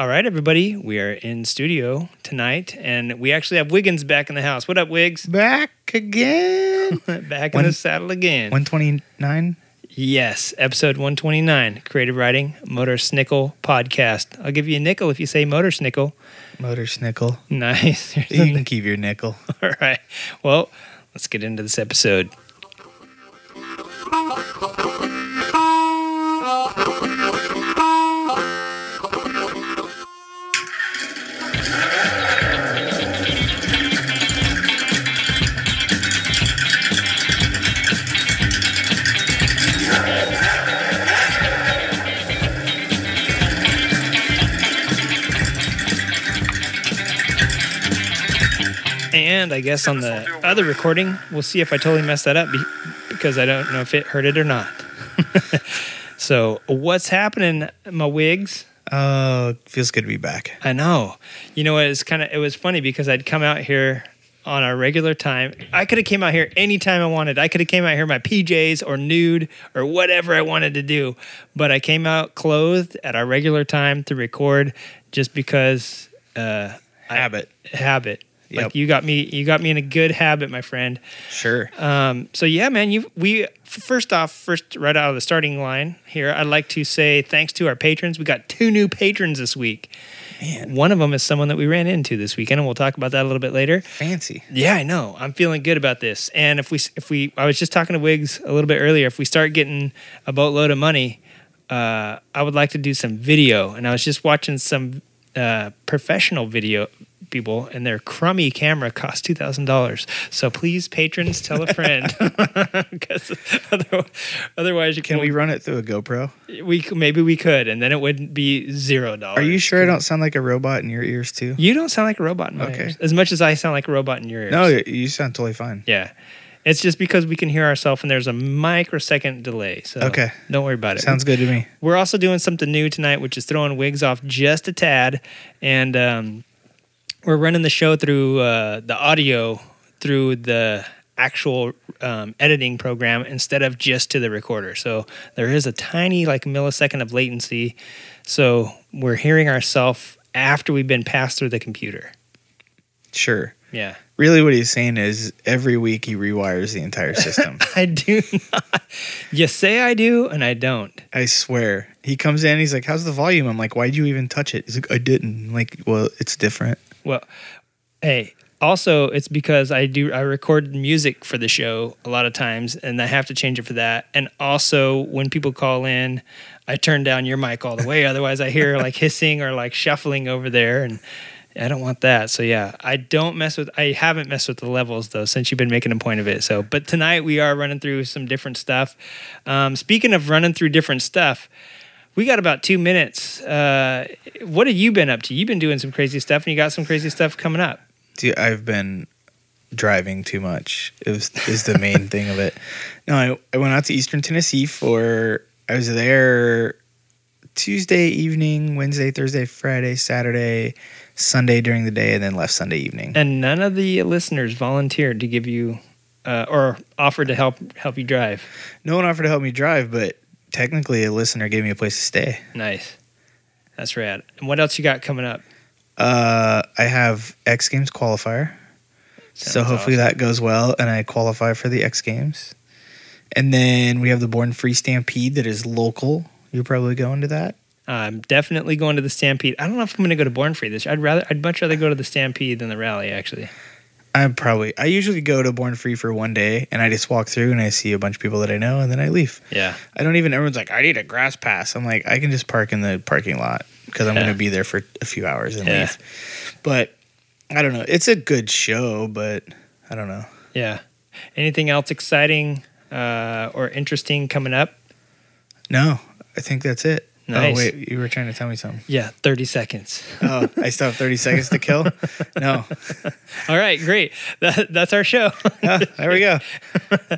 All right, everybody, we are in studio tonight, and we actually have Wiggins back in the house. What up, Wiggs? Back again. back in the saddle again. 129. Yes, episode 129, Creative Writing Motor Snickle Podcast. I'll give you a nickel if you say Motor Snickle. Motor snickle. Nice. You can keep your nickel. All right. Well, let's get into this episode. And I guess on the other recording, we'll see if I totally messed that up be- because I don't know if it heard it or not. so, what's happening, my wigs? Oh, feels good to be back. I know. You know, it's kind of it was funny because I'd come out here on our regular time. I could have came out here anytime I wanted. I could have came out here my PJs or nude or whatever I wanted to do. But I came out clothed at our regular time to record just because uh Habit. habit. Like you got me you got me in a good habit, my friend. Sure. Um, so yeah, man, you we first off, first right out of the starting line here, I'd like to say thanks to our patrons. We got two new patrons this week. Man, One of them is someone that we ran into this weekend, and we'll talk about that a little bit later. fancy. Yeah, I know. I'm feeling good about this. And if we if we I was just talking to Wiggs a little bit earlier, if we start getting a boatload of money, uh, I would like to do some video. And I was just watching some uh, professional video people and their crummy camera cost two thousand dollars. So please, patrons, tell a friend because otherwise, otherwise you Can Can we run it through a GoPro? we maybe we could, and then it wouldn't be zero dollars. Are you sure I don't sound like a robot in your ears too? You don't sound like a robot in my Okay. ears, as much as I sound like a robot in your ears. No, you sound totally fine. Yeah. It's just because we can hear ourselves and there's a microsecond delay. So Okay. don't worry about it. Sounds good to me. We're also doing something new tonight, which is throwing wigs off just a tad. And um, we're running the show through uh, the audio through the actual um, editing program instead of just to the recorder. So there is a tiny like millisecond of latency. So we're hearing ourselves after we've been passed through the computer. Sure. Yeah. Really, what he's saying is every week he rewires the entire system. I do not. You say I do, and I don't. I swear. He comes in, he's like, How's the volume? I'm like, Why'd you even touch it? He's like, I didn't. I'm like, well, it's different. Well, hey, also it's because I do I record music for the show a lot of times and I have to change it for that. And also when people call in, I turn down your mic all the way otherwise I hear like hissing or like shuffling over there and I don't want that. So yeah, I don't mess with I haven't messed with the levels though since you've been making a point of it. So, but tonight we are running through some different stuff. Um, speaking of running through different stuff, we got about two minutes. Uh, what have you been up to? You've been doing some crazy stuff, and you got some crazy stuff coming up. Dude, I've been driving too much. It was is the main thing of it. No, I, I went out to Eastern Tennessee for I was there Tuesday evening, Wednesday, Thursday, Friday, Saturday, Sunday during the day, and then left Sunday evening. And none of the listeners volunteered to give you uh, or offered to help help you drive. No one offered to help me drive, but technically a listener gave me a place to stay. Nice, that's rad. And what else you got coming up? Uh, I have X Games qualifier. so hopefully awesome. that goes well and I qualify for the X Games. And then we have the Born Free Stampede that is local. You're probably going to that. I'm definitely going to the Stampede. I don't know if I'm going to go to Born Free this. year. I'd rather, I'd much rather go to the Stampede than the rally. Actually, I'm probably I usually go to Born Free for one day and I just walk through and I see a bunch of people that I know and then I leave. yeah, I don't even everyone's like, I need a grass pass. I'm like, I can just park in the parking lot because I'm Yeah. gonna be there for a few hours and Yeah. leave. But I don't know. It's a good show, but I don't know. yeah. Anything else exciting uh, or interesting coming up? No, I think that's it. Nice. Oh wait, you were trying to tell me something. Yeah, 30 seconds. Oh, I still have 30 seconds to kill. No, All right, great. That, that's our show. Ah, there we go.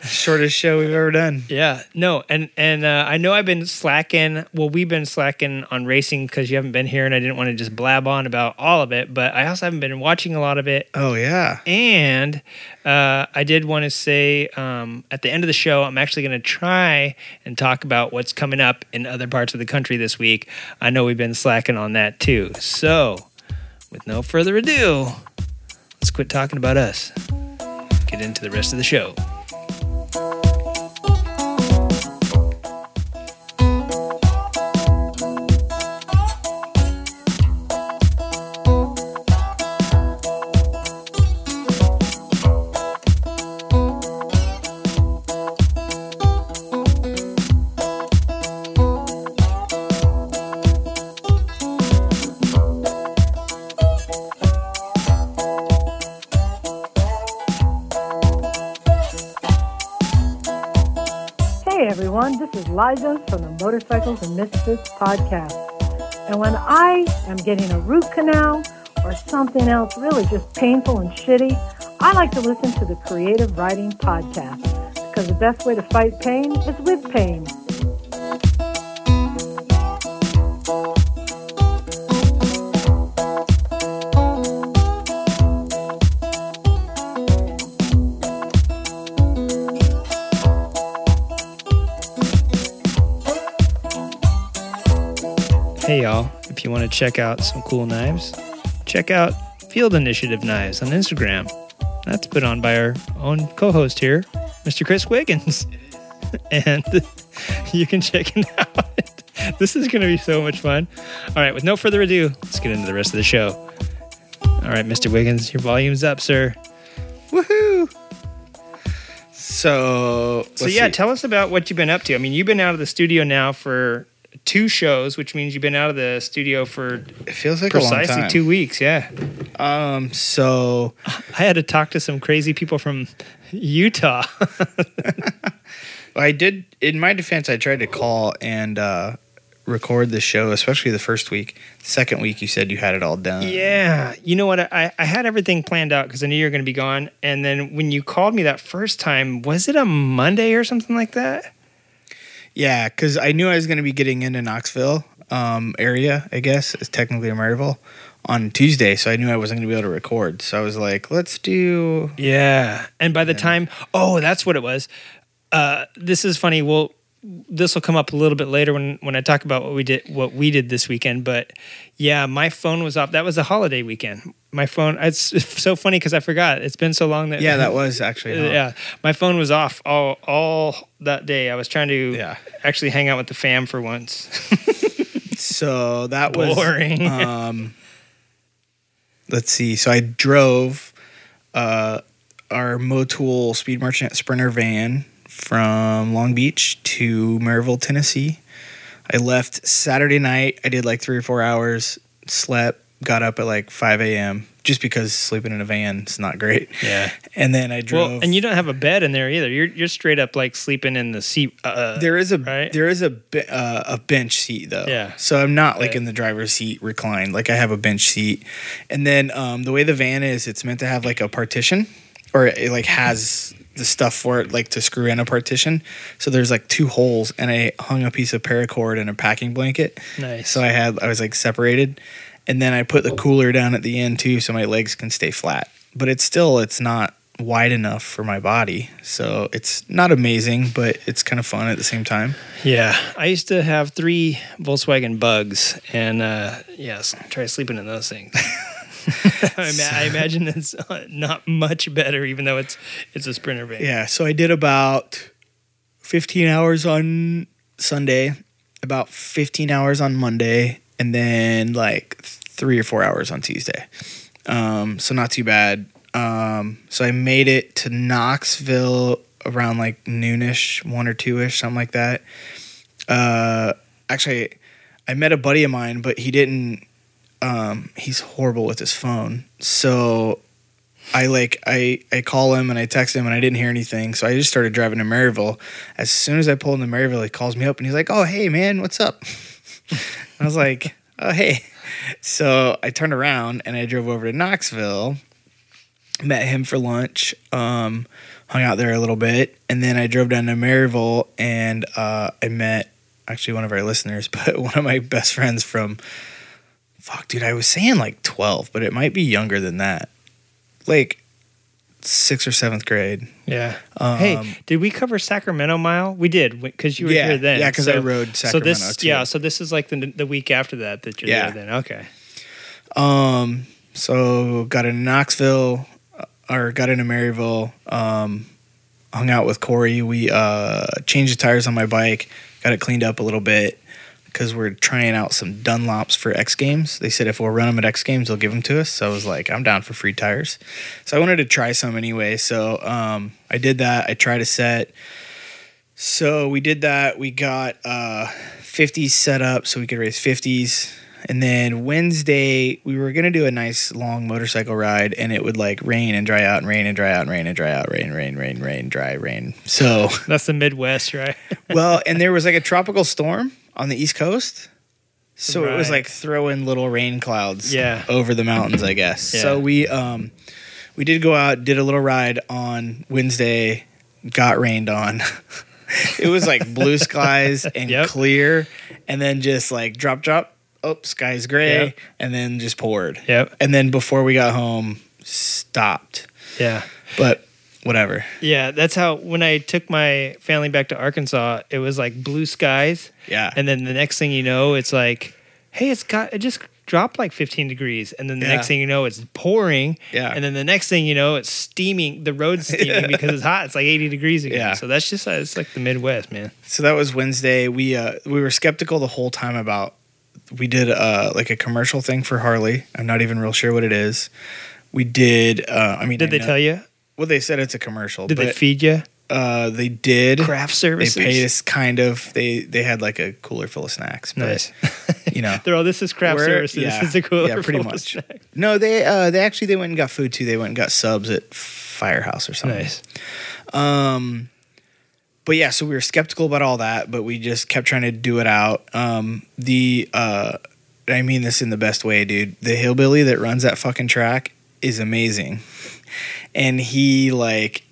Shortest show we've ever done. Yeah, no, and and uh, I know I've been slacking. Well, we've been slacking on racing because you haven't been here, and I didn't want to just blab on about all of it. But I also haven't been watching a lot of it, Oh yeah. and uh, I did want to say um, at the end of the show, I'm actually going to try and talk about what's coming up in other parts of the country this week. I know we've been slacking on that too. So, with no further ado, let's quit talking about us. Get into the rest of the show. Liza from the Motorcycles and Misfits podcast. And when I am getting a root canal or something else really just painful and shitty, I like to listen to the Creative Writing Podcast because the best way to fight pain is with pain. Hey y'all, if you want to check out some cool knives, check out Field Initiative Knives on Instagram. That's put on by our own co host here, Mr. Chris Wiggins. And you can check it out. This is going to be so much fun. All right, with no further ado, let's get into the rest of the show. All right, Mr. Wiggins, your volume's up, sir. Woohoo! So, So, yeah, see. tell us about what you've been up to. I mean, you've been out of the studio now for two shows, which means you've been out of the studio for it feels like a long precisely time. two weeks. Yeah. Um, so I had to talk to some crazy people from Utah. I did. In my defense, I tried to call and uh, record the show, especially the first week. The second week, you said you had it all done. yeah. You know what? I, I had everything planned out because I knew you were going to be gone. And then when you called me that first time, was it a Monday or something like that? Yeah, because I knew I was going to be getting into Knoxville um, area. I guess it's technically a Maryville on Tuesday, so I knew I wasn't going to be able to record. So I was like, let's do. Yeah. And by the time, oh, that's what it was. Uh, this is funny. Well, this will come up a little bit later when, when I talk about what we did what we did this weekend. But yeah, my phone was off. That was a holiday weekend. My phone. It's, it's so funny because I forgot. It's been so long that Yeah, that was actually. huh? yeah, my phone was off all all that day. I was trying to Yeah. actually hang out with the fam for once. So that was Boring. Um, let's see. So I drove uh, our Motul Speed Merchant Sprinter van from Long Beach to Maryville, Tennessee. I left Saturday night. I did like three or four hours, slept, got up at like 5 a.m. just because sleeping in a van is not great. yeah. And then I drove. Well, and you don't have a bed in there either. You're you're straight up like sleeping in the seat. Uh, There is a right? there is a uh, a bench seat though. Yeah. So I'm not like Right. in the driver's seat reclined. Like I have a bench seat, and then um, the way the van is, it's meant to have like a partition, or it like has the stuff for it like to screw in a partition. So there's like two holes, and I hung a piece of paracord and a packing blanket. nice. So I had I was like separated, and then I put the cooler down at the end too, so my legs can stay flat. But it's still it's not wide enough for my body, so it's not amazing, but it's kind of fun at the same time. Yeah, I used to have three Volkswagen Bugs, and uh, yes, try sleeping in those things. I, ima- I imagine it's uh, not much better, even though it's it's a Sprinter van. Yeah, so I did about 15 hours on Sunday, about 15 hours on Monday, and then like three or four hours on Tuesday. Um, so not too bad. Um, so I made it to Knoxville around like noonish, one or two ish, something like that. Uh, actually, I met a buddy of mine, but he didn't. Um, he's horrible with his phone, so I like I I call him and I text him and I didn't hear anything, so I just started driving to Maryville. As soon as I pull into Maryville, he calls me up and he's like, "Oh hey man, what's up?" I was like, "Oh hey." So I turned around and I drove over to Knoxville, met him for lunch, um, hung out there a little bit, and then I drove down to Maryville and uh, I met actually one of our listeners, but one of my best friends from. Fuck, dude, I was saying like twelve, but it might be younger than that like sixth or seventh grade. Yeah. Um, hey, did we cover Sacramento Mile? We did because you were Yeah, here then. yeah, 'cause I rode So Sacramento, this, too. yeah. So this is like the the week after that that you're Yeah. there. Then okay. Um, so got in Knoxville, uh, or got into Maryville. Um, hung out with Corey. We uh changed the tires on my bike, got it cleaned up a little bit because we're trying out some Dunlops for X Games. They said if we'll run them at X Games, they'll give them to us. So I was like, I'm down for free tires. So I wanted to try some anyway. So um, I did that. I tried a set. So we did that. We got uh 50s set up so we could race 50s. And then Wednesday, we were gonna do a nice long motorcycle ride, and it would like rain and dry out, and rain and dry out, and rain and dry out, rain, rain, rain, rain, dry, rain. So, That's the Midwest, right? well, and there was like a tropical storm on the East Coast, so it was like throwing little rain clouds, Yeah. over the mountains, I guess. Yeah. So we um we did go out, did a little ride on Wednesday, got rained on. it was like blue skies and Yep. clear, and then just like drop, drop. Oh, sky's gray, Yep. and then just poured. Yep. And then before we got home, stopped. Yeah. But whatever. Yeah. That's how when I took my family back to Arkansas, it was like blue skies, Yeah. and then the next thing you know, it's like, hey, it's got it just dropped like 15 degrees, and then the Yeah. next thing you know, it's pouring, Yeah. and then the next thing you know, it's steaming. The road's steaming because it's hot. It's like 80 degrees again. Yeah. So that's just uh, it's like the Midwest, man. So that was Wednesday. We uh we were skeptical the whole time about we did uh like a commercial thing for Harley. I'm not even real sure what it is. We did uh I mean Did I they know- tell you? Well they said it's a commercial. Did but, they feed you uh they did craft services. they paid us kind of they they had like a cooler full of snacks. But, Nice. You know. They're all this is craft services. yeah, this is a cooler yeah, pretty full of much. snacks. No, they uh they actually they went and got food too. They went and got subs at Firehouse or something. Nice. Um, but yeah, so we were skeptical about all that, but we just kept trying to do it out. Um, the uh, I mean this in the best way, dude. The hillbilly that runs that fucking track is amazing, and he like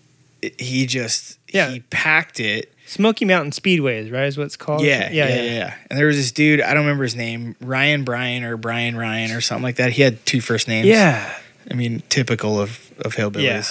he just Yeah. he packed it. Smoky Mountain Speedways, right? Is what it's called. Yeah, yeah, yeah, yeah, And there was this dude, I don't remember his name, Ryan Bryan or Brian Ryan or something like that. He had two first names. Yeah. I mean, typical of of hillbillies. Yeah.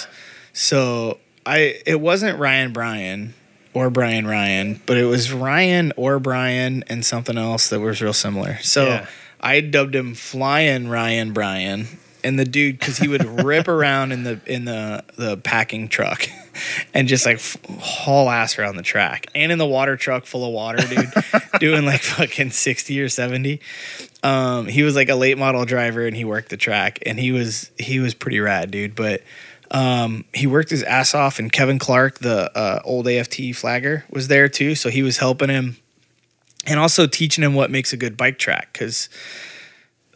So I it wasn't Ryan Bryan or Brian Ryan, but it was Ryan or Brian and something else that was real similar. So Yeah. I dubbed him Flying Ryan Bryan. And the dude, because he would rip around in the in the the packing truck, and just like f- haul ass around the track, and in the water truck full of water, dude, doing like fucking sixty or seventy. Um, he was like a late model driver, and he worked the track, and he was he was pretty rad, dude. But um, he worked his ass off, and Kevin Clark, the uh, old AFT flagger, was there too. So he was helping him, and also teaching him what makes a good bike track, because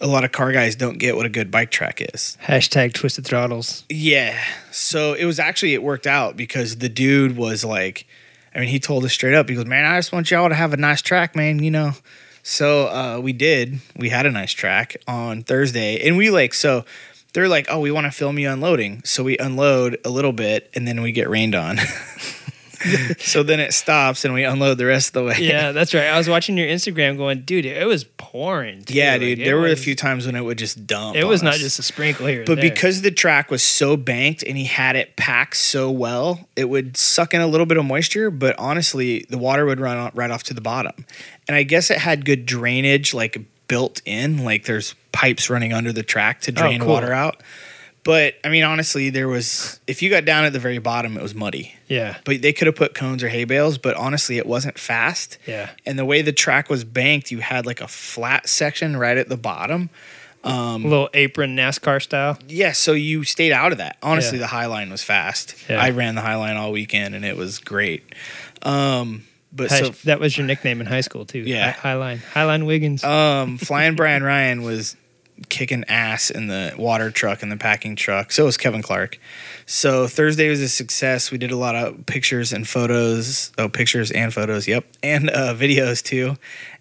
a lot of car guys don't get what a good bike track is. Hashtag twisted throttles. Yeah. So it was actually it worked out because the dude was like, I mean, he told us straight up. He goes, "Man, I just want y'all to have a nice track, man. You know." So uh, we did. We had a nice track on Thursday, and we like so. They're like, "Oh, we want to film you unloading," so we unload a little bit, and then we get rained on. so then it stops, and we unload the rest of the way. Yeah, that's right. I was watching your Instagram, going, dude, it was pouring. too. Yeah, Like, dude. There were a few times when it would just dump. It was not us. just a sprinkle here. But there. because the track was so banked and he had it packed so well, it would suck in a little bit of moisture, but honestly, the water would run right off to the bottom. And I guess it had good drainage, like built in, like there's pipes running under the track to oh, drain cool. water out. But I mean, honestly, there was, if you got down at the very bottom, it was muddy. yeah, But they could have put cones or hay bales, but honestly, it wasn't fast. yeah, And the way the track was banked, you had like a flat section right at the bottom. Um, a little apron NASCAR style. Yeah, so you stayed out of that. Honestly, Yeah. the High Line was fast. Yeah. I ran the High Line all weekend and it was great. Um, but Hi- so that was your nickname in high school too. Yeah. High Line, High Line Wiggins. um, Flying Brian Ryan was kicking ass in the water truck and the packing truck. So it was Kevin Clark. So Thursday was a success. We did a lot of pictures and photos. Oh, pictures and photos. Yep, and uh, videos too.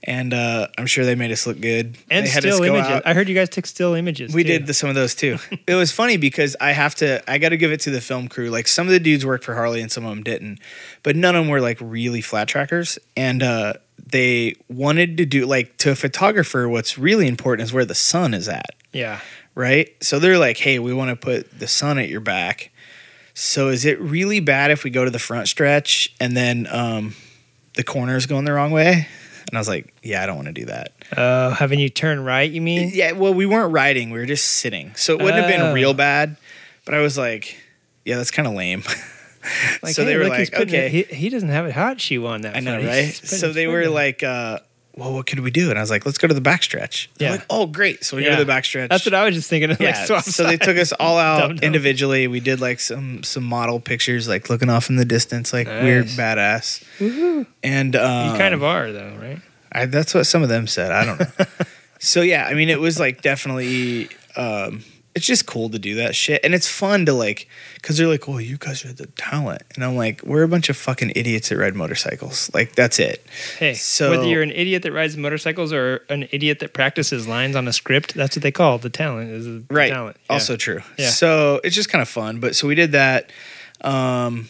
And uh, I'm sure they made us look good. and They still images. out- I heard you guys took still images. We too. did the, some of those too. it was funny because I have to, I got to give it to the film crew. Like some of the dudes worked for Harley and some of them didn't, but none of them were like really flat trackers. And uh, they wanted to do like to a photographer. What's really important is where the sun is at, Yeah, right? So they're like, hey, we want to put the sun at your back. So is it really bad if we go to the front stretch and then um, the corner's going the wrong way? And I was like, yeah, I don't want to do that. Oh, uh, having you turn right, you mean? Yeah, well, we weren't riding; we were just sitting, so it wouldn't have been Oh. real bad. But I was like, yeah, that's kind of lame. Like, so hey, they were like, okay, he, he doesn't have a hot shoe on that. I know, right? So they were like, uh, well, what could we do? And I was like, let's go to the backstretch. Yeah. like, oh, great. So we Yeah. go to the backstretch. That's what I was just thinking. Of, yeah. swap so they took us all out Dumb dumb. individually. We did like some some model pictures, like looking off in the distance, like weird Nice. badass. And um, You kind of are, though, right? I, that's what some of them said. I don't know. so yeah, I mean, it was like definitely. Um, it's just cool to do that shit, and it's fun to like, because they're like, "Oh, you guys are the talent," and I'm like, "We're a bunch of fucking idiots that ride motorcycles. Like that's it." Hey, So- whether you're an idiot that rides motorcycles or an idiot that practices lines on a script, that's what they call the talent. Is the right talent. Yeah. also true Yeah. so it's just kind of fun but so we did that um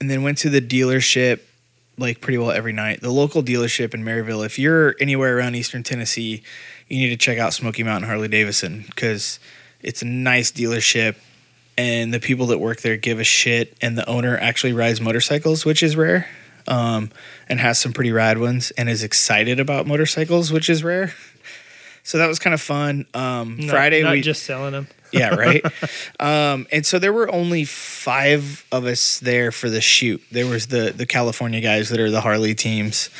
and then went to the dealership like pretty well every night the local dealership in maryville if you're anywhere around eastern tennessee you need to check out smoky mountain harley davidson because it's a nice dealership and the people that work there give a shit and the owner actually rides motorcycles which is rare um, and has some pretty rad ones and is excited about motorcycles which is rare so that was kind of fun um, Not- friday not we just selling them. yeah, right. um, and so there were only five of us there for the shoot. There was the the California guys that are the Harley teams.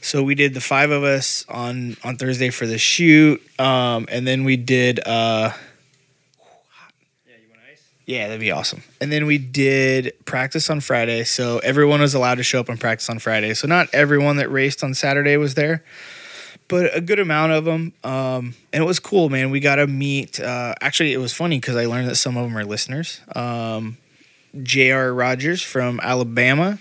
So we did the five of us on on Thursday for the shoot, um, and then we did. Uh, yeah, that'd be awesome. And then we did practice on Friday. So everyone was allowed to show up and practice on Friday. So not everyone that raced on Saturday was there, but a good amount of them. Um, and it was cool, man. We got to meet. Uh, actually, it was funny because I learned that some of them are listeners. Um, J.R. Rogers from Alabama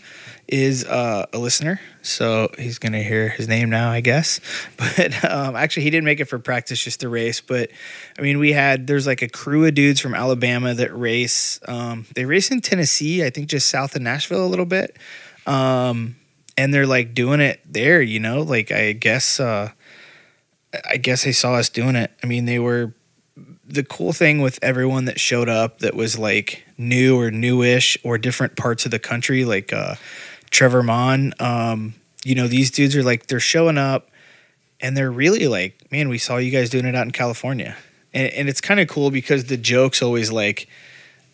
is uh, a listener, so he's gonna hear his name now, I guess. But um, actually, he didn't make it for practice, just to race. But I mean, we had there's like a crew of dudes from Alabama that race. Um, they race in Tennessee, I think, just south of Nashville a little bit. Um, and they're like doing it there, you know. Like I guess, uh, I guess they saw us doing it. I mean, they were the cool thing with everyone that showed up that was like new or newish or different parts of the country, like uh, Trevor Mon. Um, you know, these dudes are like they're showing up, and they're really like, man, we saw you guys doing it out in California, and, and it's kind of cool because the joke's always like,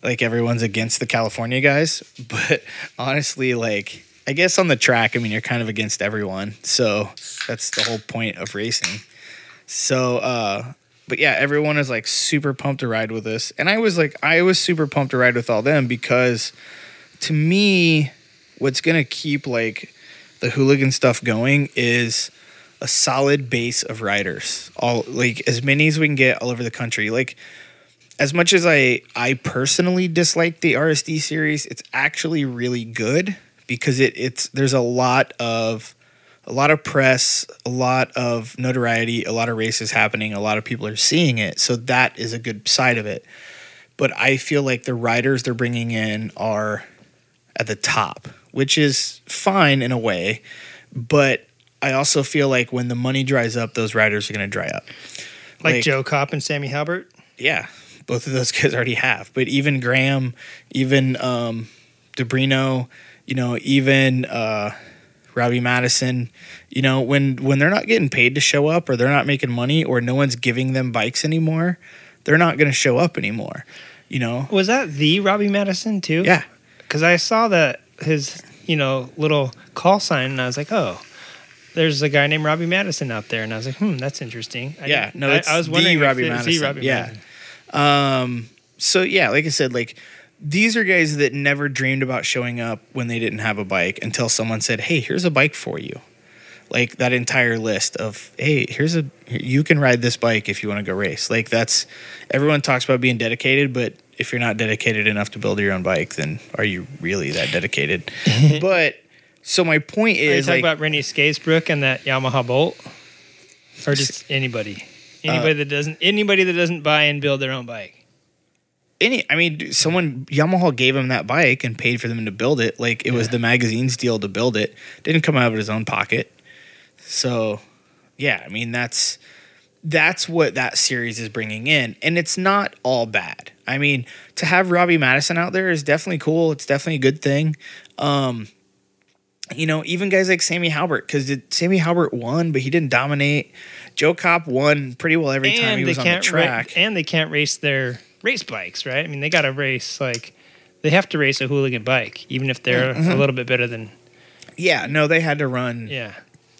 like everyone's against the California guys, but honestly, like. I guess on the track, I mean, you're kind of against everyone. So that's the whole point of racing. So, uh, but yeah, everyone is like super pumped to ride with us. And I was like, I was super pumped to ride with all them because to me, what's to keep like the hooligan stuff going is a solid base of riders. All like as many as we can get all over the country. Like, as much as I I personally dislike the RSD series, it's actually really good because it it's there's a lot of a lot of press, a lot of notoriety, a lot of races happening, a lot of people are seeing it. So that is a good side of it. But I feel like the riders they're bringing in are at the top, which is fine in a way, but I also feel like when the money dries up, those riders are going to dry up. Like, Joe Kopp and Sammy Halbert. Yeah, both of those guys already have. But even Graham, even um, DiBrino, you know, even uh, Robbie Madison, you know, when when they're not getting paid to show up, or they're not making money, or no one's giving them bikes anymore, they're not going to show up anymore. You know? Was that the Robbie Madison too? Yeah, Because I saw that his you know little call sign, and I was like, oh. There's a guy named Robbie Madison out there, and I was like, "Hmm, that's interesting." I Yeah, no, I, I was wondering if Robbie Madison. The Robbie Yeah. Madison. Um, so yeah, like I said, like these are guys that never dreamed about showing up when they didn't have a bike until someone said, "Hey, here's a bike for you." Like that entire list of, "Hey, here's a you can ride this bike if you want to go race." Like that's everyone talks about being dedicated, but if you're not dedicated enough to build your own bike, then are you really that dedicated? but so my point Are you is talking like about Rennie Scaysbrook and that Yamaha Bolt, or just anybody, Uh, anybody that doesn't, anybody that doesn't buy and build their own bike? any i mean someone yamaha gave him that bike and paid for them to build it. Like it was the magazine's deal to build it. Didn't come out of his own pocket. So yeah i mean that's that's what that series is bringing in, and it's not all bad. I mean, to have Robbie Madison out there is definitely cool. It's definitely a good thing. Um, you know, even guys like Sammy Halbert, because Sammy Halbert won, but he didn't dominate. Joe Kopp won pretty well every time he was on the track. Ra- and they can't race their race bikes, right? I mean, they got to race like they have to race a hooligan bike, even if they're mm-hmm. a little bit better than. Yeah, no, they had to run. Yeah.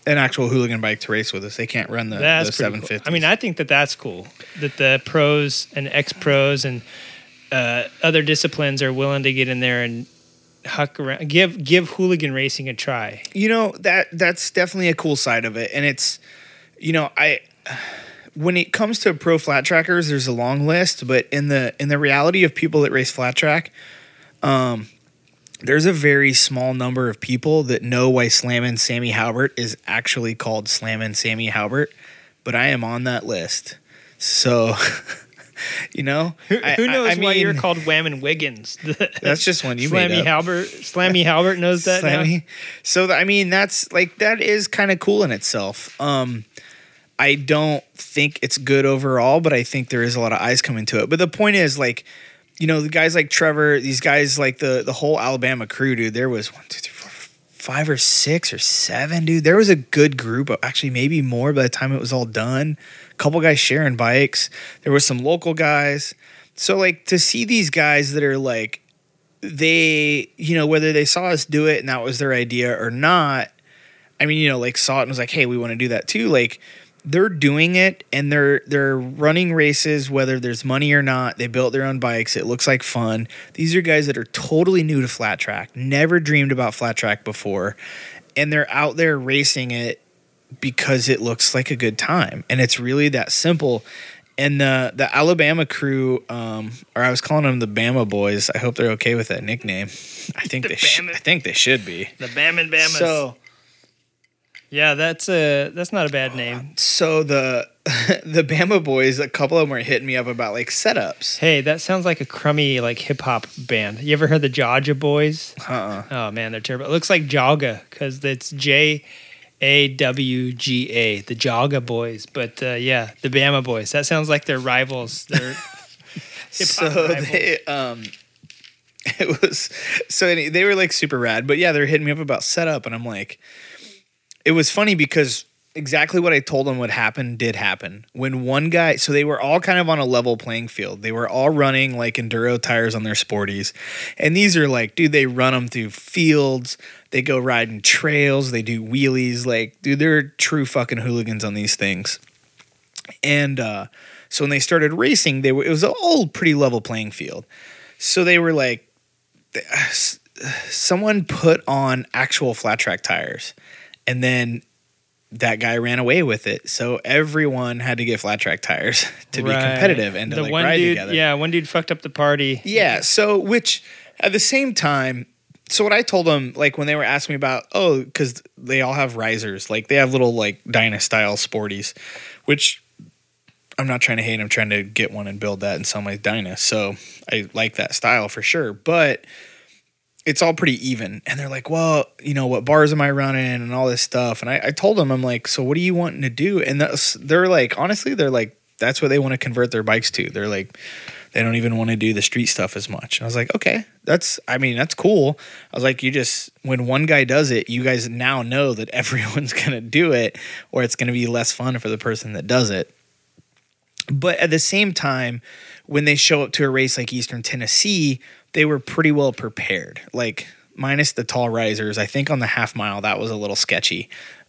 An actual hooligan bike to race with us. They can't run the, the 750. Cool. I mean, I think that that's cool that the pros and ex pros and uh, other disciplines are willing to get in there and huck around, give give hooligan racing a try. You know that that's definitely a cool side of it, and it's you know I when it comes to pro flat trackers, there's a long list, but in the in the reality of people that race flat track, um, there's a very small number of people that know why Slammin' Sammy Halbert is actually called Slammin' Sammy Halbert, but I am on that list. So you know, who, who knows I, I why mean, you're called Whammon Wiggins? that's just one you Slammy made up. Halbert, Slammy Halbert knows that Slammy. Now. So I mean, that's like that is kind of cool in itself. Um, I don't think it's good overall, but I think there is a lot of eyes coming to it. But the point is, like, you know, the guys like Trevor, these guys like the the whole Alabama crew, dude. There was one, two, three, four, five or six or seven, dude. There was a good group, of, actually maybe more by the time it was all done A couple guys sharing bikes. There was some local guys. So like to see these guys that are like they, you know, whether they saw us do it and that was their idea or not. I mean, you know, like saw it and was like, "Hey, we want to do that too." Like they're doing it and they're they're running races whether there's money or not. They built their own bikes. It looks like fun. These are guys that are totally new to flat track, never dreamed about flat track before, and they're out there racing it because it looks like a good time and it's really that simple and the the Alabama crew, um, or I was calling them the Bama boys. I hope they're okay with that nickname. I think the they should. I think they should be the Bam and Bamas. So, yeah, that's a that's not a bad name. So the the Bama boys, a couple of them were hitting me up about like setups. Hey, that sounds like a crummy like hip hop band. You ever heard the Jawga Boys? Uh-uh. Oh man, they're terrible. It looks like Jaga because it's J a W G A, the Jawga Boys. But uh, yeah, the Bama Boys. That sounds like their rivals. They're so rivals. they um, it was so they were like super rad. But yeah, they're hitting me up about setup, and I'm like, it was funny because exactly what I told them would happen did happen. When one guy, so they were all kind of on a level playing field. They were all running like enduro tires on their sporties. And these are like, dude, they run them through fields. They go riding trails. They do wheelies. Like, dude, they're true fucking hooligans on these things. And uh, so when they started racing, they were, it was all pretty level playing field. So they were like, someone put on actual flat track tires and then that guy ran away with it. So everyone had to get flat track tires to right. be competitive and to the like one ride dude, together. Yeah, one dude fucked up the party. Yeah. So which at the same time, so what I told them, like when they were asking me about, oh, because they all have risers, like they have little like Dyna style sporties, which I'm not trying to hate. I'm trying to get one and build that and sell my Dyna. So I like that style for sure. But it's all pretty even. And they're like, well, you know, what bars am I running and all this stuff. And I, I told them, I'm like, so what are you wanting to do? And they're like, honestly, they're like, that's what they want to convert their bikes to. They're like, they don't even want to do the street stuff as much. And I was like, okay, that's, I mean, that's cool. I was like, you just, when one guy does it, you guys now know that everyone's going to do it or it's going to be less fun for the person that does it. But at the same time, when they show up to a race like Eastern Tennessee, they were pretty well prepared. Like minus the tall risers, I think on the half mile that was a little sketchy.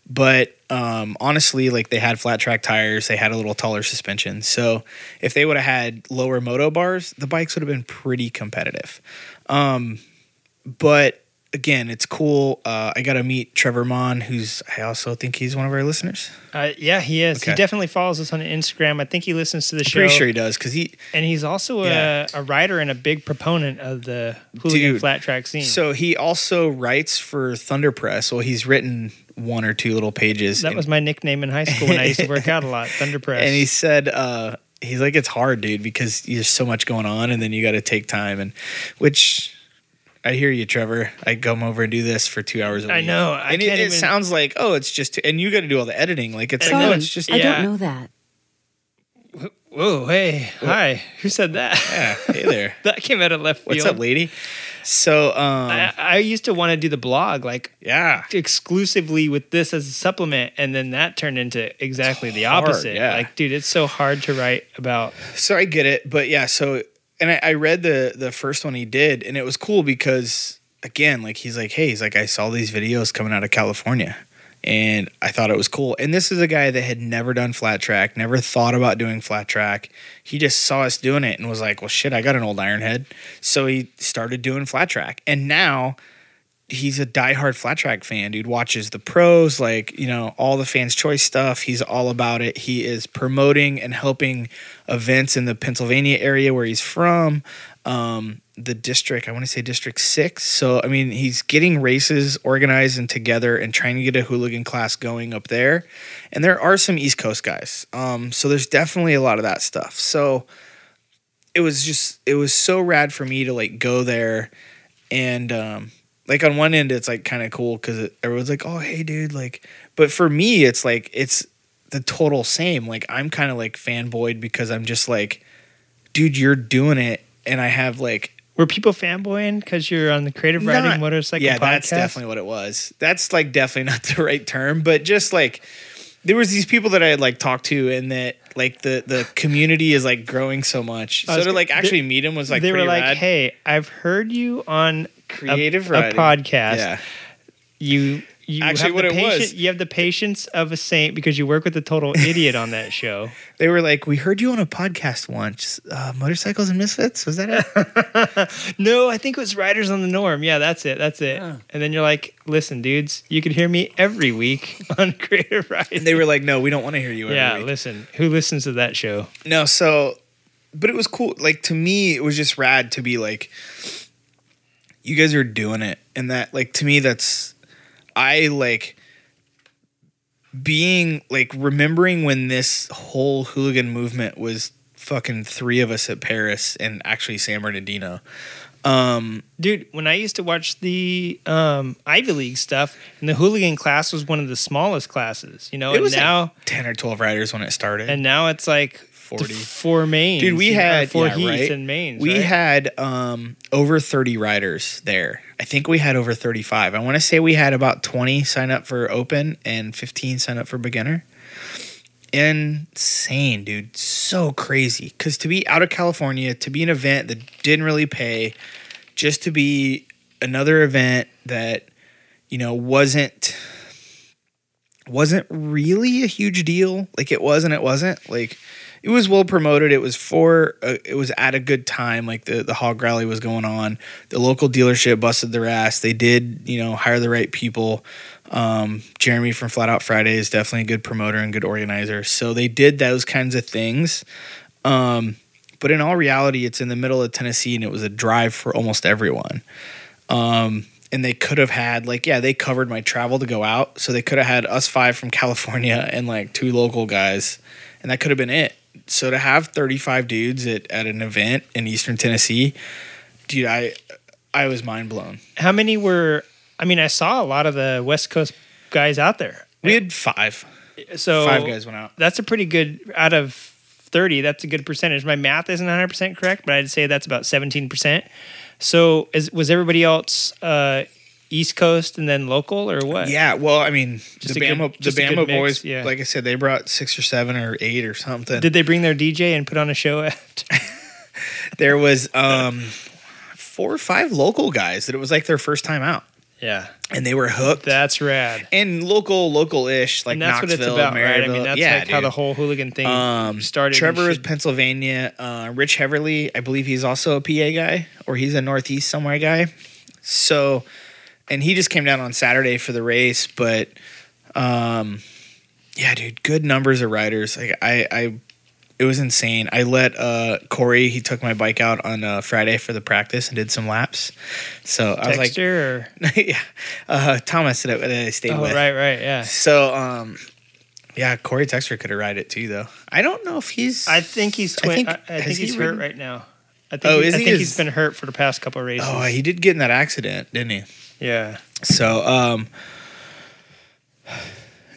But um, honestly, like they had flat track tires, they had a little taller suspension. So if they would have had lower moto bars, the bikes would have been pretty competitive. Um, but again, it's cool. Uh, I got to meet Trevor Mon, who's I also think he's one of our listeners. Uh, yeah, he is. Okay. He definitely follows us on Instagram. I think he listens to the I'm show. Pretty sure he does because he and he's also yeah. a, a, writer and a big proponent of the hooligan Dude, flat track scene. So he also writes for Thunder Press. Well, he's written one or two little pages. That was my nickname in high school when I used to work out a lot. Thunder Press. And he said. Uh, he's like it's hard dude because there's so much going on and then you got to take time and which I hear you, Trevor. I come over and do this for two hours a week. I know. I and it, it even... sounds like, oh, it's just, and you got to do all the editing. Like it's like, no, it's just. I yeah. don't know that. Whoa, hey, hi. Who said that? Yeah, hey there. that came out of left field. What's up, lady? So, um, I, I used to want to do the blog like yeah, exclusively with this as a supplement, and then that turned into exactly the hard, opposite. yeah. Like, dude, it's so hard to write about. so I get it, but yeah, so and I, I read the the first one he did, and it was cool because again, like he's like, hey, he's like, I saw these videos coming out of California, and I thought it was cool. And this is a guy that had never done flat track, never thought about doing flat track. He just saw us doing it and was like, well, shit, I got an old iron head, so he started doing flat track, and now. He's a diehard flat track fan, dude. Watches the pros, like, you know, all the fans' choice stuff. He's all about it. He is promoting and helping events in the Pennsylvania area where he's from, um, the district, I want to say District 6. So, I mean, he's getting races organized and together and trying to get a hooligan class going up there. And there are some East Coast guys. Um, so, there's definitely a lot of that stuff. So, it was just, it was so rad for me to like go there and, um, like on one end, it's like kind of cool because everyone's like, "Oh, hey, dude!" Like, but for me, it's like it's the total same. Like, I'm kind of like fanboyed because I'm just like, dude, you're doing it, and I have like, Were people fanboying because you're on the creative writing motorcycle yeah, podcast? that's definitely what it was. That's like definitely not the right term, but just like there was these people that I had like talked to, and that like the the community is like growing so much. So to like actually they- meet him was like they were like, rad. "Hey, I've heard you on creative a, a podcast. Yeah, You you Actually, have what the it was- you have the patience of a saint because you work with a total idiot on that show. they were like, we heard you on a podcast once, uh, motorcycles and misfits. Was that it? no, I think it was Riders on the Norm. Yeah, that's it. That's it. Yeah. And then you're like, listen, dudes, you can hear me every week on Creative Writing. and they were like, no, we don't want to hear you. Every yeah, week. listen, who listens to that show? No, so but it was cool. Like to me, it was just rad to be like you guys are doing it. And that like to me that's I like being like remembering when this whole hooligan movement was fucking three of us at Paris and actually San Bernardino. Um Dude, when I used to watch the um, Ivy League stuff, and the hooligan class was one of the smallest classes, you know, it and was now like 10 or 12 riders when it started. and now it's like 40. four mains. Dude, we had four yeah, heats right? and mains. We right? had um, over 30 riders there. I think we had over 35. I want to say we had about 20 sign up for open and 15 sign up for beginner. Insane, dude. So crazy. Because to be out of California, to be an event that didn't really pay, just to be another event that, you know, wasn't wasn't really a huge deal. Like it was and it wasn't. Like it was well promoted. It was for uh, it was at a good time. Like the the hog rally was going on. The local dealership busted their ass. They did you know hire the right people. Um, Jeremy from Flat Out Friday is definitely a good promoter and good organizer. So they did those kinds of things. Um, but in all reality, it's in the middle of Tennessee and it was a drive for almost everyone. Um, and they could have had like yeah they covered my travel to go out so they could have had us five from california and like two local guys and that could have been it so to have 35 dudes at, at an event in eastern tennessee dude i i was mind blown How many were? I mean, I saw a lot of the West Coast guys out there. we had five So five guys went out That's a pretty good out of thirty. That's a good percentage. My math isn't one hundred percent correct, but I'd say that's about seventeen percent. So, is, was everybody else uh, East Coast and then local, or what? yeah well i mean Just the a good- bama the just a good bama boys yeah. like i said they brought six or seven or eight or something Did they bring their DJ and put on a show after? there was um four or five local guys that it was like their first time out yeah, and they were hooked that's rad. and local, local-ish, like and that's what Knoxville, it's about, right? I Maryville. mean, that's yeah, like how the whole hooligan thing um, started. Trevor is Pennsylvania. Uh, Rich Heverly, I believe he's also a PA guy, or he's a Northeast somewhere guy. So, and he just came down on Saturday for the race, but, um, yeah, dude, good numbers of riders. Like I, I, it was insane. I let uh Corey. He took my bike out on uh, Friday for the practice and did some laps. So I was like, or yeah, uh, Thomas that, that I stayed oh with. right right yeah. So, um, yeah, Cory Texter could have ride it too, though. I don't know if he's. I think he's I I think- I, has think he he's hurt right now. I think Oh, he, is I he? think Is- he's been hurt for the past couple of races. oh, he did get in that accident, didn't he? Yeah. So, um,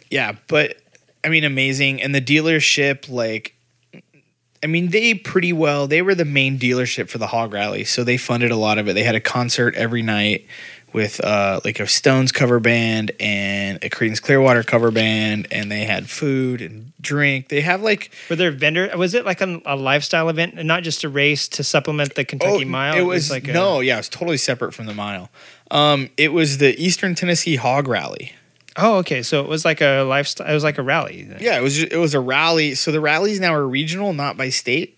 yeah, but I mean, amazing. And the dealership, like, I mean, they pretty well. They were the main dealership for the Hog Rally, so they funded a lot of it. They had a concert every night with uh, like a Stones cover band and a Creedence Clearwater cover band, and they had food and drink. They have like Were there vendor? Was it like a, a lifestyle event and not just a race to supplement the Kentucky Mile? Oh, It was, like a, no, yeah, it was totally separate from the mile. Um, it was the Eastern Tennessee Hog Rally. Oh, okay. So it was like a lifestyle. It was like a rally. Yeah, it was it was a rally. So the rallies now are regional, not by state.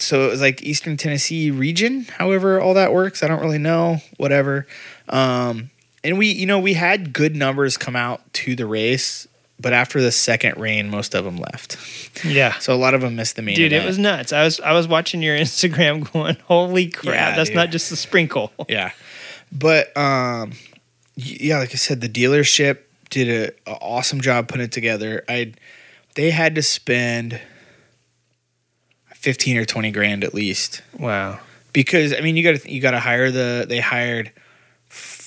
So it was like Eastern Tennessee region. However, all that works, I don't really know. Whatever. Um, and we, you know, we had good numbers come out to the race, but after the second rain, most of them left. Yeah. So a lot of them missed the main. Dude, it was nuts. I was I was watching your Instagram going, holy crap, Yeah, that's dude. not just a sprinkle. Yeah. But um yeah, like I said, the dealership did a, a awesome job putting it together. I they had to spend fifteen or twenty grand at least Wow. because I mean you got to you got to hire the they hired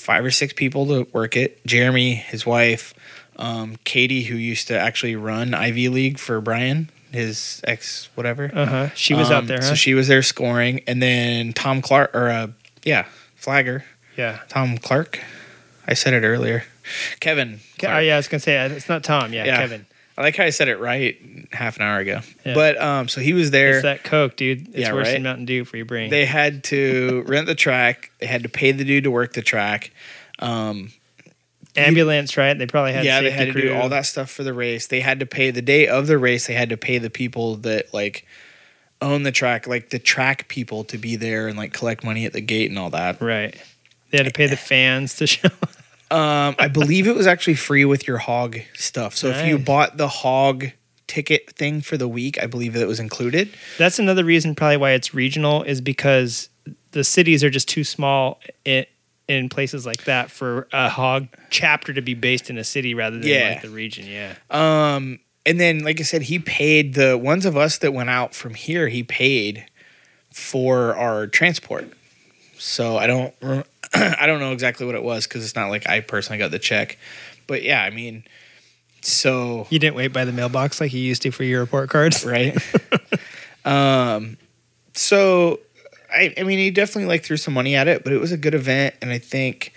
five or six people to work it. Jeremy, his wife, um, Katie, who used to actually run Ivy League for Brian, his ex whatever. Uh huh. She was out Um, there, huh? so she was there scoring, and then Tom Clark or uh, yeah, Flagger. yeah. Tom Clark. I said it earlier. Kevin. Oh, yeah, I was gonna say it's not Tom. Yeah, Yeah. Kevin. I like how I said it right half an hour ago. Yeah. But um, so he was there. It's that Coke, dude. It's Yeah, worse right? than Mountain Dew for your brain. They had to rent the track. They had to pay the dude to work the track. Um, Ambulance, right? They probably had yeah, they had to do all that stuff for the race. They had to pay the day of the race. They had to pay the people that like own the track, like the track people, to be there and like collect money at the gate and all that. Right. They had to pay the fans to show. Um, I believe it was actually free with your hog stuff. So if you bought the hog ticket thing for the week, I believe that was included. That's another reason, probably why it's regional, is because the cities are just too small in, in places like that for a hog chapter to be based in a city rather than Yeah. like the region. Yeah. Um, and then, like I said, he paid the ones of us that went out from here. He paid for our transport. So I don't, I don't know exactly what it was because it's not like I personally got the check. But yeah, I mean, so You didn't wait by the mailbox like you used to for your report cards. right. um, so I, I mean, he definitely like threw some money at it, but it was a good event, and I think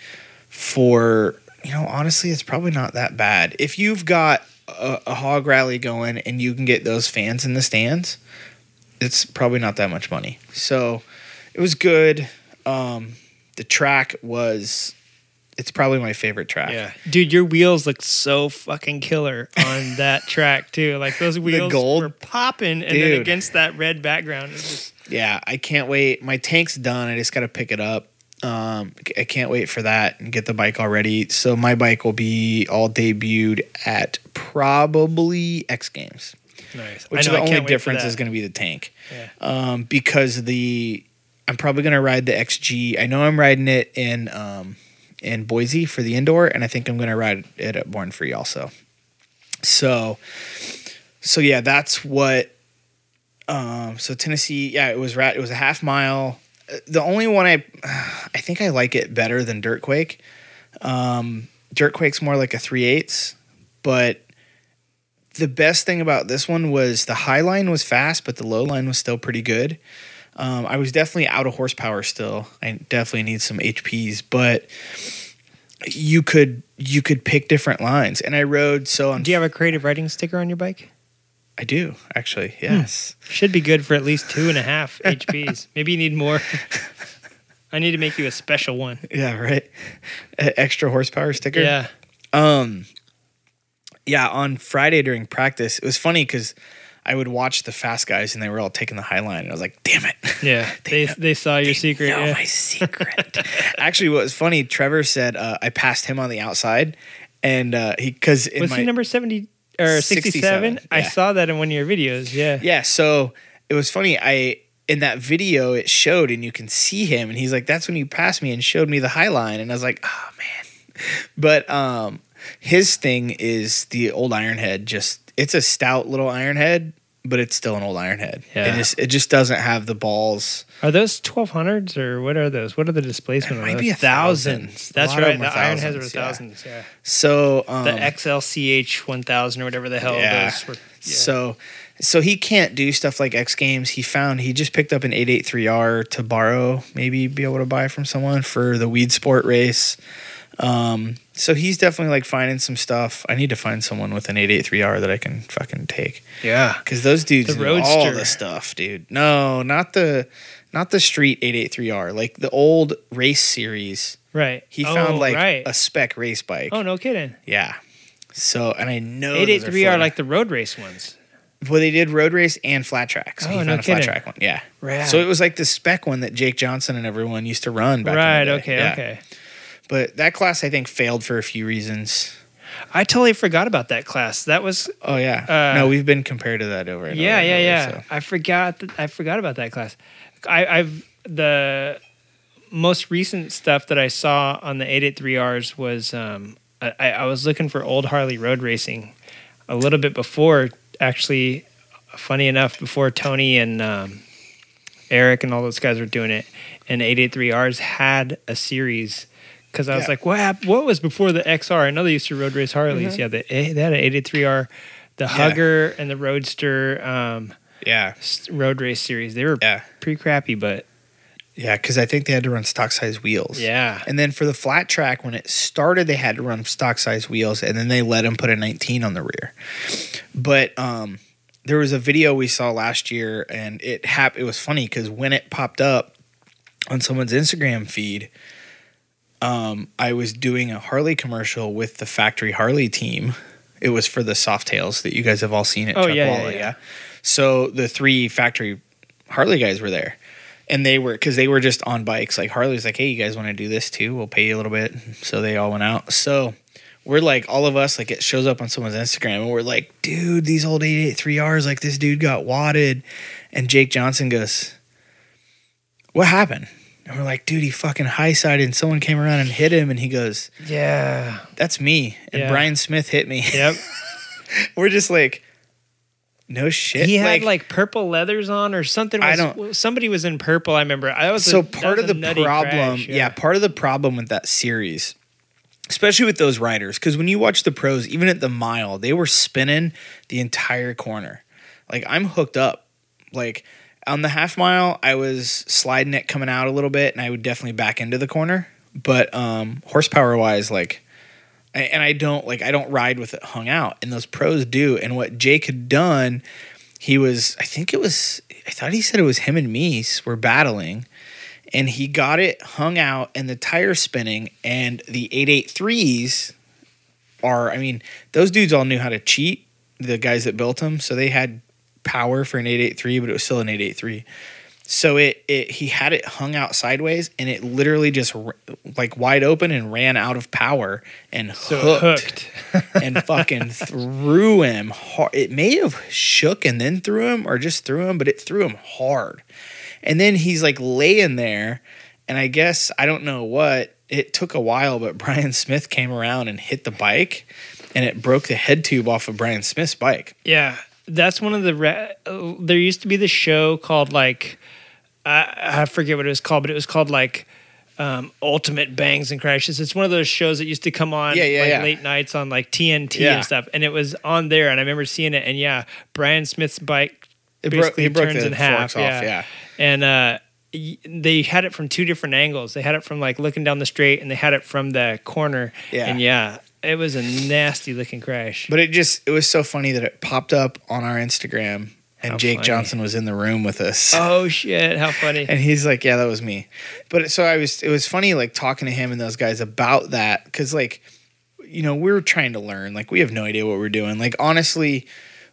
for you know, honestly, it's probably not that bad if you've got a, a hog rally going and you can get those fans in the stands. It's probably not that much money, so it was good. Um, the track was. It's probably my favorite track. Yeah. Dude, your wheels look so fucking killer on that track too. Like those wheels gold? were popping and then against that red background. Just yeah, I can't wait. My tank's done. I just got to pick it up. Um, I can't wait for that and get the bike all ready. So my bike will be all debuted at probably X Games, nice. which I know, the I only can't wait for difference is going to be the tank. Yeah. Um, because the I'm probably to ride the XG. I know I'm riding it in um in Boise for the indoor, and I think I'm to ride it at Born Free also. So, so yeah, that's what. Um, so Tennessee, yeah, it was ra- it was a half mile. The only one I, I think I like it better than Dirt Quake. Um, Dirt Quake's more like a three eighths, but the best thing about this one was the high line was fast, but the low line was still pretty good. Um, I was definitely out of horsepower still. I definitely need some HPs, but you could you could pick different lines. And I rode so on. Do you have a creative writing sticker on your bike? I do actually. Yes. Should be good for at least two and a half HPs. Maybe you need more. I need to make you a special one. Yeah. Right. A extra horsepower sticker. Yeah. Um, yeah, on Friday during practice, it was funny because I would watch the fast guys and they were all taking the high line, and I was like, "Damn it!" Yeah. They they saw your They secret. know Yeah. my secret. Actually, what was funny, Trevor said uh, I passed him on the outside, and uh, he because in Was my he number 70 or 67? 67, I saw that in one of your videos. Yeah. yeah. So it was funny. I in that video it showed, and you can see him, and he's like, "That's when you passed me," and showed me the high line, and I was like, "Oh man!" But um, his thing is the old iron head. Just it's a stout little iron head, but it's still an old iron head. Yeah. It just it just doesn't have the balls. Are those 1200s or what are those? What are the displacement? It might be a thousand. thousands. A That's lot right. The iron heads were thousands, yeah. Yeah. So um, The XLCH 1000 or whatever the hell yeah. those were. So so he can't do stuff like X Games. He found he just picked up an 883R to borrow, maybe be able to buy from someone for the weed sport race. Um, so he's definitely like finding some stuff. I need to find someone with an 883R that I can fucking take Yeah. because those dudes The all the stuff, dude. No, not the not the street 883R, like the old race series. Right. He Oh, found like right. a spec race bike. Oh no kidding. Yeah. So and I know Eight eight those three are like the road race ones. well they did road race and flat track. So Oh, he no found a flat track one. Yeah. Rad. So it was like the spec one that Jake Johnson and everyone used to run back Right. in the day. Okay. Yeah. Okay. But that class I think failed for a few reasons. I totally forgot about that class. That was Oh yeah. Uh, no, we've been compared to that over and yeah, over yeah, over, yeah. so. I forgot. That, I forgot about that class. I, I've the most recent stuff that I saw on the 883Rs was um, I, I was looking for old Harley road racing a little bit before. Actually, funny enough, before Tony and um, Eric and all those guys were doing it, and 883Rs had a series. Because I was like, what hap- What was before the XR? I know they used to road race Harleys. Mm-hmm. Yeah, they, they had an 883R, the Hugger and the Roadster. Um, Yeah. road race series. They were Yeah. pretty crappy, but Yeah, because I think they had to run stock size wheels. yeah, And then for the flat track, when it started, they had to run stock size wheels, and then they let them put a 19 on the rear. But um, there was a video we saw last year, and it hap- It was funny because when it popped up on someone's Instagram feed, um, I was doing a Harley commercial with the factory Harley team. It was for the Softails that you guys have all seen at Oh, Chuck yeah, yeah, Walla, yeah. So the three factory Harley guys were there. And they were because they were just on bikes. Like Harley was like, "Hey, you guys want to do this too? We'll pay you a little bit." So they all went out. So we're like, all of us, like, it shows up on someone's Instagram, and we're like, "Dude, these old 883Rs, like, this dude got wadded." And Jake Johnson goes, "What happened?" And we're like, "Dude, he fucking high sided, and someone came around and hit him." And he goes, yeah, "That's me." And Yeah. Bryan Smith hit me. yep. we're just like, "No shit." he had like purple leathers on or something. Was, I don't- Somebody was in purple. I remember. I was so a, part was of the problem crash, yeah. part of the problem with that series especially with those riders because when you watch the pros even at the mile they were spinning the entire corner like i'm hooked up like on the half mile i was sliding it coming out a little bit and i would definitely back into the corner. But um horsepower wise like and i don't like i don't ride with it hung out and those pros do. And what jake had done he was i think it was i thought he said it was him and Mees were battling and he got it hung out and the tire spinning and the 883s are i mean those dudes all knew how to cheat the guys that built them so they had power for an 883 but it was still an 883 so it, it he had it hung out sideways and it literally just r- like wide open and ran out of power and So hooked, hooked. and fucking threw him hard. It may have shook and then threw him, or just threw him, but it threw him hard. And then he's like laying there, and I guess I don't know what. It took a while, but Bryan Smith came around and hit the bike, and it broke the head tube off of Bryan Smith's bike. Yeah, that's one of the. Ra- there used to be this show called like I, I forget what it was called, but it was called like um, Ultimate Bangs and Crashes. It's one of those shows that used to come on Yeah, yeah, like yeah. late nights on like TNT and stuff, and it was on there, and I remember seeing it. And yeah, Bryan Smith's bike It basically he broke turns in half. off, yeah. and uh, they had it from two different angles. They had it from like looking down the straight, and they had it from the corner. Yeah. and yeah, it was a nasty looking crash. But it just it was so funny that it popped up on our Instagram, and How Jake funny. Johnson was in the room with us. oh shit! How funny. And he's like, "Yeah, that was me." But so I was. It was funny, like talking to him and those guys about that, because like, you know, we're trying to learn. Like, we have no idea what we're doing. Like, honestly,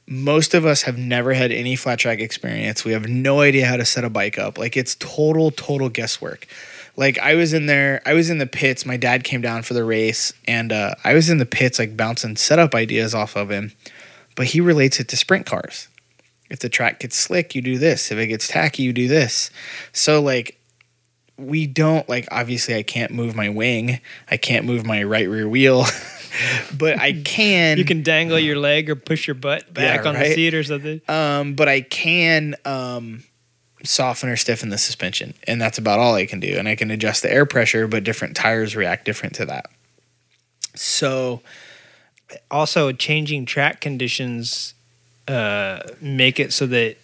most of us have never had any flat track experience. We have no idea how to set a bike up. Like, it's total, total guesswork. Like, I was in there. I was in the pits. My dad came down for the race, and uh, I was in the pits, like bouncing setup ideas off of him. But he relates it to sprint cars if the track gets slick, you do this. If it gets tacky, you do this. So like we don't like obviously I can't move my wing. I can't move my right rear wheel. but I can You can dangle your leg or push your butt back Yeah, on the seat or something. um but I can um soften or stiffen the suspension and that's about all I can do and I can adjust the air pressure but different tires react different to that. So Also, changing track conditions uh, make it so that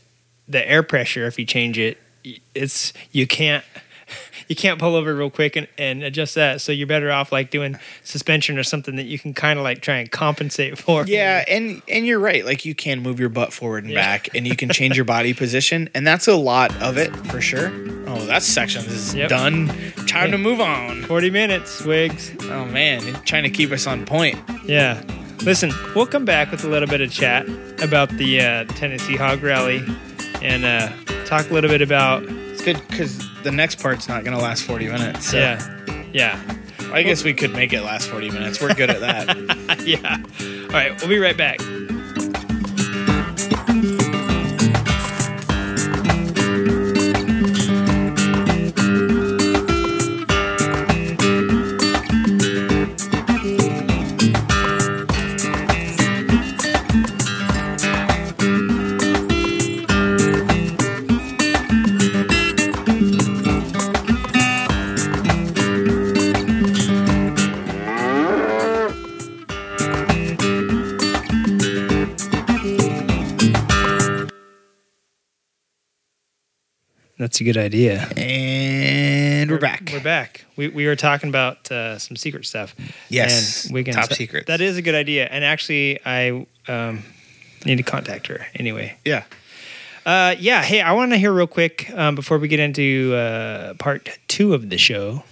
the air pressure, if you change it, it's you can't you can't pull over real quick and, and adjust that. So you're better off like doing suspension or something that you can kind of like try and compensate for. Yeah, and and you're right. Like you can move your butt forward and Yeah. back, and you can change your body position, and that's a lot of it for sure. Oh, that section is Yep. done. Time to move on. 40 minutes, Wigs. Oh man, you're trying to keep us on point. Yeah. Listen, we'll come back with a little bit of chat about the uh, Tennessee Hog Rally and uh, talk a little bit about It's good because the next part's not gonna last 40 minutes. So yeah, yeah, I guess we could make it last 40 minutes. We're good at that. yeah. All right, we'll be right back. That's a good idea. and we're back. We're back. We, we were talking about uh, some secret stuff. Yes, and we can top secret. That is a good idea. And actually, I um, need to contact her anyway. Yeah. Uh, yeah. Hey, I want to hear real quick um, before we get into uh, part two of the show.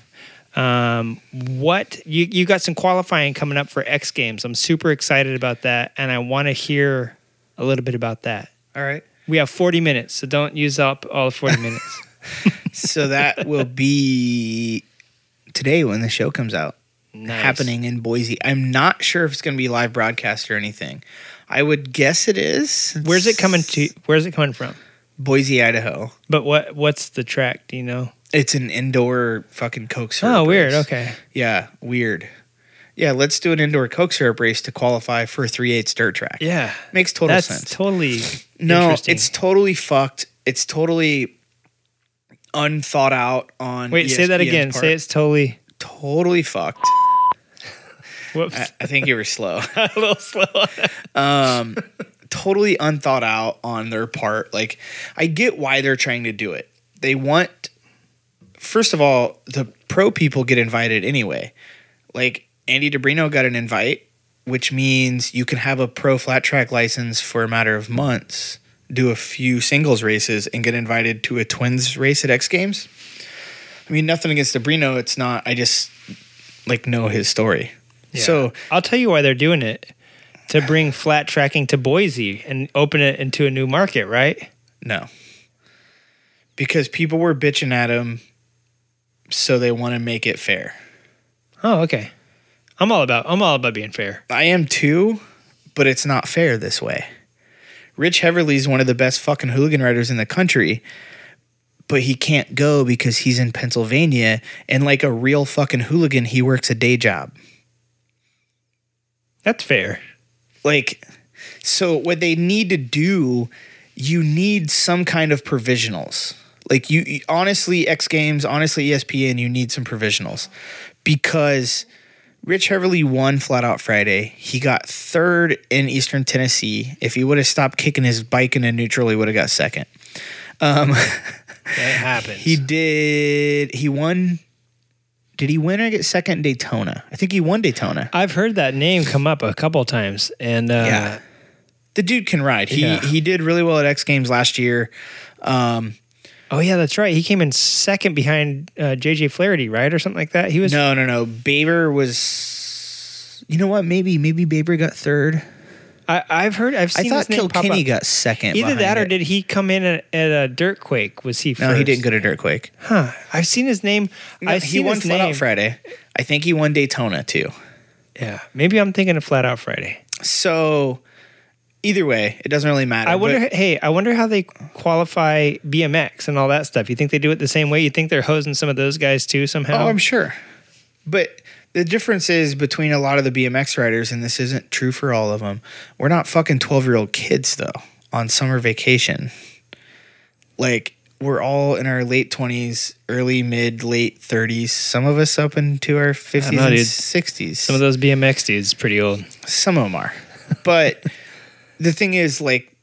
Um, what you you got some qualifying coming up for X Games? I'm super excited about that, and I want to hear a little bit about that. All right. We have 40 minutes, so don't use up all the 40 minutes. So that will be today when the show comes out. Nice. happening in Boise. I'm not sure if it's going to be live broadcast or anything. I would guess it is. Where's it coming to? Where's it coming from? Boise, Idaho. But what what's the track? Do you know? It's an indoor fucking Coke syrup. Oh, weird. race. Okay. Yeah, weird. Yeah, let's do an indoor Coke syrup race to qualify for a 3 8 dirt track. Yeah. Makes total That's sense. totally no, it's totally fucked. It's totally unthought out on. Wait, say that again. part. Say it's totally. totally fucked. Whoops. I, I think you were slow. a little slow. um, totally unthought out on their part. Like, I get why they're trying to do it. They want, first of all, the pro people get invited anyway. Like, Andy DiBrino got an invite, which means you can have a pro flat track license for a matter of months, do a few singles races, and get invited to a twins race at X Games. I mean, nothing against DiBrino. It's not, I just like know his story. So, I'll tell you why they're doing it to bring flat tracking to Boise and open it into a new market, right? No. Because people were bitching at him, so they want to make it fair. Oh, okay. I'm all about I'm all about being fair. I am too, but it's not fair this way. Rich Heverly is one of the best fucking hooligan writers in the country, but he can't go because he's in Pennsylvania and like a real fucking hooligan, he works a day job. That's fair. like so what they need to do you need some kind of provisionals like you honestly x games honestly espn you need some provisionals because rich heverly won flat out friday he got third in eastern tennessee if he would have stopped kicking his bike in a neutral he would have got second Um, That happens. he did he won did he win or get second in daytona i think he won daytona I've heard that name come up a couple times, and uh, Yeah. The dude can ride. He Yeah. he did really well at X Games last year. Um, oh yeah, that's right. He came in second behind uh, JJ Flaherty, right, or something like that. He was no, no, no. Baber was. You know what? Maybe maybe Baber got third. I, I've heard. I've I thought his name pop Kilkenny got second. Either that or it. did he come in at, at a dirt quake? Was he? no? He didn't go to Dirtquake. Huh? I've seen his name. No, I've he seen won his flat name. out Friday. I think he won Daytona too. Yeah, maybe I'm thinking of Flat Out Friday. So either way, it doesn't really matter. I wonder. but- hey, I wonder how they qualify BMX and all that stuff. You think they do it the same way? You think they're hosing some of those guys too somehow? Oh, I'm sure. But the difference is between a lot of the BMX riders, and this isn't true for all of them. We're not fucking 12 year old kids, though, on summer vacation. Like, we're all in our late 20s, early, mid, late 30s. Some of us up into our 50s and 60s. some of those BMX dudes pretty old. Some of them are. But the thing is, like,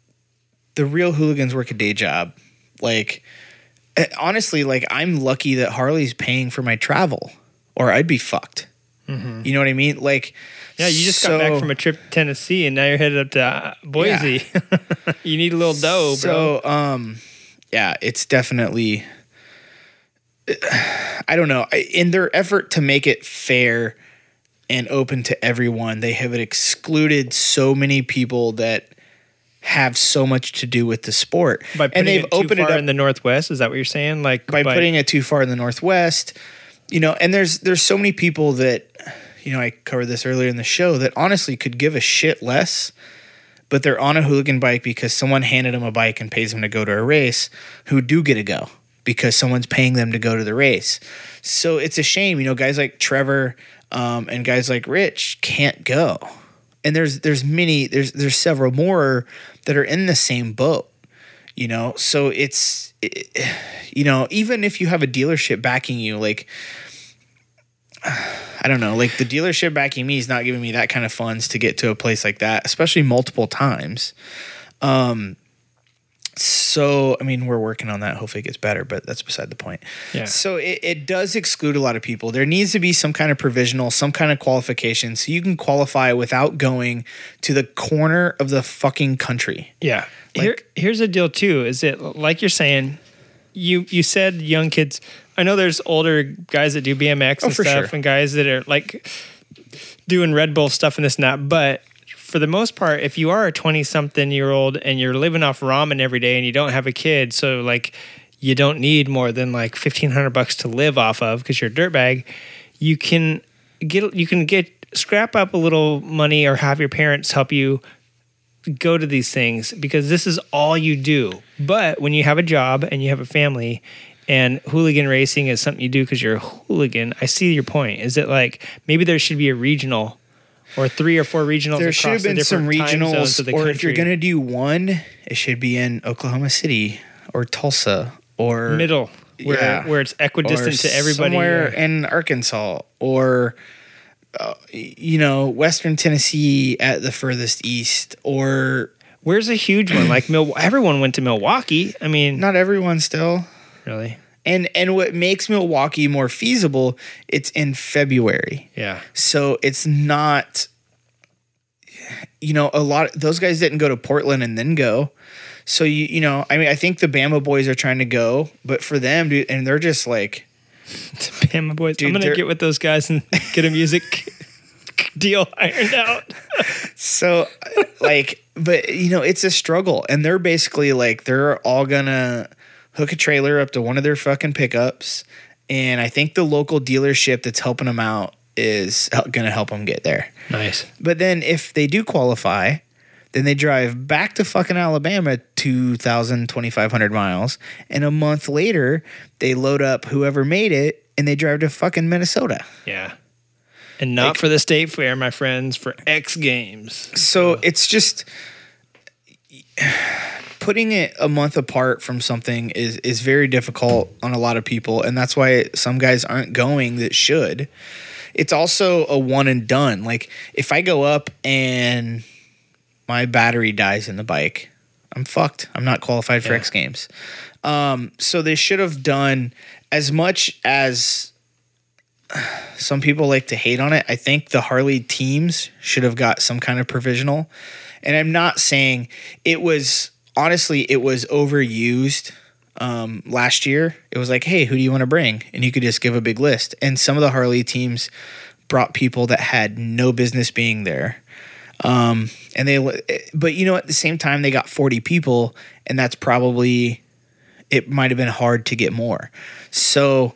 the real hooligans work a day job. Like eh, honestly, like I'm lucky that Harley's paying for my travel, or I'd be fucked. You know what I mean? Like, Yeah, you just got back from a trip to Tennessee, and now you're headed up to uh, Boise. you need a little dough, bro. So, um, yeah, it's definitely. I don't know. In their effort to make it fair and open to everyone, they have excluded so many people that have so much to do with the sport, By putting and they've it too opened far it up in the Northwest, is that what you're saying? Like by putting it too far in the northwest you know and there's there's so many people that you know i covered this earlier in the show that honestly could give a shit less but they're on a hooligan bike because someone handed them a bike and pays them to go to a race who do get to go because someone's paying them to go to the race. So it's a shame you know guys like trevor um, and guys like rich can't go. And there's there's many there's there's several more that are in the same boat you know? So it's it, you know even if you have a dealership backing you like i don't know like the dealership backing me is not giving me that kind of funds to get to a place like that especially multiple times. Um so i mean we're working on that hopefully it gets better but that's beside the point Yeah. so it, it does exclude a lot of people there needs to be some kind of provisional some kind of qualification so you can qualify without going to the corner of the fucking country Yeah. Here, here's the deal too. Is it like you're saying? You you said young kids. I know there's older guys that do BMX Oh, and stuff, sure. and guys that are like doing Red Bull stuff and this and that. But for the most part, if you are a 20 something year old and you're living off ramen every day and you don't have a kid, so like you don't need more than like 1500 bucks to live off of because you're a dirtbag, you can get you can get scrap up a little money or have your parents help you go to these things because this is all you do. But when you have a job and you have a family and hooligan racing is something you do because you're a hooligan, I see your point. Is it like maybe there should be a regional or three or four regionals? there should have been some regionals or if you're going to do one it should be in oklahoma city or tulsa or middle where Yeah. where it's equidistant or to everybody. somewhere or- in arkansas or uh, you know western tennessee at the furthest east or Where's a huge one? Like Mil- everyone went to Milwaukee. I mean, not everyone still really. And and what makes milwaukee more feasible it's in february Yeah. So it's not, you know, a lot. Those guys didn't go to Portland and then go. So you you know, I mean, I think the Bama boys are trying to go, but for them, dude, and they're just like, Damn, boys. Dude, I'm gonna get with those guys and get a music deal ironed out. so like, but you know, it's a struggle, and they're basically like they're all gonna hook a trailer up to one of their fucking pickups, and I think the local dealership that's helping them out is gonna help them get there. Nice. But then if they do qualify, then they drive back to fucking Alabama 2,000, 2,500 miles. And a month later, they load up whoever made it and they drive to fucking Minnesota. Yeah. And not Like- for the state fair, my friends, for X Games. So it's just putting it a month apart from something is is very difficult on a lot of people and that's why some guys aren't going that should. It's also a one and done. Like if I go up and my battery dies in the bike, I'm fucked. I'm not qualified for Yeah. X Games. Um, so they should have done as much as some people like to hate on it. I think the Harley teams should have got some kind of provisional. And I'm not saying it was honestly it was overused um, last year. It was like, hey, who do you want to bring? And you could just give a big list. And some of the Harley teams brought people that had no business being there. Um, and they, but you know, at the same time, they got 40 people, and that's probably, it might have been hard to get more. So,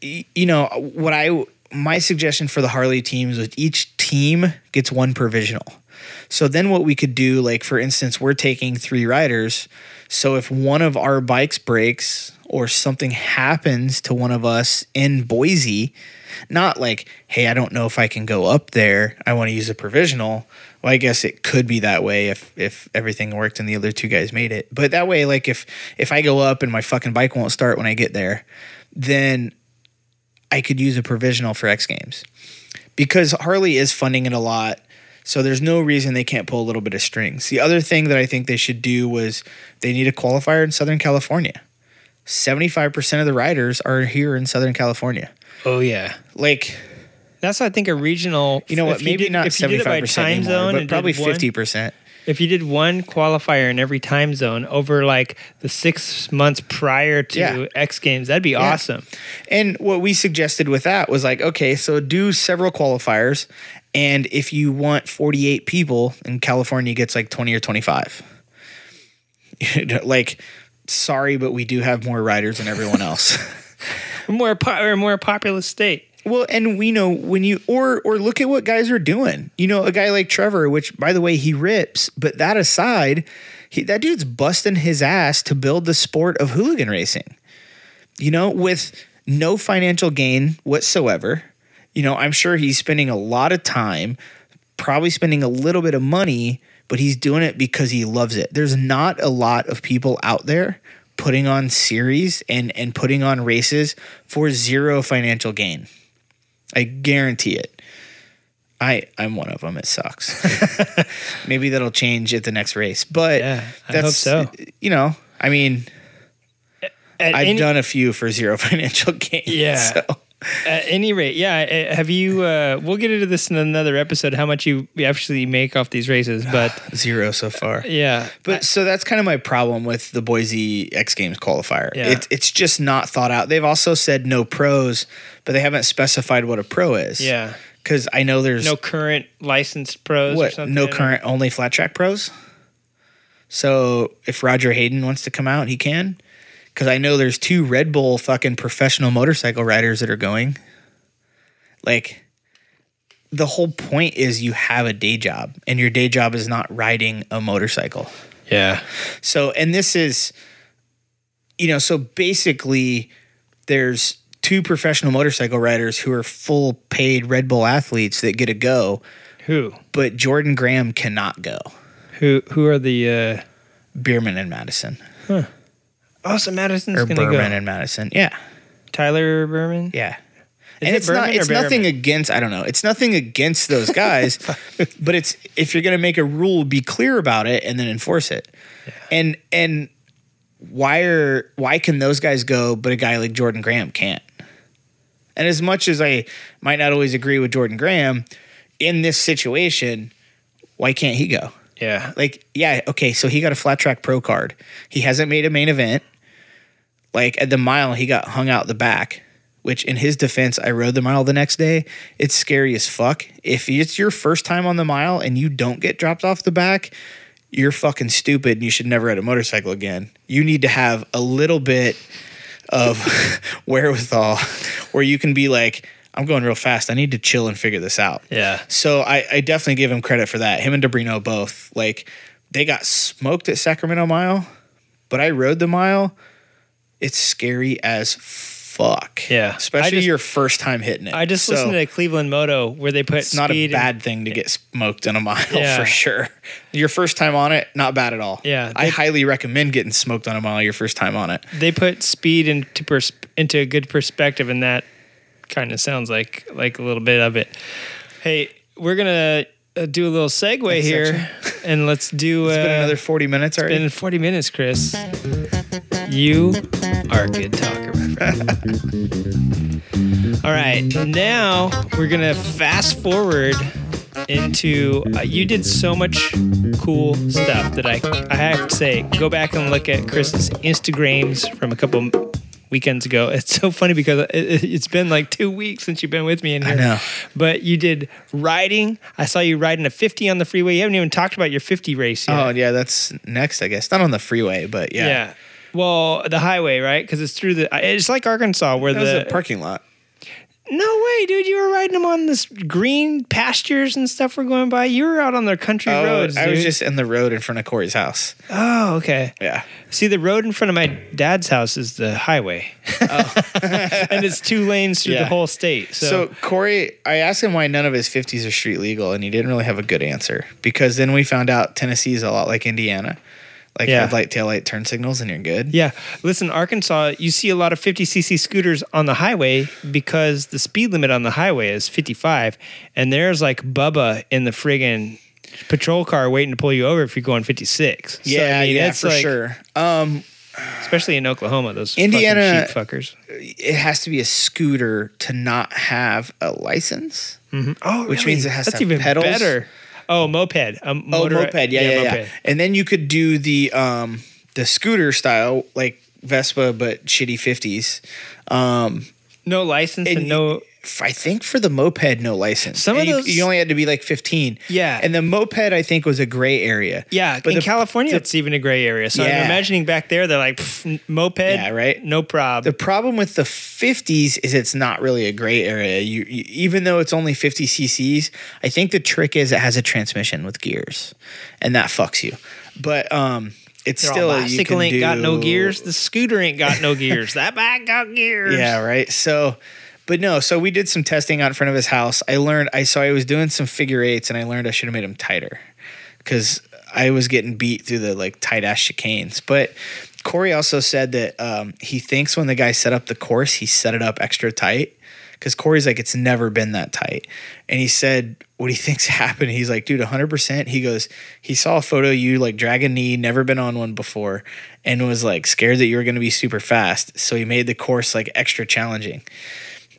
you know, what I, my suggestion for the Harley teams was each team gets one provisional. So then what we could do, like for instance, we're taking three riders. So if one of our bikes breaks or something happens to one of us in Boise, not like, hey, I don't know if I can go up there. I want to use a provisional. Well, I guess it could be that way if if everything worked and the other two guys made it. But that way, like if if I go up and my fucking bike won't start when I get there, then I could use a provisional for X Games because Harley is funding it a lot. So there's no reason they can't pull a little bit of strings. The other thing that I think they should do was they need a qualifier in Southern California. 75% of the riders are here in Southern California. Oh yeah. Like, That's I think a regional. you know what? Maybe did- not if you did it by 75% time anymore, zone but probably one- 50%. If you did one qualifier in every time zone over like the six months prior to Yeah. X Games, that'd be awesome. And what we suggested with that was like, okay, so do several qualifiers. And if you want 48 people, and California gets like 20 or 25. like, sorry, but we do have more riders than everyone else. More po- or more populous state. well, and we know when you or or look at what guys are doing. You know, a guy like Trevor, which by the way he rips, but that aside, he, that dude's busting his ass to build the sport of hooligan racing. You know, with no financial gain whatsoever. You know, I'm sure he's spending a lot of time, probably spending a little bit of money, but he's doing it because he loves it. There's not a lot of people out there putting on series and and putting on races for zero financial gain. I guarantee it. I I'm one of them. It sucks. Maybe that'll change at the next race, but Yeah, I that's hope so. You know, I mean, At I've any, done a few for zero financial gain. Yeah. so. At any rate, yeah. uh, Have you? Uh, we'll get into this in another episode. How much you actually make off these races, but zero so far. yeah. But so that's kind of my problem with the Boise X Games qualifier. Yeah. It, it's just not thought out. They've also said no pros, but they haven't specified what a pro is. yeah. Because I know there's No current licensed pros. or what something? no current only flat track pros. So if Roger Hayden wants to come out, he can. Because I know there's two Red Bull fucking professional motorcycle riders that are going. Like, the whole point is you have a day job, and your day job is not riding a motorcycle. Yeah. So, and this is, you know, so basically, there's two professional motorcycle riders who are full paid Red Bull athletes that get to go, Who? but Jordan Graham cannot go. Who? Who are the? uh Bereman and Madison, Austin Madison's or gonna Bereman go. and Madison. Yeah, Tyler Bereman. yeah. Is and it it's Bereman not. It's nothing against. I don't know. It's nothing against those guys, but it's if you're gonna make a rule, be clear about it and then enforce it. And and why are why can those guys go, but a guy like Jordan Graham can't? And as much as I might not always agree with Jordan Graham, in this situation, why can't he go? Yeah. Like, yeah, okay, so he got a flat track pro card. He hasn't made a main event. Like at the mile, he got hung out the back, which in his defense, I rode the mile the next day. It's scary as fuck. If it's your first time on the mile and you don't get dropped off the back, you're fucking stupid and you should never ride a motorcycle again. You need to have a little bit of wherewithal where you can be like, I'm going real fast. I need to chill and figure this out. Yeah. So I, I definitely give him credit for that. Him and DiBrino both. Like they got smoked at Sacramento Mile, but I rode the mile. It's scary as fuck. Yeah. Especially just- your first time hitting it. I just So listened to Cleveland Moto where they put it's not a and- bad thing to get smoked on a mile Yeah. for sure. Your first time on it, not bad at all. Yeah, I highly recommend getting smoked on a mile your first time on it. they put speed into pers- into a good perspective, and that kind of sounds like like a little bit of it. Hey, we're gonna uh, do a little segue Next here, and let's do. It's uh, been another 40 minutes already. been 40 minutes, Chris. You are a good talker, my friend. All right, now we're gonna fast forward into. Uh, you did so much cool stuff that I I have to say, go back and look at Chris's Instagrams from a couple weekends ago. It's so funny because it, it's been like two weeks since you've been with me in here. I know. But you did riding. I saw you riding a 50 on the freeway. You haven't even talked about your 50 race yet. oh, yeah, that's next, I guess. Not on the freeway, but yeah. Yeah. Well, the highway, right? Because it's through the. It's like Arkansas, where That was the a parking lot. no way, dude. You were riding them on this green pastures and stuff were going by. You were out on their country Oh, roads. I was dude. just in the road in front of Corey's house. Oh, okay. Yeah. See, the road in front of my dad's house is the highway, oh. and it's two lanes through the Oh. Yeah. whole state. So, So Corey, I asked him why none of his 50s are street legal, and he didn't really have a good answer because then we found out Tennessee is a lot like Indiana. Like Yeah. headlight, taillight, turn signals, and you're good. Yeah. Listen, Arkansas, you see a lot of 50cc scooters on the highway because the speed limit on the highway is 55. And there's like Bubba in the friggin' patrol car waiting to pull you over if you're going 56. So, Yeah, I mean, yeah, for like- sure. Um, Especially in Oklahoma, those Indiana- sheep fuckers. it has to be a scooter to not have a license. Oh, Which means it has to That's have even pedals? better. Oh, moped. Um, Oh, motor- moped, yeah, yeah, yeah. moped. And then you could do the um the scooter style, like Vespa, but shitty fifties. Um, No license and, And no. I think for the moped, no license. Some of And you- those- you, only had to be like fifteen. Yeah. and the moped, I think, was a gray area. Yeah, but in the- California, the- it's even a gray area. So I'm imagining back there, they're like moped, Yeah, right. No prob. The problem with the 50s is it's not really a gray area. You, you even though it's only 50 cc's, I think the trick is it has a transmission with gears, and that fucks you. But um, it's They're still all you bicycle ain't got no gears. The scooter ain't got no gears. That bike got gears. Yeah, right. So, but no. So we did some testing out in front of his house. I learned. I so I was doing some figure eights, and I learned I should have made them tighter because I was getting beat through the like tight ass chicanes. But Corey also said that um, he thinks when the guy set up the course, he set it up extra tight. Because Corey's like, it's never been that tight. And he said, what he thinks happened, he's like, dude, 100%. He goes, he saw a photo of you like drag a knee, never been on one before, and was like scared that you were going to be super fast. So he made the course like extra challenging.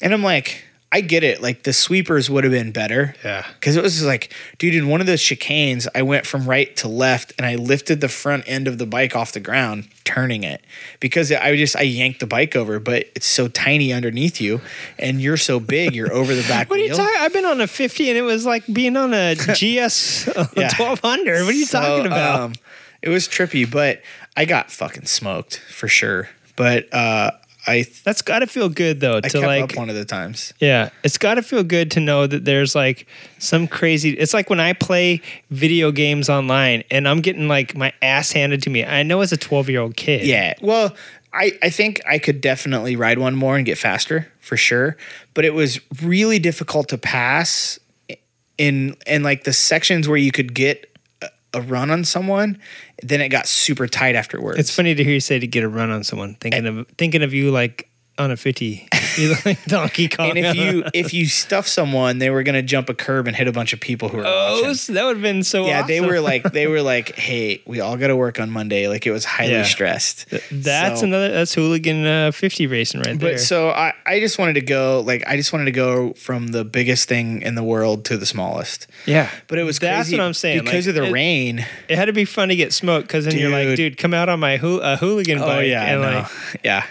And I'm like, I get it. Like the sweepers would have been better. Yeah. Cause it was like, dude, in one of those chicanes, I went from right to left and I lifted the front end of the bike off the ground, turning it because I just, I yanked the bike over, but it's so tiny underneath you and you're so big, you're over the back What are you talking? I've been on a 50 and it was like being on a GS Yeah. 1200. What are you So, talking about? um, it was trippy, but I got fucking smoked for sure. But, uh, I, That's got to feel good though I to like up one of the times. Yeah, it's got to feel good to know that there's like some crazy. It's like when I play video games online and I'm getting like my ass handed to me. I know as a 12 year old kid. Yeah. Well, I, I think I could definitely ride one more and get faster for sure. But it was really difficult to pass in in like the sections where you could get a, run on someone. Then it got super tight afterwards. It's funny to hear you say to get a run on someone. Thinking of thinking of you like on a 50. You look like Donkey Kong. And if you if you stuff someone, they were gonna jump a curb and hit a bunch of people who were oh, watching. that would have been so. Yeah, they were like they were like, hey, we all got to work on Monday. Like it was highly Yeah. stressed. That's So- another. That's hooligan uh, 50 racing right there. But so I, I just wanted to go like I just wanted to go from the biggest thing in the world to the smallest. yeah, But it was That's crazy what I'm saying. because like, of the it- rain. It had to be fun to get smoked because then you're like, Dude. dude, come out on my hoo- uh, hooligan bike. Oh yeah, and I know. like, yeah.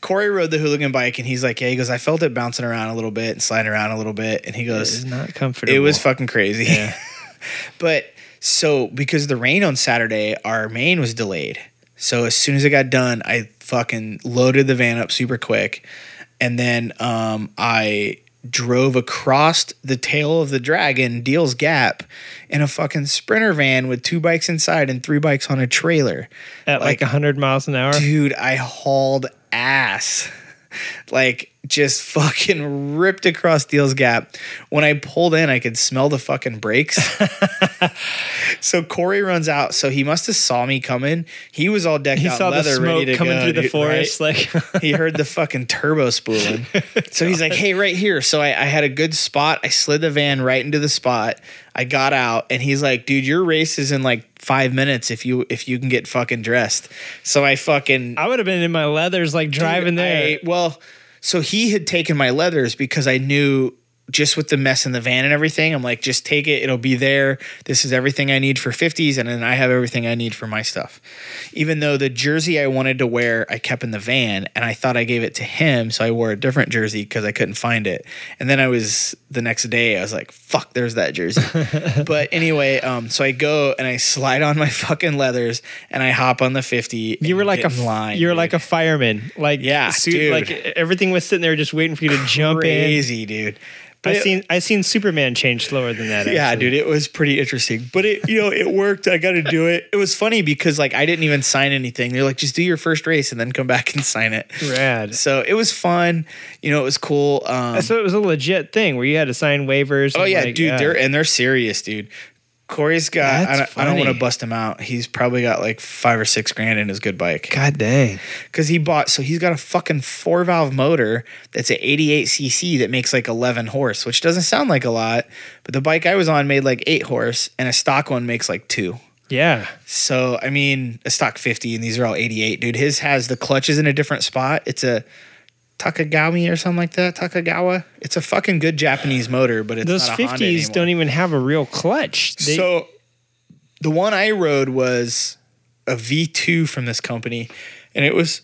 Corey rode the hooligan bike and he's like, yeah, he goes, I felt it bouncing around a little bit and sliding around a little bit, and he goes, is not comfortable. it was fucking crazy. Yeah. but so because of the rain on Saturday, our main was delayed. So as soon as it got done, I fucking loaded the van up super quick, and then um, I drove across the tail of the dragon, Deal's Gap, in a fucking sprinter van with two bikes inside and three bikes on a trailer. at like, like- 100 miles an hour. Dude, I hauled ass. Like just fucking ripped across Deal's Gap. When I pulled in, I could smell the fucking brakes. so Corey runs out. So he must have saw me coming. He was all decked He out saw in the leather, ready to coming go, through the forest. right? Like, he heard the fucking turbo spooling. So he's like, hey, right here. So I, I had a good spot. I slid the van right into the spot. I got out and he's like, dude, your race is in like five minutes if you if you can get fucking dressed. So I fucking I would have been in my leathers, like driving Dude, there. I- well, so he had taken my leathers because I knew just with the mess in the van and everything, I'm like, just take it. It'll be there. This is everything I need for 50s. And then I have everything I need for my stuff. Even though the jersey I wanted to wear, I kept in the van and I thought I gave it to him. So I wore a different jersey because I couldn't find it. And then I was the next day, I was like, fuck, there's that jersey. but anyway, um, so I go and I slide on my fucking leathers and I hop on the 50. you were like a line. You're dude. like a fireman. Like Yeah, suit- dude. like everything was sitting there just waiting for you to jump in. crazy, dude. I But- seen I seen Superman change slower than that. yeah, actually. dude, it was pretty interesting. But it, you know, it worked. I got to do it. It was funny because like I didn't even sign anything. They're like, just do your first race and then come back and sign it. Rad. So it was fun. You know, it was cool. Um, So it was a legit thing where you had to sign waivers. oh yeah, like, dude, they're and they're serious, dude. Corey's got. I don't, I don't want to bust him out. He's probably got like five or six grand in his good bike God dang. because he bought. So he's got a fucking four valve motor that's an 88 cc that makes like 11 horse, which doesn't sound like a lot, but the bike I was on made like eight horse, and a stock one makes like two. Yeah. So I mean, a stock 50, and these are all 88, dude. His has the clutches in a different spot. It's a Takagami or something like that. Takegawa. It's a fucking good Japanese motor, but it's Those not a Honda 50s don't even have a real clutch. They, so the one I rode was a V2 from this company, and it was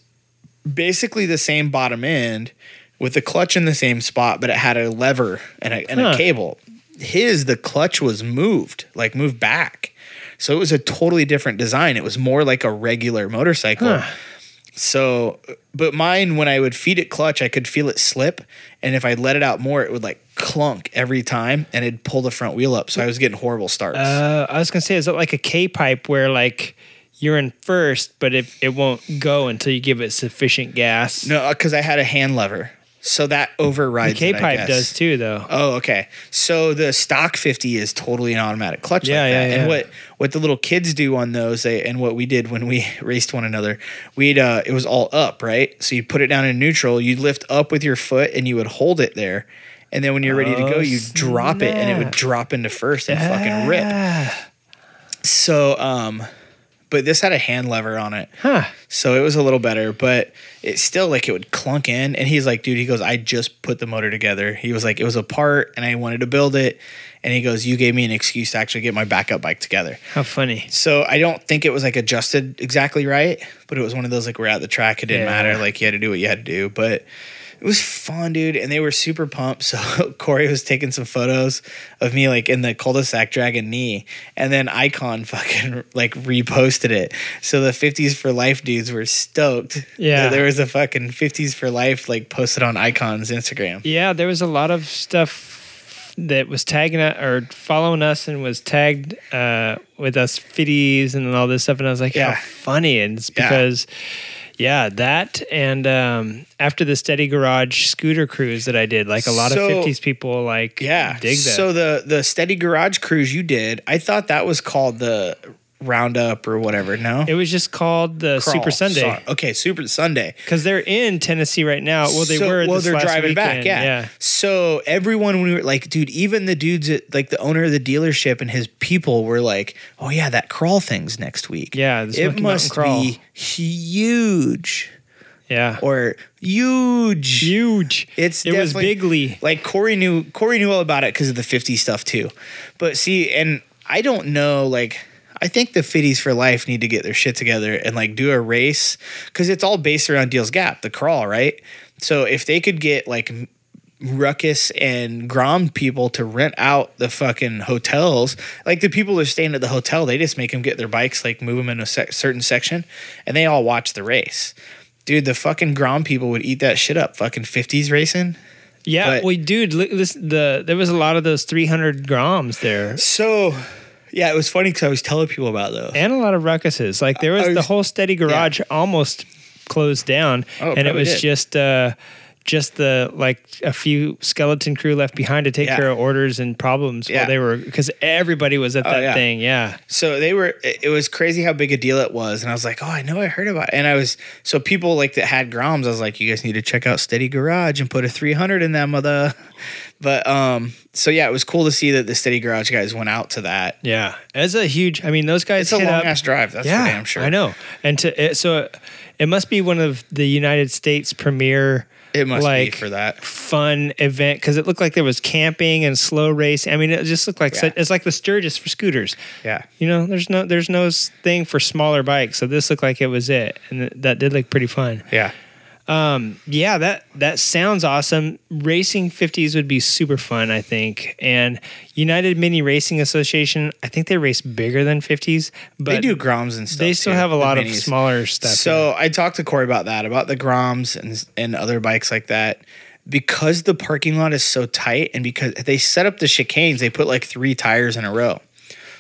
basically the same bottom end with the clutch in the same spot, but it had a lever and a, and Huh. a cable. His, the clutch was moved, like moved back. So it was a totally different design. It was more like a regular motorcycle. Huh. So, but mine, when I would feed it clutch, I could feel it slip. And if I let it out more, it would like clunk every time and it'd pull the front wheel up. So I was getting horrible starts. uh, I was going to say, is it like a K pipe where like you're in first, but if it won't go until you give it sufficient gas? no, because I had a hand lever. So that The overrides. K pipe does too, though. Oh, okay. So the stock 50 is totally an automatic clutch Yeah, like that. yeah, And what what the little kids do on those they, and what we did when we raced one another, we'd uh it was all up, right? So you put it down in neutral, you'd lift up with your foot and you would hold it there. And then when you're ready to go, Oh, you drop it and it would drop into first and fucking rip. So um but this had a hand lever on it. Huh. So it was a little better, but it's still like it would clunk in. And he's like, dude, he goes, I just put the motor together. He was like, it was a part and I wanted to build it. And he goes, you gave me an excuse to actually get my backup bike together. How funny. So I don't think it was like adjusted exactly right, but it was one of those like we're at the track. It didn't Yeah. matter. Like you had to do what you had to do. But it was fun, dude. And they were super pumped. So Cory was taking some photos of me like in the cul-de-sac dragon knee. And then Icon fucking like reposted it. So the 50s for life dudes were stoked. Yeah. There was a fucking 50s for life like posted on Icon's Instagram. Yeah, there was a lot of stuff that was tagging us or following us and was tagged uh, with us fitties and all this stuff. And I was like, Yeah. how funny. And it's because, yeah, that and um, after the Steady Garage scooter cruise that I did, like a lot So- of 50s people like Yeah. dig that. So the the steady garage cruise you did, I thought that was called the roundup or whatever. No. it was just called the Crawl. Super Sunday Sorry. Okay, Super Sunday. because they're in Tennessee right now. Well, they So- were. Well, they're driving back. Yeah. yeah. So everyone, when we were like, dude, even the dudes at like the owner of the dealership and his people were like, oh yeah, that crawl thing's next week. Yeah, it must be huge Yeah. or huge. Huge. It's it was bigly. Like Cory knew Cory knew all about it because of the 50 stuff too. But see, and I don't know, like I think the Fitties for life need to get their shit together and like do a race because it's all based around Deals Gap, the crawl, right? So if they could get like Ruckus and Grom people to rent out the fucking hotels, like the people that are staying at the hotel, they just make them get their bikes, like move them in a sec- certain section, and they all watch the race. Dude, the fucking Grom people would eat that shit up. Fucking 50s racing. Yeah, But- well, dude, look, this, the there was a lot of those 300 groms there, So, yeah, it was funny because I was telling people about those. and a lot of ruckuses. Like there was, I the whole steady garage almost closed down, Oh, and it was did. just uh, just the like a few skeleton crew left behind to take Yeah. care of orders and problems Yeah. while they were because everybody was at Oh, that yeah. thing. Yeah, So they were. It was crazy how big a deal it was, and I was like, "Oh, I know, I heard about." it. And I was so people like that had Groms. I was like, "You guys need to check out Steady Garage and put a 300 in that mother." But um, so yeah, it was cool to see that the Steady Garage guys went out to that. yeah. as a huge. I mean, those guys. It's a long up, ass drive. That's yeah, for damn sure. I know. And to it, so it must be one of the United States premier. It must like, be for that. fun event because it looked like there was camping and slow racing. I mean, it just looked like Yeah. it's like the Sturgis for scooters. Yeah. You know, there's no there's no thing for smaller bikes, so this looked like it was it, and th- that did look pretty fun. Yeah. Um, yeah, that that sounds awesome. Racing 50s would be super fun, I think. And United Mini Racing Association, I think they race bigger than 50s, but they do Groms and stuff. they still too, have a lot of smaller stuff. So I talked to Cory about that, about the Groms and and other bikes like that. Because the parking lot is so tight, and because they set up the chicanes, they put like three tires in a row.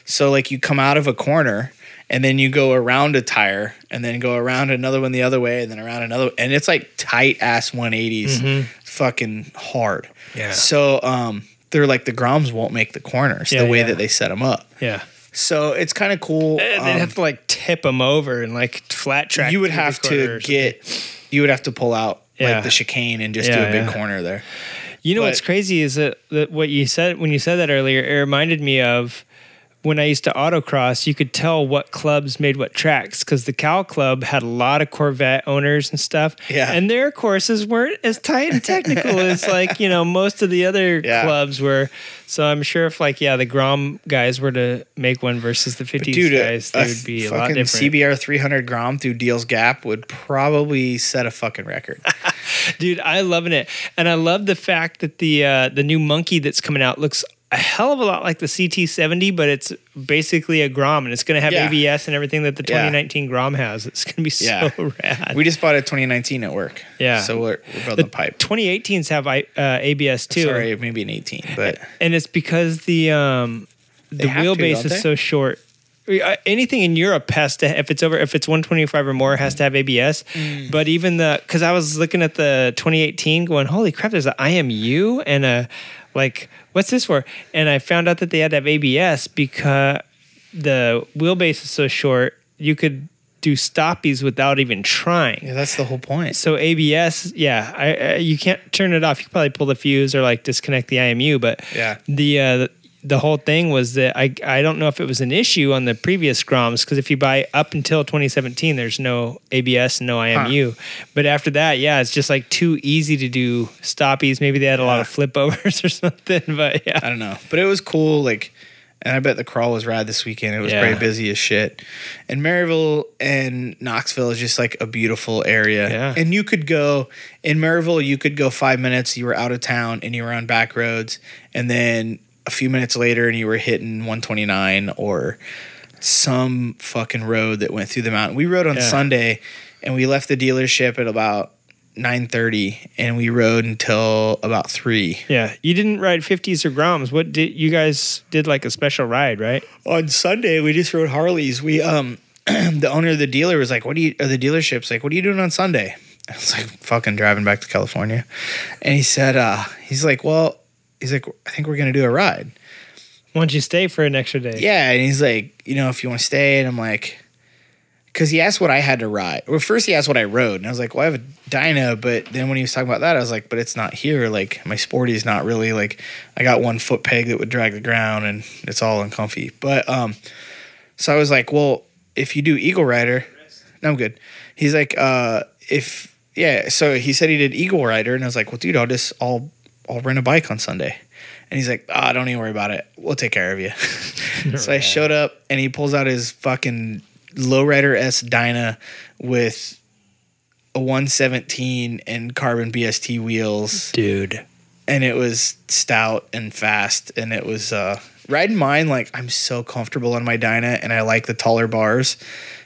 So like you come out of a corner, and then you go around a tire, and then go around another one the other way, and then around another, and it's like tight ass 180s, fucking hard. Mm-hmm. Yeah. So um, they're like the Groms won't make the corners Yeah, the way yeah. that they set them up. yeah. So it's kind of cool. They'd um, have to like tip them over and like flat track. you would have to get, you would have to pull out Yeah. like the chicane and just do a big corner there. You know what's crazy is that, that what you said when you said that earlier, it reminded me of when I used to autocross. You could tell what clubs made what tracks because the Cal Club had a lot of Corvette owners and stuff. Yeah. and their courses weren't as tight and technical as like you know most of the other Yeah. clubs were. So I'm sure if like yeah the Grom guys were to make one versus the 50s Dude, guys, they would be a lot different. CBR 300 Grom through Deals Gap would probably set a fucking record. dude i loving it and i love the fact that the uh the new monkey that's coming out looks a hell of a lot like the ct70 but it's basically a grom and it's going to have Yeah. abs and everything that the Yeah. 2019 grom has it's going to be Yeah. so rad we just bought a 2019 at work. Yeah. So we're, we're building the the pipe. 2018s have uh, abs too Sorry, maybe an 18, but and it's because the um the wheelbase is so short Uh, anything in Europe has to if it's over if it's 125 or more has to have ABS. Mm. But even the because I was looking at the 2018 going holy crap there's an IMU and a like what's this for and I found out that they had to have ABS because the wheelbase is so short you could do stoppies without even trying. yeah, that's the whole point. So ABS, yeah, I, I you can't turn it off. You can probably pull the fuse or like disconnect the IMU, but Yeah. the uh, the whole thing was that I I don't know if it was an issue on the previous Groms because if you buy up until 2017, there's no ABS, and no IMU, but after that, yeah, it's just like too easy to do stoppies. Maybe they had a lot of flip overs or something, but yeah, I don't know, but it was cool. Like, and I bet the crawl was rad this weekend. It was Yeah. pretty busy as shit. And Maryville and Knoxville is just like a beautiful area. Yeah. And you could go in Maryville, you could go five minutes. You were out of town and you were on back roads, and then a few minutes later, and you were hitting 129 or some fucking road that went through the mountain. We rode on Yeah. Sunday, and we left the dealership at about. 9:30 and we rode until about 3 yeah. You didn't ride 50s or Groms. What did you guys did like a special ride, right? on Sunday we just rode Harleys. We um the owner of the dealer was like, "What do you?" Or the dealership's like, "What are you doing on Sunday?" I was like, "Fucking driving back to California," and he said, "Uh, he's like, well, he's like, I think we're gonna do a ride." Why don't you stay for an extra day? Yeah, and he's like, you know, if you want to stay, and I'm like, because he asked what I had to ride. Well, first he asked what I rode, and I was like, well, I have a Dyna, but then when he was talking about that, I was like, but it's not here. Like my Sporty is not really like I got one foot peg that would drag the ground, and it's all uncomfy. But um, so I was like, well, if you do Eagle Rider, no, I'm good. He's like, uh, if yeah, so he said he did Eagle Rider, and I was like, well, dude, I'll just I'll I'll rent a bike on Sunday. And he's like, ah, don't even worry about it. We'll take care of you. so I showed up and he pulls out his fucking Lowrider S Dyna with a 117 and carbon BST wheels. dude. And it was stout and fast. And it was uh, riding mine like I'm so comfortable on my Dyna and I like the taller bars